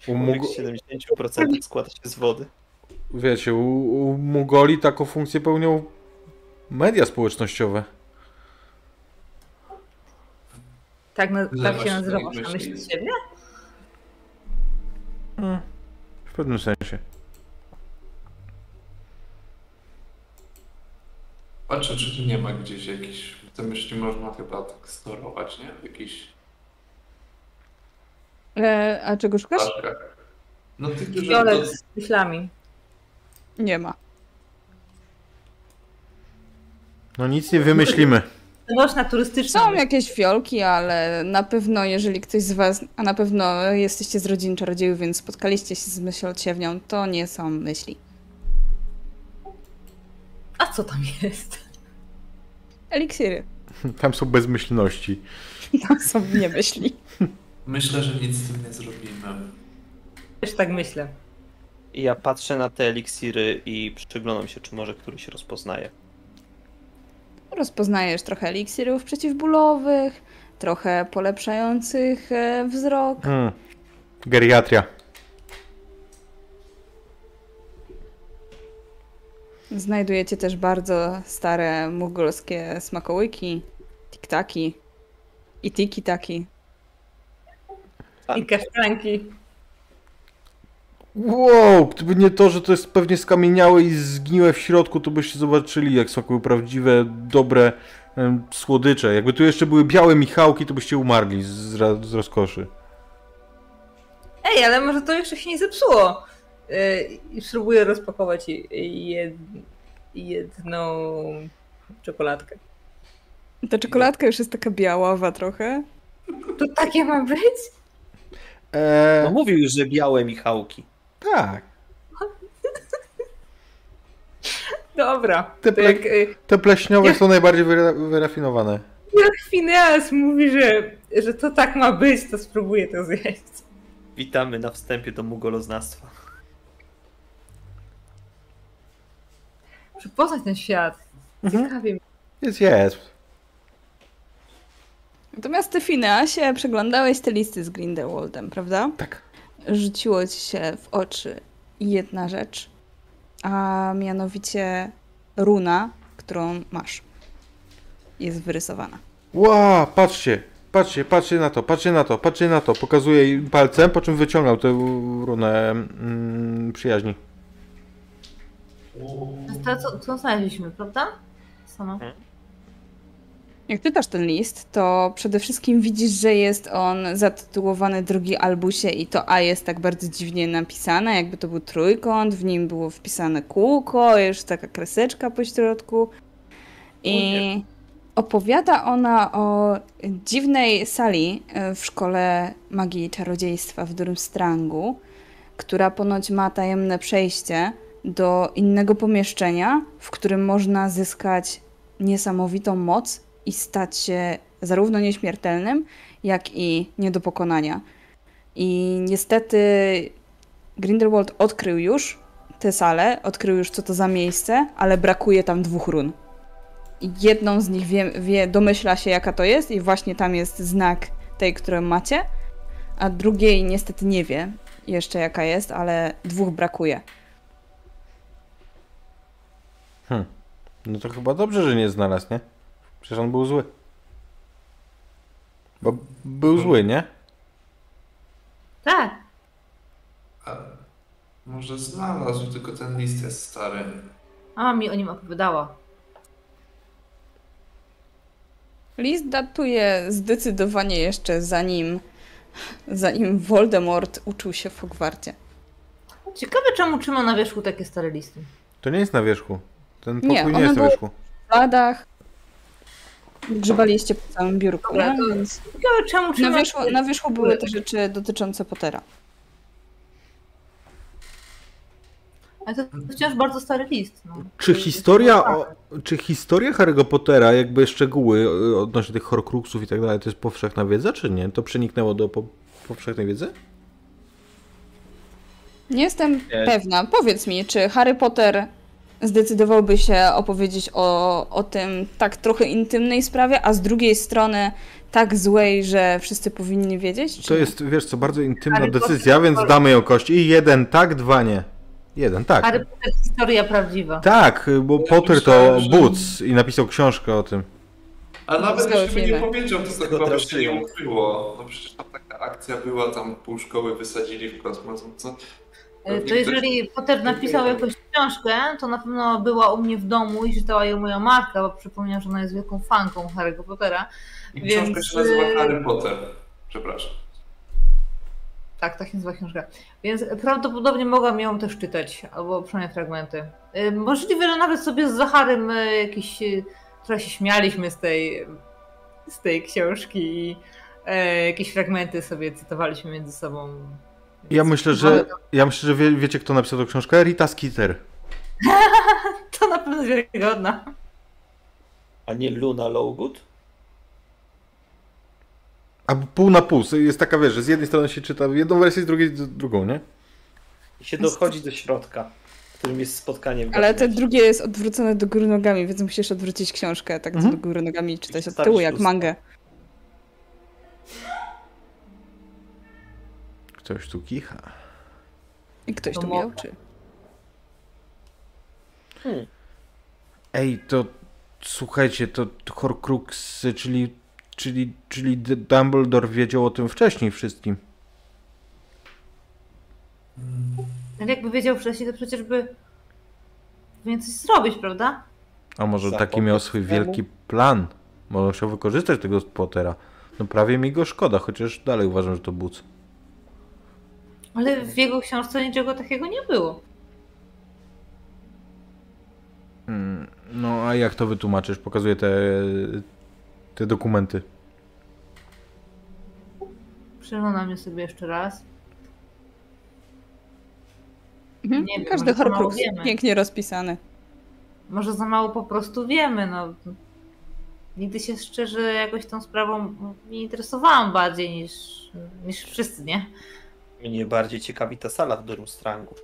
U w 70% składa się z wody. Wiecie, u, u Mugoli taką funkcję pełnią media społecznościowe. Tak, na, tak się się nazywa do wasza nich myśl myśli. siebie? W pewnym sensie. Patrzę, czy tu nie ma gdzieś jakiś... Te myśli można chyba tak sterować, nie? W jakichś E, a czego szukasz? paczkach. No. Fiolet z myślami. Nie ma. No nic nie wymyślimy. Nośna turystyczna. Są jakieś fiolki, ale na pewno jeżeli ktoś z was, a na pewno jesteście z rodzin czarodziejów, więc spotkaliście się z myślociewnią, to nie są myśli. A co tam jest? Eliksiry. Tam są bezmyślności. Tam są nie myśli. Myślę, że nic z tym nie zrobimy. Też tak myślę. Ja patrzę na te eliksiry i przyglądam się, czy może któryś rozpoznaje. Rozpoznajesz trochę eliksirów przeciwbólowych, trochę polepszających e, wzrok. Hmm. Geriatria. Znajdujecie też bardzo stare mugolskie smakołyki, tiktaki i tiki-taki. I kasztanki. Wow, gdyby nie to, że to jest pewnie skamieniałe i zgniłe w środku, to byście zobaczyli, jak smakują prawdziwe, dobre em, słodycze. Jakby tu jeszcze były białe Michałki, to byście umarli z, z, rozkoszy. Ej, ale może to jeszcze się nie zepsuło. Yy, I spróbuję rozpakować je- jed, jedną czekoladkę. Ta czekoladka już jest taka biaława trochę. To takie ma być? Eee, No mówił już, że białe Michałki. tak. Dobra. Te ple- jak, y, Te pleśniowe Jak- są najbardziej wyra- wyrafinowane. jak Phineas mówi, że, że to tak ma być, to spróbuję to zjeść. Witamy na wstępie do mugoloznawstwa. Muszę poznać ten świat. Ciekawie mnie. Jest, jest. Natomiast ty, Fineasie, przeglądałeś te listy z Grindelwaldem, prawda? Tak. Rzuciło ci się w oczy jedna rzecz, a mianowicie runa, którą masz. Jest wyrysowana. Ła, patrzcie, patrzcie, patrzcie na to, patrzcie na to, patrzcie na to. Pokazuje jej palcem, po czym wyciągnął tę runę mm, przyjaźni. To jest to, co, co znaleźliśmy, prawda? Sama. Jak czytasz ten list, to przede wszystkim widzisz, że jest on zatytułowany Drugi Albusie i to A jest tak bardzo dziwnie napisane, jakby to był trójkąt, w nim było wpisane kółko, jeszcze taka kreseczka po środku. I opowiada ona o dziwnej sali e, w szkole magii i czarodziejstwa w Durmstrangu, która ponoć ma tajemne przejście do innego pomieszczenia, w którym można zyskać niesamowitą moc i stać się zarówno nieśmiertelnym, jak i nie do pokonania. I niestety Grindelwald odkrył już tę salę, odkrył już co to za miejsce, ale brakuje tam dwóch run. I jedną z nich wie, wie, domyśla się jaka to jest i właśnie tam jest znak tej, którą macie, a drugiej niestety nie wie jeszcze jaka jest, ale dwóch brakuje. No to chyba dobrze, że nie znalazł, nie? Przecież on był zły. Bo był zły, nie? Tak. A może znalazł, tylko ten list jest stary. A mi o nim opowiadała. List datuje zdecydowanie jeszcze zanim, zanim Voldemort uczył się w Hogwarcie. Ciekawe, czemu trzyma na wierzchu takie stare listy. To nie jest na wierzchu. Ten Nie, pokój nie, one jest na wierzchu. W ladach grzebaliście po całym biurku, Dobra, to- więc czemu na wierzchu, na wierzchu były te rzeczy dotyczące Pottera. Ale to wciąż bardzo stary list. No. Czy historia, o, czy historia Harry'ego Pottera, jakby szczegóły odnośnie tych horcruxów i tak dalej, to jest powszechna wiedza, czy nie? To przeniknęło do po, powszechnej wiedzy? Nie jestem Nie. pewna. Powiedz mi, czy Harry Potter zdecydowałby się opowiedzieć o, o tym tak trochę intymnej sprawie, a z drugiej strony tak złej, że wszyscy powinni wiedzieć? Czy To nie? jest, wiesz co, bardzo intymna Harry decyzja, więc damy ją kość. I jeden tak, dwa nie. Jeden tak. Harry Potter historia prawdziwa. Tak, bo Ja Potter to że- Boots i napisał książkę o tym. A nawet jeśli by nie powiedział, to tak Tego chyba by się nie ukryło. No przecież tam taka akcja była, tam pół szkoły wysadzili w kosmos. no Co? E, To jeżeli Potter napisał jakąś książkę, to na pewno była u mnie w domu i czytała ją moja matka, bo przypomniałam, że ona jest wielką fanką Harry'ego Pottera. I Więc, książka się nazywa y- Harry Potter. Przepraszam. Tak, tak się nazywa książka. Więc prawdopodobnie mogłam ją też czytać, albo przynajmniej fragmenty. E, Możliwe, że nawet sobie z Zacharem e, jakiś, e, trochę się śmialiśmy z tej, z tej książki i e, jakieś fragmenty sobie cytowaliśmy między sobą. Ja myślę, że, to, ja myślę, że wie, wiecie, kto napisał tę książkę? Rita Skeeter. to na pewno wiarygodna. A nie Luna Lowgood? A pół na pół. Jest taka, wiesz, że z jednej strony się czyta jedną wersję, z drugiej drugą, nie? I się dochodzi do środka, w którym jest spotkanie w Ale te gabinecie. drugie jest odwrócone do góry nogami, więc musisz odwrócić książkę tak Mhm. do góry nogami i czytać od tyłu jak mangę. Ktoś tu kicha. I ktoś To tu mo- miał czy? Hmm. Ej, to słuchajcie, to Horcruxy, czyli, czyli, czyli Dumbledore wiedział o tym wcześniej wszystkim. Ale jakby wiedział wcześniej, to przecież by powinien coś zrobić, prawda? A może Za taki miał swój temu? wielki plan? Może chciał wykorzystać tego Pottera. No prawie mi go szkoda, chociaż dalej uważam, że to buc. Ale w jego książce niczego takiego nie było. Mm, No a jak to wytłumaczysz? Pokazuję te, te dokumenty. Przyglądam je sobie jeszcze raz. Mhm. Nie wiem, Każdy horcrux pięknie rozpisany. Może za mało po prostu wiemy, no. Nigdy się szczerze jakoś tą sprawą nie interesowałam bardziej niż, niż wszyscy, nie? Mnie bardziej ciekawi ta sala w Durmstrangu.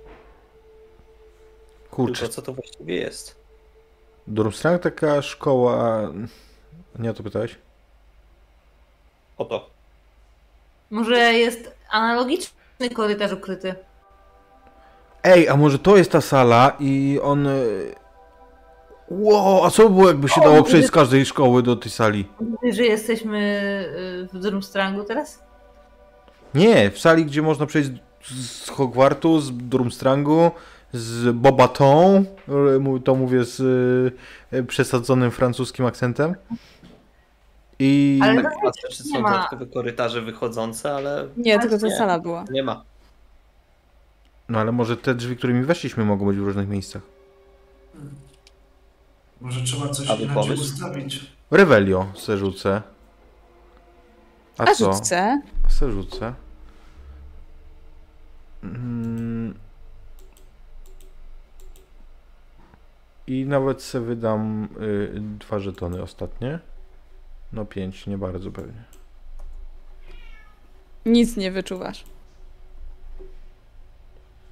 Kurczę, Tylko co to właściwie jest? Durmstrang taka szkoła... Nie o to pytałeś? Oto. Może jest analogiczny korytarz ukryty. Ej, a może to jest ta sala i on... e, Wow, a co by było jakby się O, dało przejść z każdej szkoły do tej sali? Że jesteśmy y, w Durmstrangu teraz? Nie, w sali, gdzie można przejść z Hogwartu, z Durmstrangu, z Bobatą, e, to mówię z e, przesadzonym francuskim akcentem. I... Ale- Patrzę, czy nie są ma. dodatkowe korytarze wychodzące, ale Nie, tylko ta sala była. nie ma. No ale może te drzwi, którymi weszliśmy mogą być w różnych miejscach. Może trzeba coś inaczej ustawić. Revelio se rzucę. A, A co? rzućce. Se rzucę. Mm. I nawet se wydam y, dwa żetony ostatnie. No pięć, nie bardzo pewnie. Nic nie wyczuwasz.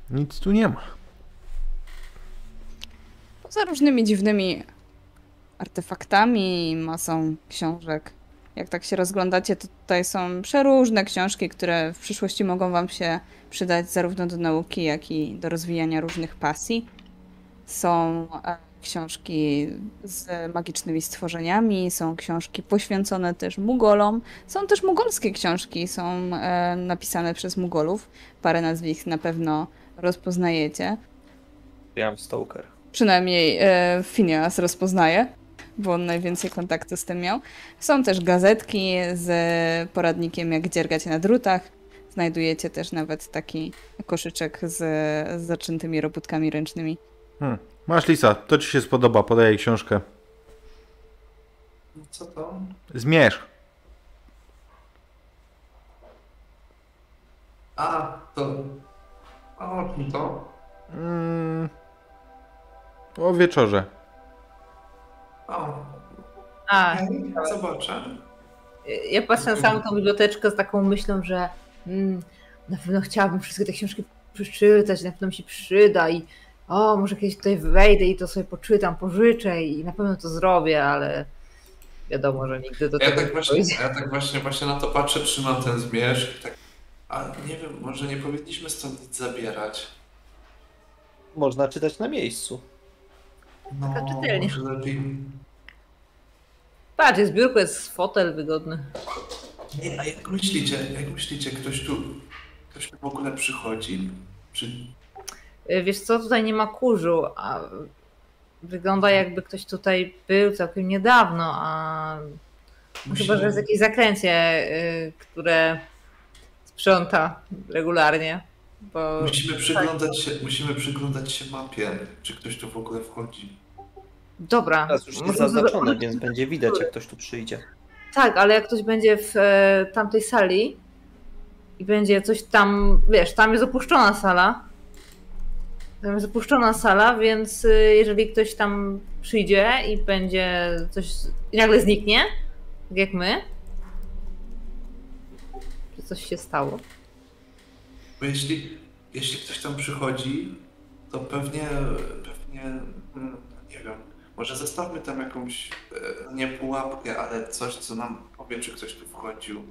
Nic tu nie ma. Poza różnymi dziwnymi artefaktami, masą książek. Jak tak się rozglądacie, to tutaj są przeróżne książki, które w przyszłości mogą Wam się przydać zarówno do nauki, jak i do rozwijania różnych pasji. Są e, książki z magicznymi stworzeniami, są książki poświęcone też Mugolom, są też mugolskie książki, są e, napisane przez Mugolów. Parę nazwisk na pewno rozpoznajecie. Bram Stoker. Przynajmniej e, Phineas rozpoznaje, bo on najwięcej kontaktu z tym miał. Są też gazetki z poradnikiem, jak dziergać na drutach. Znajdujecie też nawet taki koszyczek z, z zaczętymi robótkami ręcznymi. Hmm. Masz Lisa, to ci się spodoba, podaję książkę. Co to? Zmierz. A, to... A o czym to? Mm. O wieczorze. O, A, okej, zobaczę. ja patrzę na samą tą biblioteczkę z taką myślą, że mm, na pewno chciałabym wszystkie te książki przeczytać, na pewno mi się przyda i o, może kiedyś tutaj wejdę i to sobie poczytam, pożyczę i na pewno to zrobię, ale wiadomo, że nigdy do Ja tego tak nie właśnie, dojdzie. ja tak właśnie, właśnie na to patrzę, trzymam ten zmierzch tak... A nie wiem, może nie powinniśmy stąd nic zabierać. Można czytać na miejscu. No, Taka czytelnia. może lepiej... Patrz, jest biurko, jest fotel wygodny. Nie, a jak myślicie, jak myślicie, ktoś tu, ktoś tu w ogóle przychodzi? Czy Y, Wiesz co, tutaj nie ma kurzu, a wygląda jakby ktoś tutaj był całkiem niedawno, a chyba, że jest jakieś zakręcie, y, które sprząta regularnie. Bo musimy przyglądać się, musimy przyglądać się mapie, czy ktoś tu w ogóle wchodzi. Dobra. Teraz już jest zaznaczone, więc będzie widać, jak ktoś tu przyjdzie. Tak, ale jak ktoś będzie w e, tamtej sali i będzie coś tam, wiesz, tam jest opuszczona sala. Tam jest opuszczona sala, więc y, jeżeli ktoś tam przyjdzie i będzie coś i nagle zniknie, tak jak my, czy coś się stało. Bo jeśli, jeśli ktoś tam przychodzi, to pewnie, pewnie, mm, może zostawmy tam jakąś, e, nie pułapkę, ale coś, co nam powie, czy ktoś tu wchodził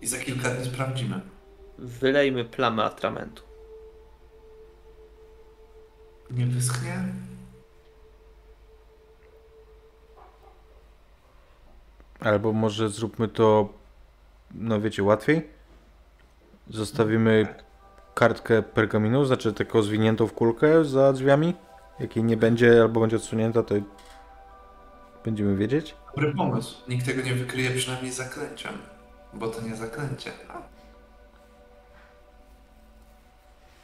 i za kilka dni sprawdzimy. wylejmy plamę atramentu. Nie wyschnie? Albo może zróbmy to, no wiecie, łatwiej? Zostawimy kartkę pergaminu, znaczy taką zwiniętą w kulkę za drzwiami. Jak jej nie będzie, albo będzie odsunięta, to będziemy wiedzieć. Dobry pomysł. Nikt tego nie wykryje przynajmniej zaklęciem. Bo to nie zaklęcie.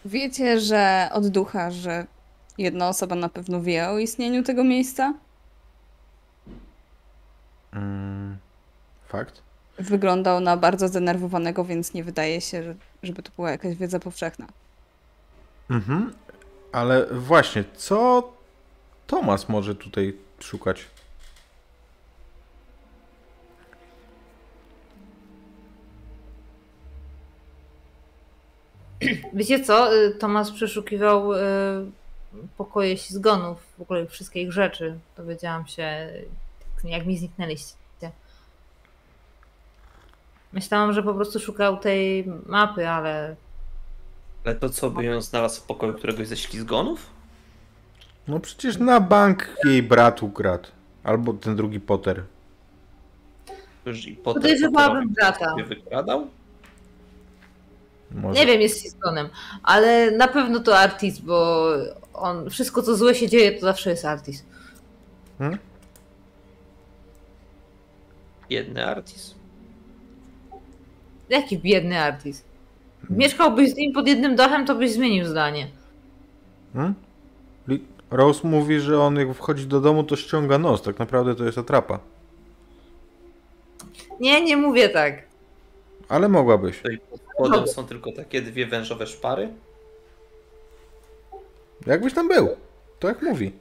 Wiecie, że od ducha, że jedna osoba na pewno wie o istnieniu tego miejsca? Mm, fakt? Wyglądał na bardzo zdenerwowanego, więc nie wydaje się, że, żeby to była jakaś wiedza powszechna. Mhm. Ale właśnie, co Tomas może tutaj szukać? Wiecie co? Y, Tomasz przeszukiwał y, pokoje zgonów, w ogóle wszystkie ich rzeczy. Dowiedziałam się, jak mi zniknęliście. Myślałam, że po prostu szukał tej mapy, ale Ale to co, by ją znalazł w pokoju któregoś ze ślizgonów? No przecież na bank jej brat ukradł. Albo ten drugi Potter. Już i potem podejrzewałabym brata. wykradał? Może. Nie wiem, jest Siskonem, ale na pewno to Artis, bo on wszystko co złe się dzieje, to zawsze jest Artis. Hmm? Biedny Artis. Jaki biedny Artis. Mieszkałbyś z nim pod jednym dachem, to byś zmienił zdanie. Hmm? Rose mówi, że on jak wchodzi do domu, to ściąga nos. Tak naprawdę to jest atrapa. Nie, nie mówię tak. Ale mogłabyś. Spodem są tylko takie dwie wężowe szpary. Jakbyś tam był. To jak mówi.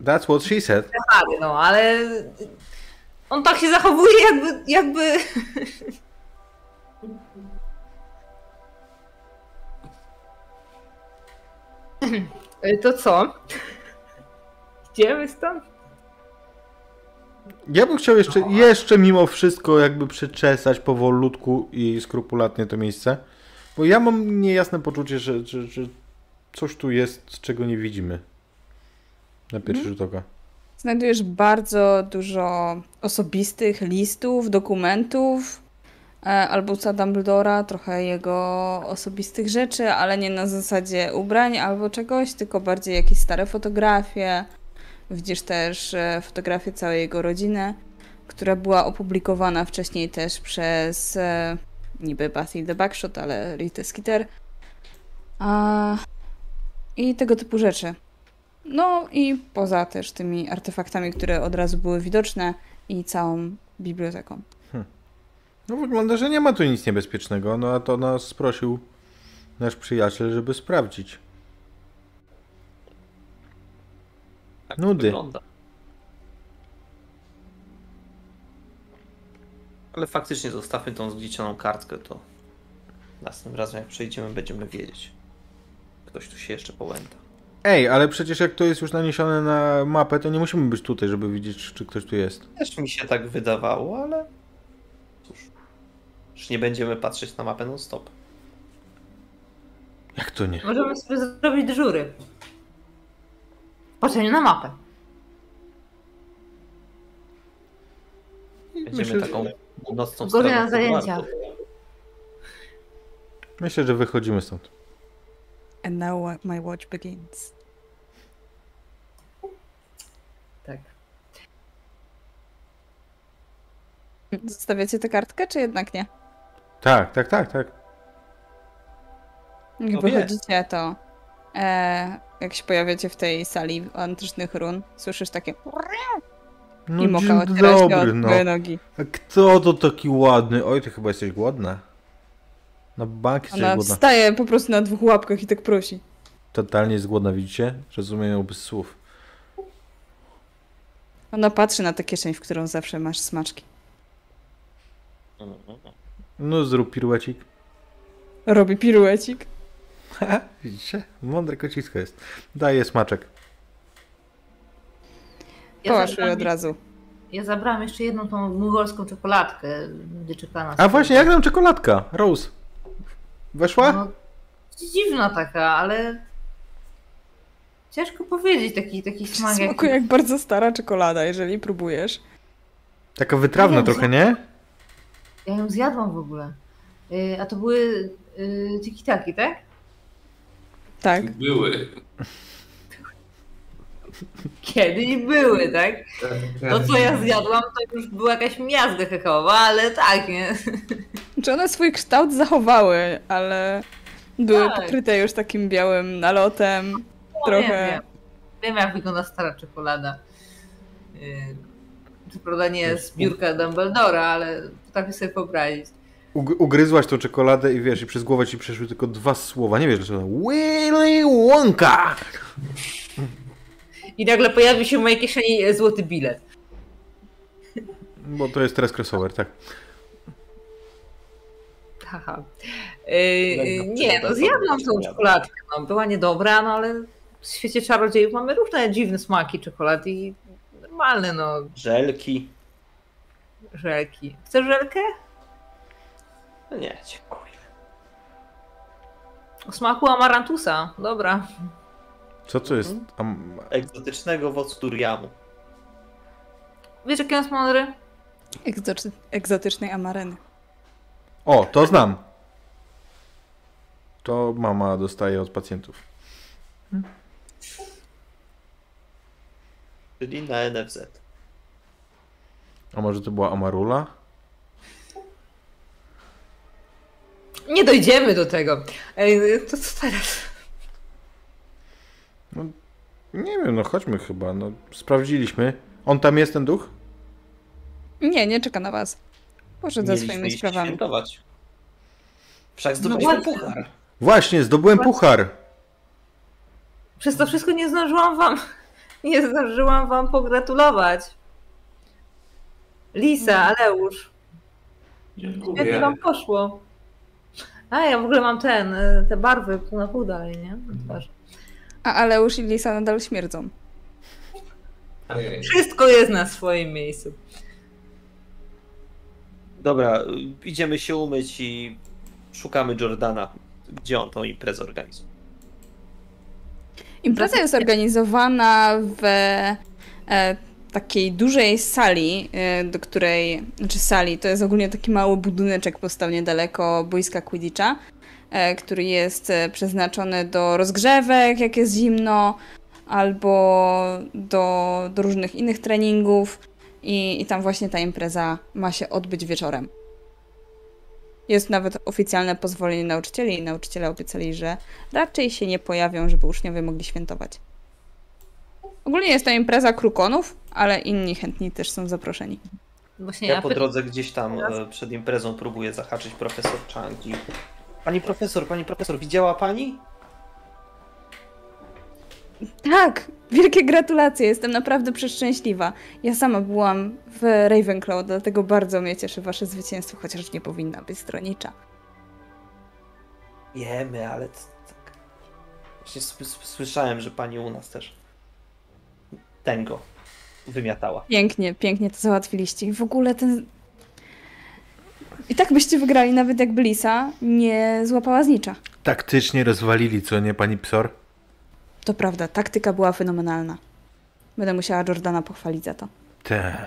That's what she said. No, ale on tak się zachowuje, jakby, jakby... To co? Idziemy stąd? Ja bym chciał jeszcze, jeszcze mimo wszystko jakby przeczesać powolutku i skrupulatnie to miejsce. Bo ja mam niejasne poczucie, że, że, że coś tu jest, czego nie widzimy. Na pierwszy rzut oka. Znajdujesz bardzo dużo osobistych listów, dokumentów, e, albusa Dumbledora, trochę jego osobistych rzeczy, ale nie na zasadzie ubrań albo czegoś, tylko bardziej jakieś stare fotografie. Widzisz też e, fotografię całej jego rodziny, która była opublikowana wcześniej też przez e, niby Basil the Backshot, ale Rita Skeeter. A, I tego typu rzeczy. No i poza też tymi artefaktami, które od razu były widoczne i całą biblioteką. No wygląda, że nie ma tu nic niebezpiecznego, no a to nas prosił nasz przyjaciel, żeby sprawdzić. Tak Nudy. to wygląda. Ale faktycznie zostawmy tą zgniecioną kartkę, to następnym razem jak przejdziemy będziemy wiedzieć. Ktoś tu się jeszcze połęta. Ej, ale przecież jak to jest już naniesione na mapę, to nie musimy być tutaj, żeby widzieć, czy ktoś tu jest. Też mi się tak wydawało, ale cóż. Już nie będziemy patrzeć na mapę non stop. Jak to nie? Możemy sobie zrobić dyżury. Patrzenie na mapę. Będziemy Myślę, taką nocną strażą na zajęcia. Myślę, że wychodzimy stąd. And now my watch begins. Tak. Zostawiacie tę kartkę, czy jednak nie? Tak, tak, tak, tak. Jak No wychodzicie, to e, jak się pojawiacie w tej sali antycznych run, słyszysz takie No i moka się od no. nogi. A kto to taki ładny? Oj, ty chyba jesteś głodna. Na bank jesteś Ona głodna. wstaje po prostu na dwóch łapkach i tak prosi. Totalnie jest głodna, widzicie? Rozumiem ją bez słów. Ona patrzy na tę kieszeń, w którą zawsze masz smaczki. No zrób piruecik. Robi piruecik. Widzicie? Mądre kocisko jest. Daje smaczek. Ja Poszły zadam- od razu. Ja zabrałam jeszcze jedną tą mongolską czekoladkę, gdy czekała na A właśnie, jak tam czekoladka? Rose. Weszła? No, dziwna taka, ale ciężko powiedzieć taki, taki smak. jak- Smakuje jak bardzo stara czekolada, jeżeli próbujesz. Taka wytrawna wiem, trochę, nie? Ja ją zjadłam w ogóle. Y, A to były y, tiki-taki, tak? Tak. Były. Kiedyś były, tak? To, co ja zjadłam, to już była jakaś miazga kakaowa, ale tak, nie? Czy one swój kształt zachowały, ale były Tak. pokryte już takim białym nalotem. No, Trochę. Wiem, wiem. wiem, jak wygląda stara czekolada. Y, Co prawda nie z biurka Dumbledora, ale potrafię sobie wyobrazić. Ug- ugryzłaś tą czekoladę i wiesz, i przez głowę ci przeszły tylko dwa słowa. Nie wiesz dlaczego. Willy Wonka! I nagle pojawi się w mojej kieszeni złoty bilet. Bo to jest teraz crossover, tak. Haha. Yy, nie, no zjadłam tą czekoladkę. No, była niedobra, no ale w świecie czarodziejów mamy różne dziwne smaki czekolady i normalne, no, Żelki. żelki. Chcesz żelkę? No nie, dziękuję. O smaku amarantusa. Dobra. Co to jest? Am- Egzotycznego owocu duriamu. Wiesz, jaki on jest mądry? Egzoty- egzotycznej amareny. O, to znam. To mama dostaje od pacjentów. Czyli na NFZ. A może to była amarula? Nie dojdziemy do tego. Ej, to co teraz? Nie wiem, no chodźmy chyba. No, sprawdziliśmy. On tam jest, ten duch? Nie, nie czeka na was. Poszedł za Mieliśmy swoimi iść sprawami. świętować. Wszak No zdobyliśmy właśnie. puchar. Właśnie, zdobyłem puchar. Przez to wszystko nie zdążyłam wam. Nie zdążyłam wam pogratulować. Lisa, Aleusz. Jak Dziękuję. wam poszło? A ja w ogóle mam ten, y, te barwy pół na pół dalej, nie? Na twarzy. A Aleusz i Lisa nadal śmierdzą. Ojej. Wszystko jest na swoim miejscu. Dobra, idziemy się umyć i szukamy Jordana. Gdzie on tą imprezę organizuje? Impreza jest organizowana w takiej dużej sali, e, do której, znaczy sali, to jest ogólnie taki mały budyneczek powstał niedaleko boiska Quidditcha, e, który jest e, przeznaczony do rozgrzewek, jak jest zimno, albo do, do różnych innych treningów i, i tam właśnie ta impreza ma się odbyć wieczorem. Jest nawet oficjalne pozwolenie nauczycieli i nauczyciele obiecali, że raczej się nie pojawią, żeby uczniowie mogli świętować. Ogólnie jest to impreza krukonów, ale inni chętni też są zaproszeni. Właśnie Ja ja po drodze gdzieś tam Teraz? e, przed imprezą próbuję zahaczyć profesor Chang i... Pani profesor, pani profesor, widziała pani? Tak, wielkie gratulacje, jestem naprawdę przeszczęśliwa. Ja sama byłam w Ravenclaw, dlatego bardzo mnie cieszy wasze zwycięstwo, chociaż nie powinna być stronicza. Wiemy, ale... tak. Właśnie słyszałem, że pani u nas też tego wymiatała. Pięknie, pięknie to załatwiliście. I w ogóle ten... I tak byście wygrali, nawet jakby Lisa nie złapała znicza. Taktycznie rozwalili, co nie, pani Psor? To prawda, taktyka była fenomenalna. Będę musiała Jordana pochwalić za to. Te.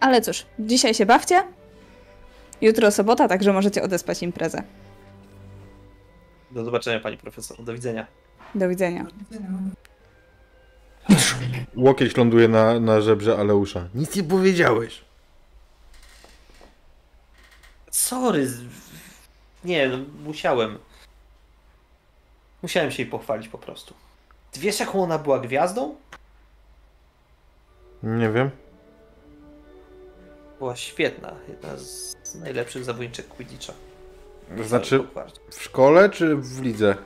Ale cóż, dzisiaj się bawcie. Jutro sobota, także możecie odespać imprezę. Do zobaczenia pani profesor, do widzenia. Do widzenia. Łokieć ląduje na, na żebrze Aleusza. Nic nie powiedziałeś. Sorry. Nie, no, musiałem. Musiałem się jej pochwalić po prostu. Ty wiesz, jaką ona była gwiazdą? Nie wiem. Była świetna. Jedna z najlepszych zawodniczek Quidditcha. Znaczy w szkole czy w lidze?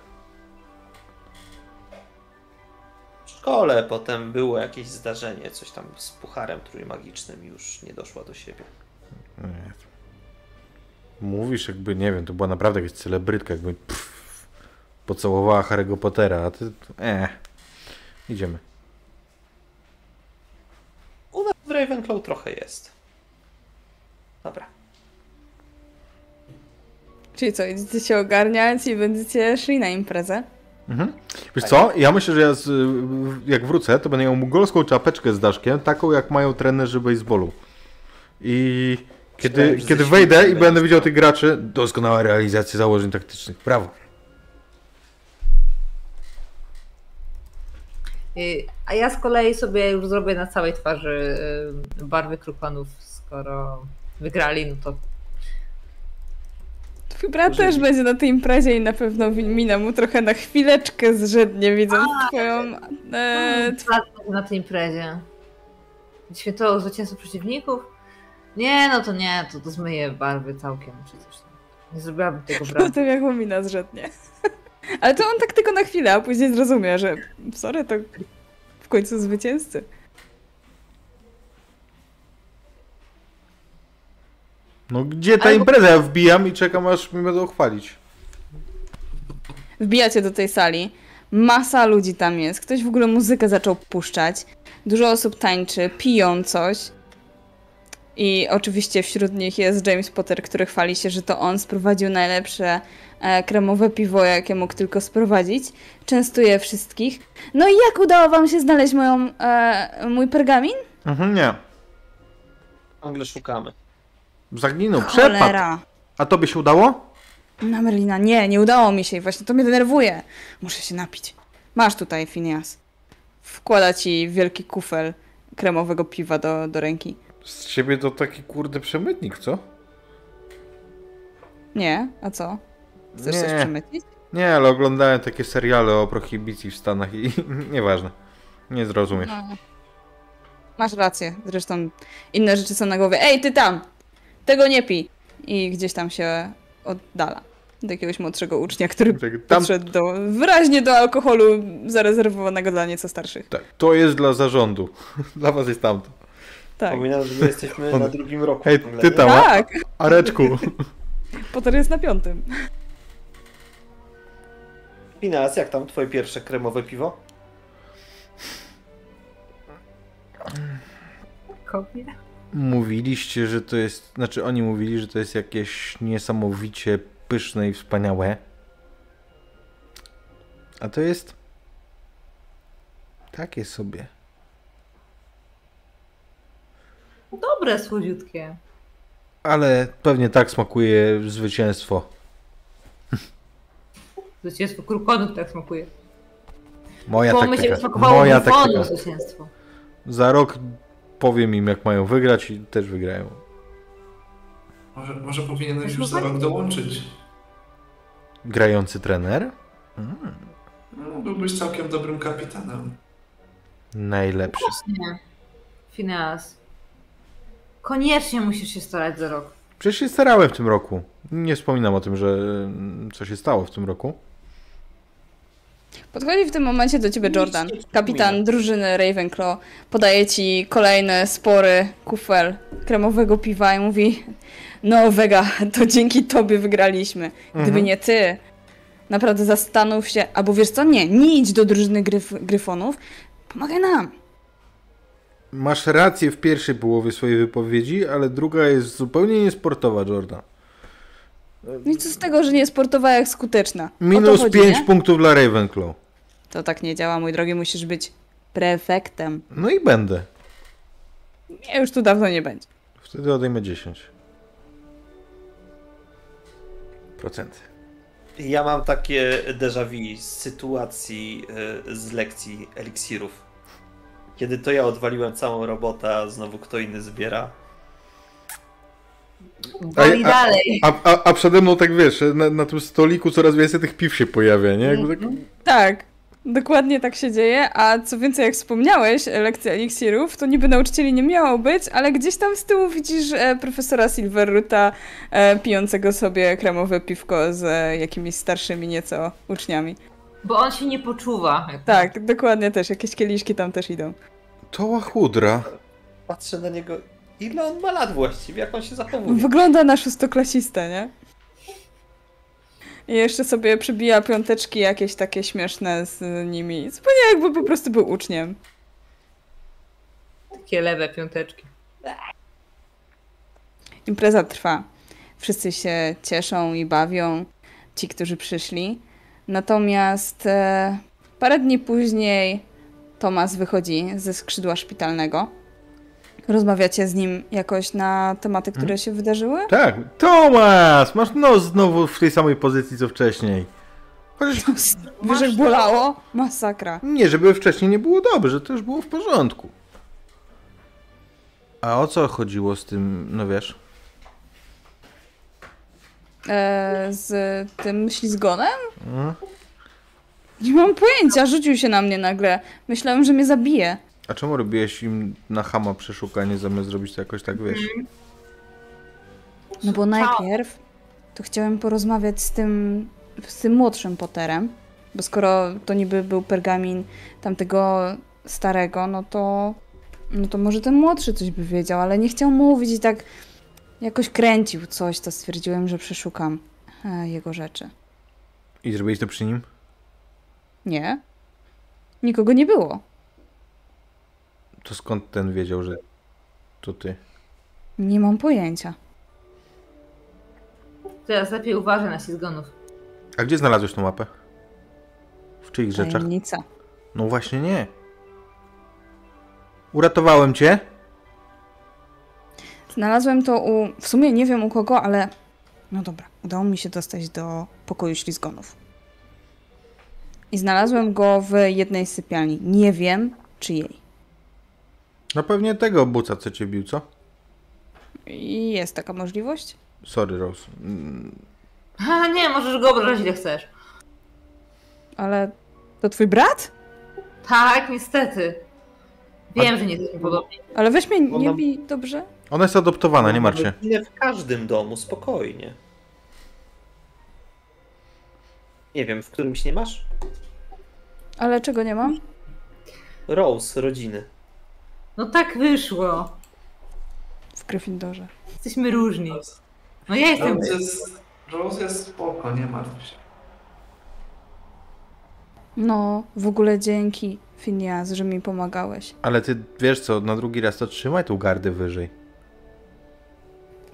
W szkole potem było jakieś zdarzenie, coś tam z pucharem trójmagicznym już nie doszła do siebie. Nie. Mówisz jakby, nie wiem, to była naprawdę jakaś celebrytka, jakby pff, pocałowała Harry'ego Pottera, a ty... Eh. Idziemy. U nas w Ravenclaw trochę jest. Dobra. Czyli co, idziecie się ogarniać i będziecie szli na imprezę? Mhm. Wiesz co, ja myślę, że ja z, jak wrócę, to będę miał mugolską czapeczkę z daszkiem, taką jak mają trenerzy baseballu. I kiedy, kiedy wejdę i będę widział tych graczy, doskonała realizacja założeń taktycznych. Brawo. Y, A ja z kolei sobie już zrobię na całej twarzy y, barwy krupanów, skoro wygrali, no to brat Może też będzie na tej imprezie i na pewno mina mu trochę na chwileczkę zrzednie, widząc twoją... E, Zacznę na tej imprezie. Świętoło zwycięstwo przeciwników? Nie, no to nie, to, to zmyję barwy całkiem czy coś. Nie zrobiłabym tego brata. potem jak mu mina zrzednie. Ale to on tak tylko na chwilę, a później zrozumie, że sorry, to w końcu zwycięzcy. No gdzie ta Albo- impreza? Ja wbijam i czekam aż mi będą chwalić. Wbijacie do tej sali. Masa ludzi tam jest. Ktoś w ogóle muzykę zaczął puszczać. Dużo osób tańczy, piją coś. I oczywiście wśród nich jest James Potter, który chwali się, że to on sprowadził najlepsze e, kremowe piwo, jakie mógł tylko sprowadzić. Częstuje wszystkich. No i jak udało wam się znaleźć moją, e, mój pergamin? Mhm, nie. Ciągle szukamy. Zaginął, przepadł. Cholera. A tobie się udało? Na Merlina, nie, nie udało mi się i właśnie to mnie denerwuje. Muszę się napić. Masz tutaj, Phineas. Wkłada ci wielki kufel kremowego piwa do, do ręki. Z ciebie to taki kurde przemytnik, co? Nie, a co? Chcesz coś Nie. przemycić? Nie, ale oglądałem takie seriale o prohibicji w Stanach i nieważne. Nie zrozumiesz. No. Masz rację, zresztą inne rzeczy są na głowie. Ej, ty tam! Tego nie pij! I gdzieś tam się oddala. Do jakiegoś młodszego ucznia, który Tak, tam, podszedł do, wyraźnie do alkoholu zarezerwowanego dla nieco starszych. tak, to jest dla zarządu. Dla was jest tamto. Tak. Przypominam, że my jesteśmy On- na drugim roku. Hej, ty tam, a- Tak! Areczku. Potter jest na piątym. Finas, jak tam twoje pierwsze kremowe piwo? Kopie. Mówiliście, że to jest. Znaczy, oni mówili, że to jest jakieś niesamowicie pyszne i wspaniałe. A to jest. Takie sobie. Dobre, słodziutkie. Ale pewnie tak smakuje zwycięstwo. Zwycięstwo krukonów tak smakuje. Moja jakby taktyka. Moja taktyka. zwycięstwo. Za rok powiem im, jak mają wygrać i też wygrają. Może, może powinieneś już za rok dołączyć. Grający trener? Mm, No, byłbyś całkiem dobrym kapitanem. najlepszy. Nie. Phineas. Koniecznie musisz się starać za rok. Przecież się starałem w tym roku. Nie wspominam o tym, że co się stało w tym roku. Podchodzi w tym momencie do ciebie Jordan, kapitan drużyny Ravenclaw. Podaje ci kolejny spory kufel kremowego piwa i mówi No Vega, to dzięki tobie wygraliśmy. Gdyby Mhm. nie ty, naprawdę zastanów się, albo wiesz co, nie, nie idź do drużyny gryf gryfonów, pomagaj nam. Masz rację w pierwszej połowie swojej wypowiedzi, ale druga jest zupełnie niesportowa, Jordan. I co z tego, że nie sportowa jak skuteczna? Minus chodzi, 5 nie? punktów dla Ravenclaw. To tak nie działa, mój drogi, musisz być prefektem. No i będę. Nie, już tu dawno nie będzie. Wtedy odejmę 10. Procenty. Ja mam takie déjà vu z sytuacji y, z lekcji eliksirów. Kiedy to ja odwaliłem całą robotę, a znowu kto inny zbiera. Woli a- dalej. A, a, a przede mną tak wiesz, na, na tym stoliku coraz więcej tych piw się pojawia, nie? Jakby tak, Tak, dokładnie tak się dzieje, a co więcej, jak wspomniałeś, lekcja eliksirów, to niby nauczycieli nie miało być, ale gdzieś tam z tyłu widzisz e, profesora Silverruta e, pijącego sobie kremowe piwko z e, jakimiś starszymi nieco uczniami. Bo on się nie poczuwa. Tak, dokładnie też, jakieś kieliszki tam też idą. to łachudra. Patrzę na niego, ile on ma lat właściwie, jak on się zachowuje. Wygląda na szóstoklasistę, nie? I jeszcze sobie przybija piąteczki jakieś takie śmieszne z nimi. Zupełnie jakby po prostu był uczniem. Takie lewe piąteczki. Impreza trwa. Wszyscy się cieszą i bawią, ci, którzy przyszli. Natomiast e, parę dni później Tomas wychodzi ze skrzydła szpitalnego. Rozmawiacie z nim jakoś na tematy, które się wydarzyły? Tak, Tomas! Masz nos znowu w tej samej pozycji co wcześniej. Chociaż Wiesz, jak bolało? Masakra. nie, żeby wcześniej nie było dobrze, że to już było w porządku. A o co chodziło z tym, no wiesz? E, z tym ślizgonem? Mm. Nie mam pojęcia, rzucił się na mnie nagle. Myślałem, że mnie zabije. A czemu robiłeś im na hama przeszukanie zamiast zrobić to jakoś tak, wiesz? No bo najpierw to chciałem porozmawiać z tym, z tym młodszym Potterem, bo skoro to niby był pergamin tamtego starego, no to, no to może ten młodszy coś by wiedział, ale nie chciał mówić i tak jakoś kręcił coś, to stwierdziłem, że przeszukam e, jego rzeczy. I zrobiłeś to przy nim? Nie? Nikogo nie było. To skąd ten wiedział, że to ty? Nie mam pojęcia. Teraz lepiej uważaj na ślizgonów. A gdzie znalazłeś tą mapę? W czyich rzeczach? Tajemnica. No właśnie nie. Uratowałem cię. Znalazłem to u. W sumie nie wiem u kogo, ale. No dobra, udało mi się dostać do pokoju ślizgonów. I znalazłem go w jednej z sypialni. Nie wiem, czyjej. No pewnie tego buca, co cię bił, co? I jest taka możliwość? Sorry, Rose. Mm, A nie, możesz go obrażać ile chcesz. Ale to twój brat? Tak, niestety. Wiem, że nie jesteśmy podobni. Ale weź mnie, nie Ona- bij, dobrze? Ona jest adoptowana, nie martw się. Nie w każdym domu, spokojnie. Nie wiem, w którymś nie masz? Ale czego nie mam? Rose, rodziny. No tak wyszło. W Gryffindorze. Jesteśmy różni. No ja jestem. Rose jest, Rose jest spoko, nie martw się. No, w ogóle dzięki, Phineas, że mi pomagałeś. Ale ty wiesz co, na drugi raz to trzymaj tą gardę wyżej.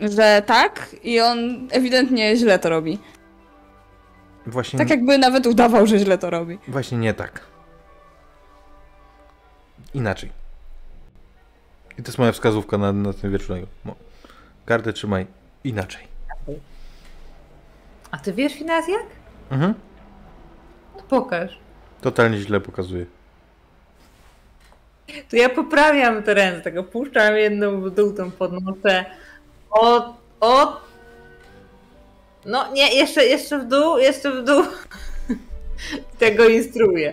Że tak i on ewidentnie źle to robi. Właśnie, Tak jakby nawet udawał, że źle to robi. właśnie nie tak. Inaczej. I to jest moja wskazówka na, na ten wieczornego. Gardę trzymaj inaczej. A ty wiesz, Finas, jak? Mhm. To pokaż. Totalnie źle pokazuje. To ja poprawiam te ręce, tego puszczam jedną w dół, tą podnoszę. O, o. No nie, jeszcze, jeszcze w dół, jeszcze w dół. Tego instruuję.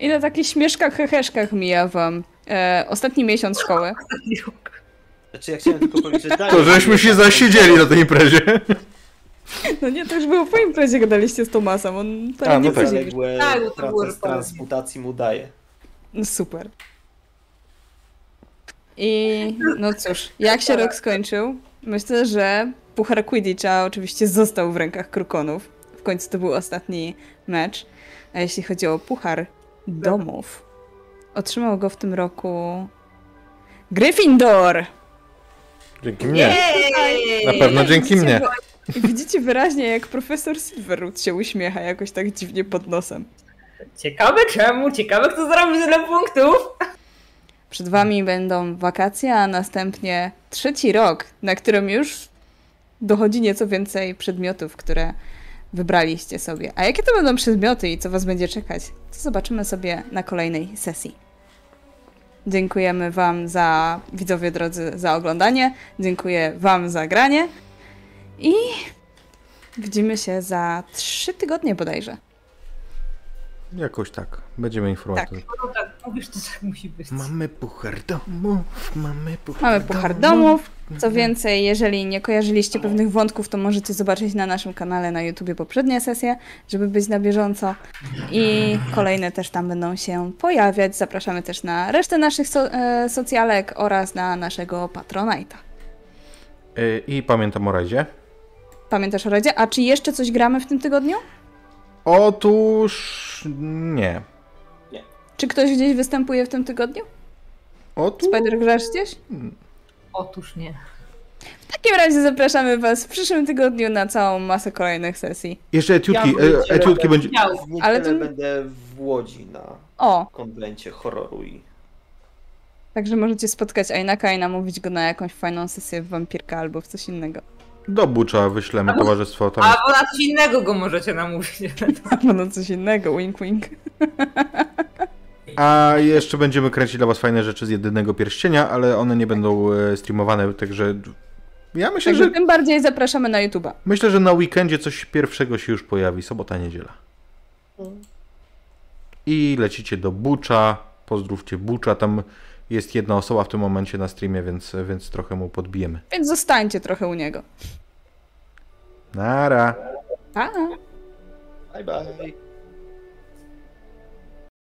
Ile takich śmieszkach, heheszkach mija wam e, ostatni miesiąc szkoły? Znaczy, ja chciałem tylko powiedzieć, że To żeśmy się zasiedzieli na tej imprezie. No nie, to już było po imprezie, gadaliście z Tomasem, on A, pewnie no nie tak. Zaległe Tak, to prace z transmutacji mu daje. No super. I no cóż, jak się rok skończył? Myślę, że puchar Quidditcha oczywiście został w rękach Krukonów. W końcu to był ostatni mecz. A jeśli chodzi o puchar domów, otrzymał go w tym roku Gryffindor! Dzięki mnie. Jej! Na pewno dzięki mnie. I widzicie wyraźnie, jak profesor Silverwood się uśmiecha jakoś tak dziwnie pod nosem. Ciekawe czemu, ciekawe kto zrobił tyle punktów. Przed wami będą wakacje, a następnie trzeci rok, na którym już dochodzi nieco więcej przedmiotów, które wybraliście sobie. A jakie to będą przedmioty i co was będzie czekać, to zobaczymy sobie na kolejnej sesji. Dziękujemy wam za, widzowie drodzy, za oglądanie. Dziękuję wam za granie. I widzimy się za trzy tygodnie bodajże. Jakoś tak. Będziemy informować. No tak, mówisz, to tak musi być. Mamy puchar domów, mamy puchar Mamy puchar domów. Co więcej, jeżeli nie kojarzyliście pewnych wątków, to możecie zobaczyć na naszym kanale na YouTube poprzednie sesje, żeby być na bieżąco. I kolejne też tam będą się pojawiać. Zapraszamy też na resztę naszych so, e, socjalek oraz na naszego Patronite'a. Y, I pamiętam o razie. Pamiętasz o radzie? A czy jeszcze coś gramy w tym tygodniu? Otóż nie. Czy ktoś gdzieś występuje w tym tygodniu? Otóż... Spider grasz gdzieś? Otóż nie. W takim razie zapraszamy was w przyszłym tygodniu na całą masę kolejnych sesji. Jeszcze etiutki, Ja e, etiutki będzie... W Ale to- będę w Łodzi na O, konwencie horroru i także możecie spotkać Ainaka i namówić go na jakąś fajną sesję w wampirka albo w coś innego. Do Bucza wyślemy towarzystwo tam. Albo na coś innego go możecie namówić. Albo na coś innego, wink wink. A jeszcze będziemy kręcić dla was fajne rzeczy z jedynego pierścienia, ale one nie będą e, streamowane, także ja myślę, Także że tym bardziej zapraszamy na YouTube'a. myślę, że na weekendzie coś pierwszego się już pojawi, sobota, niedziela. I lecicie do Bucza, pozdrówcie Bucza, tam jest jedna osoba w tym momencie na streamie, więc, więc trochę mu podbijemy. Więc zostańcie trochę u niego. Nara. Pa! bye bye.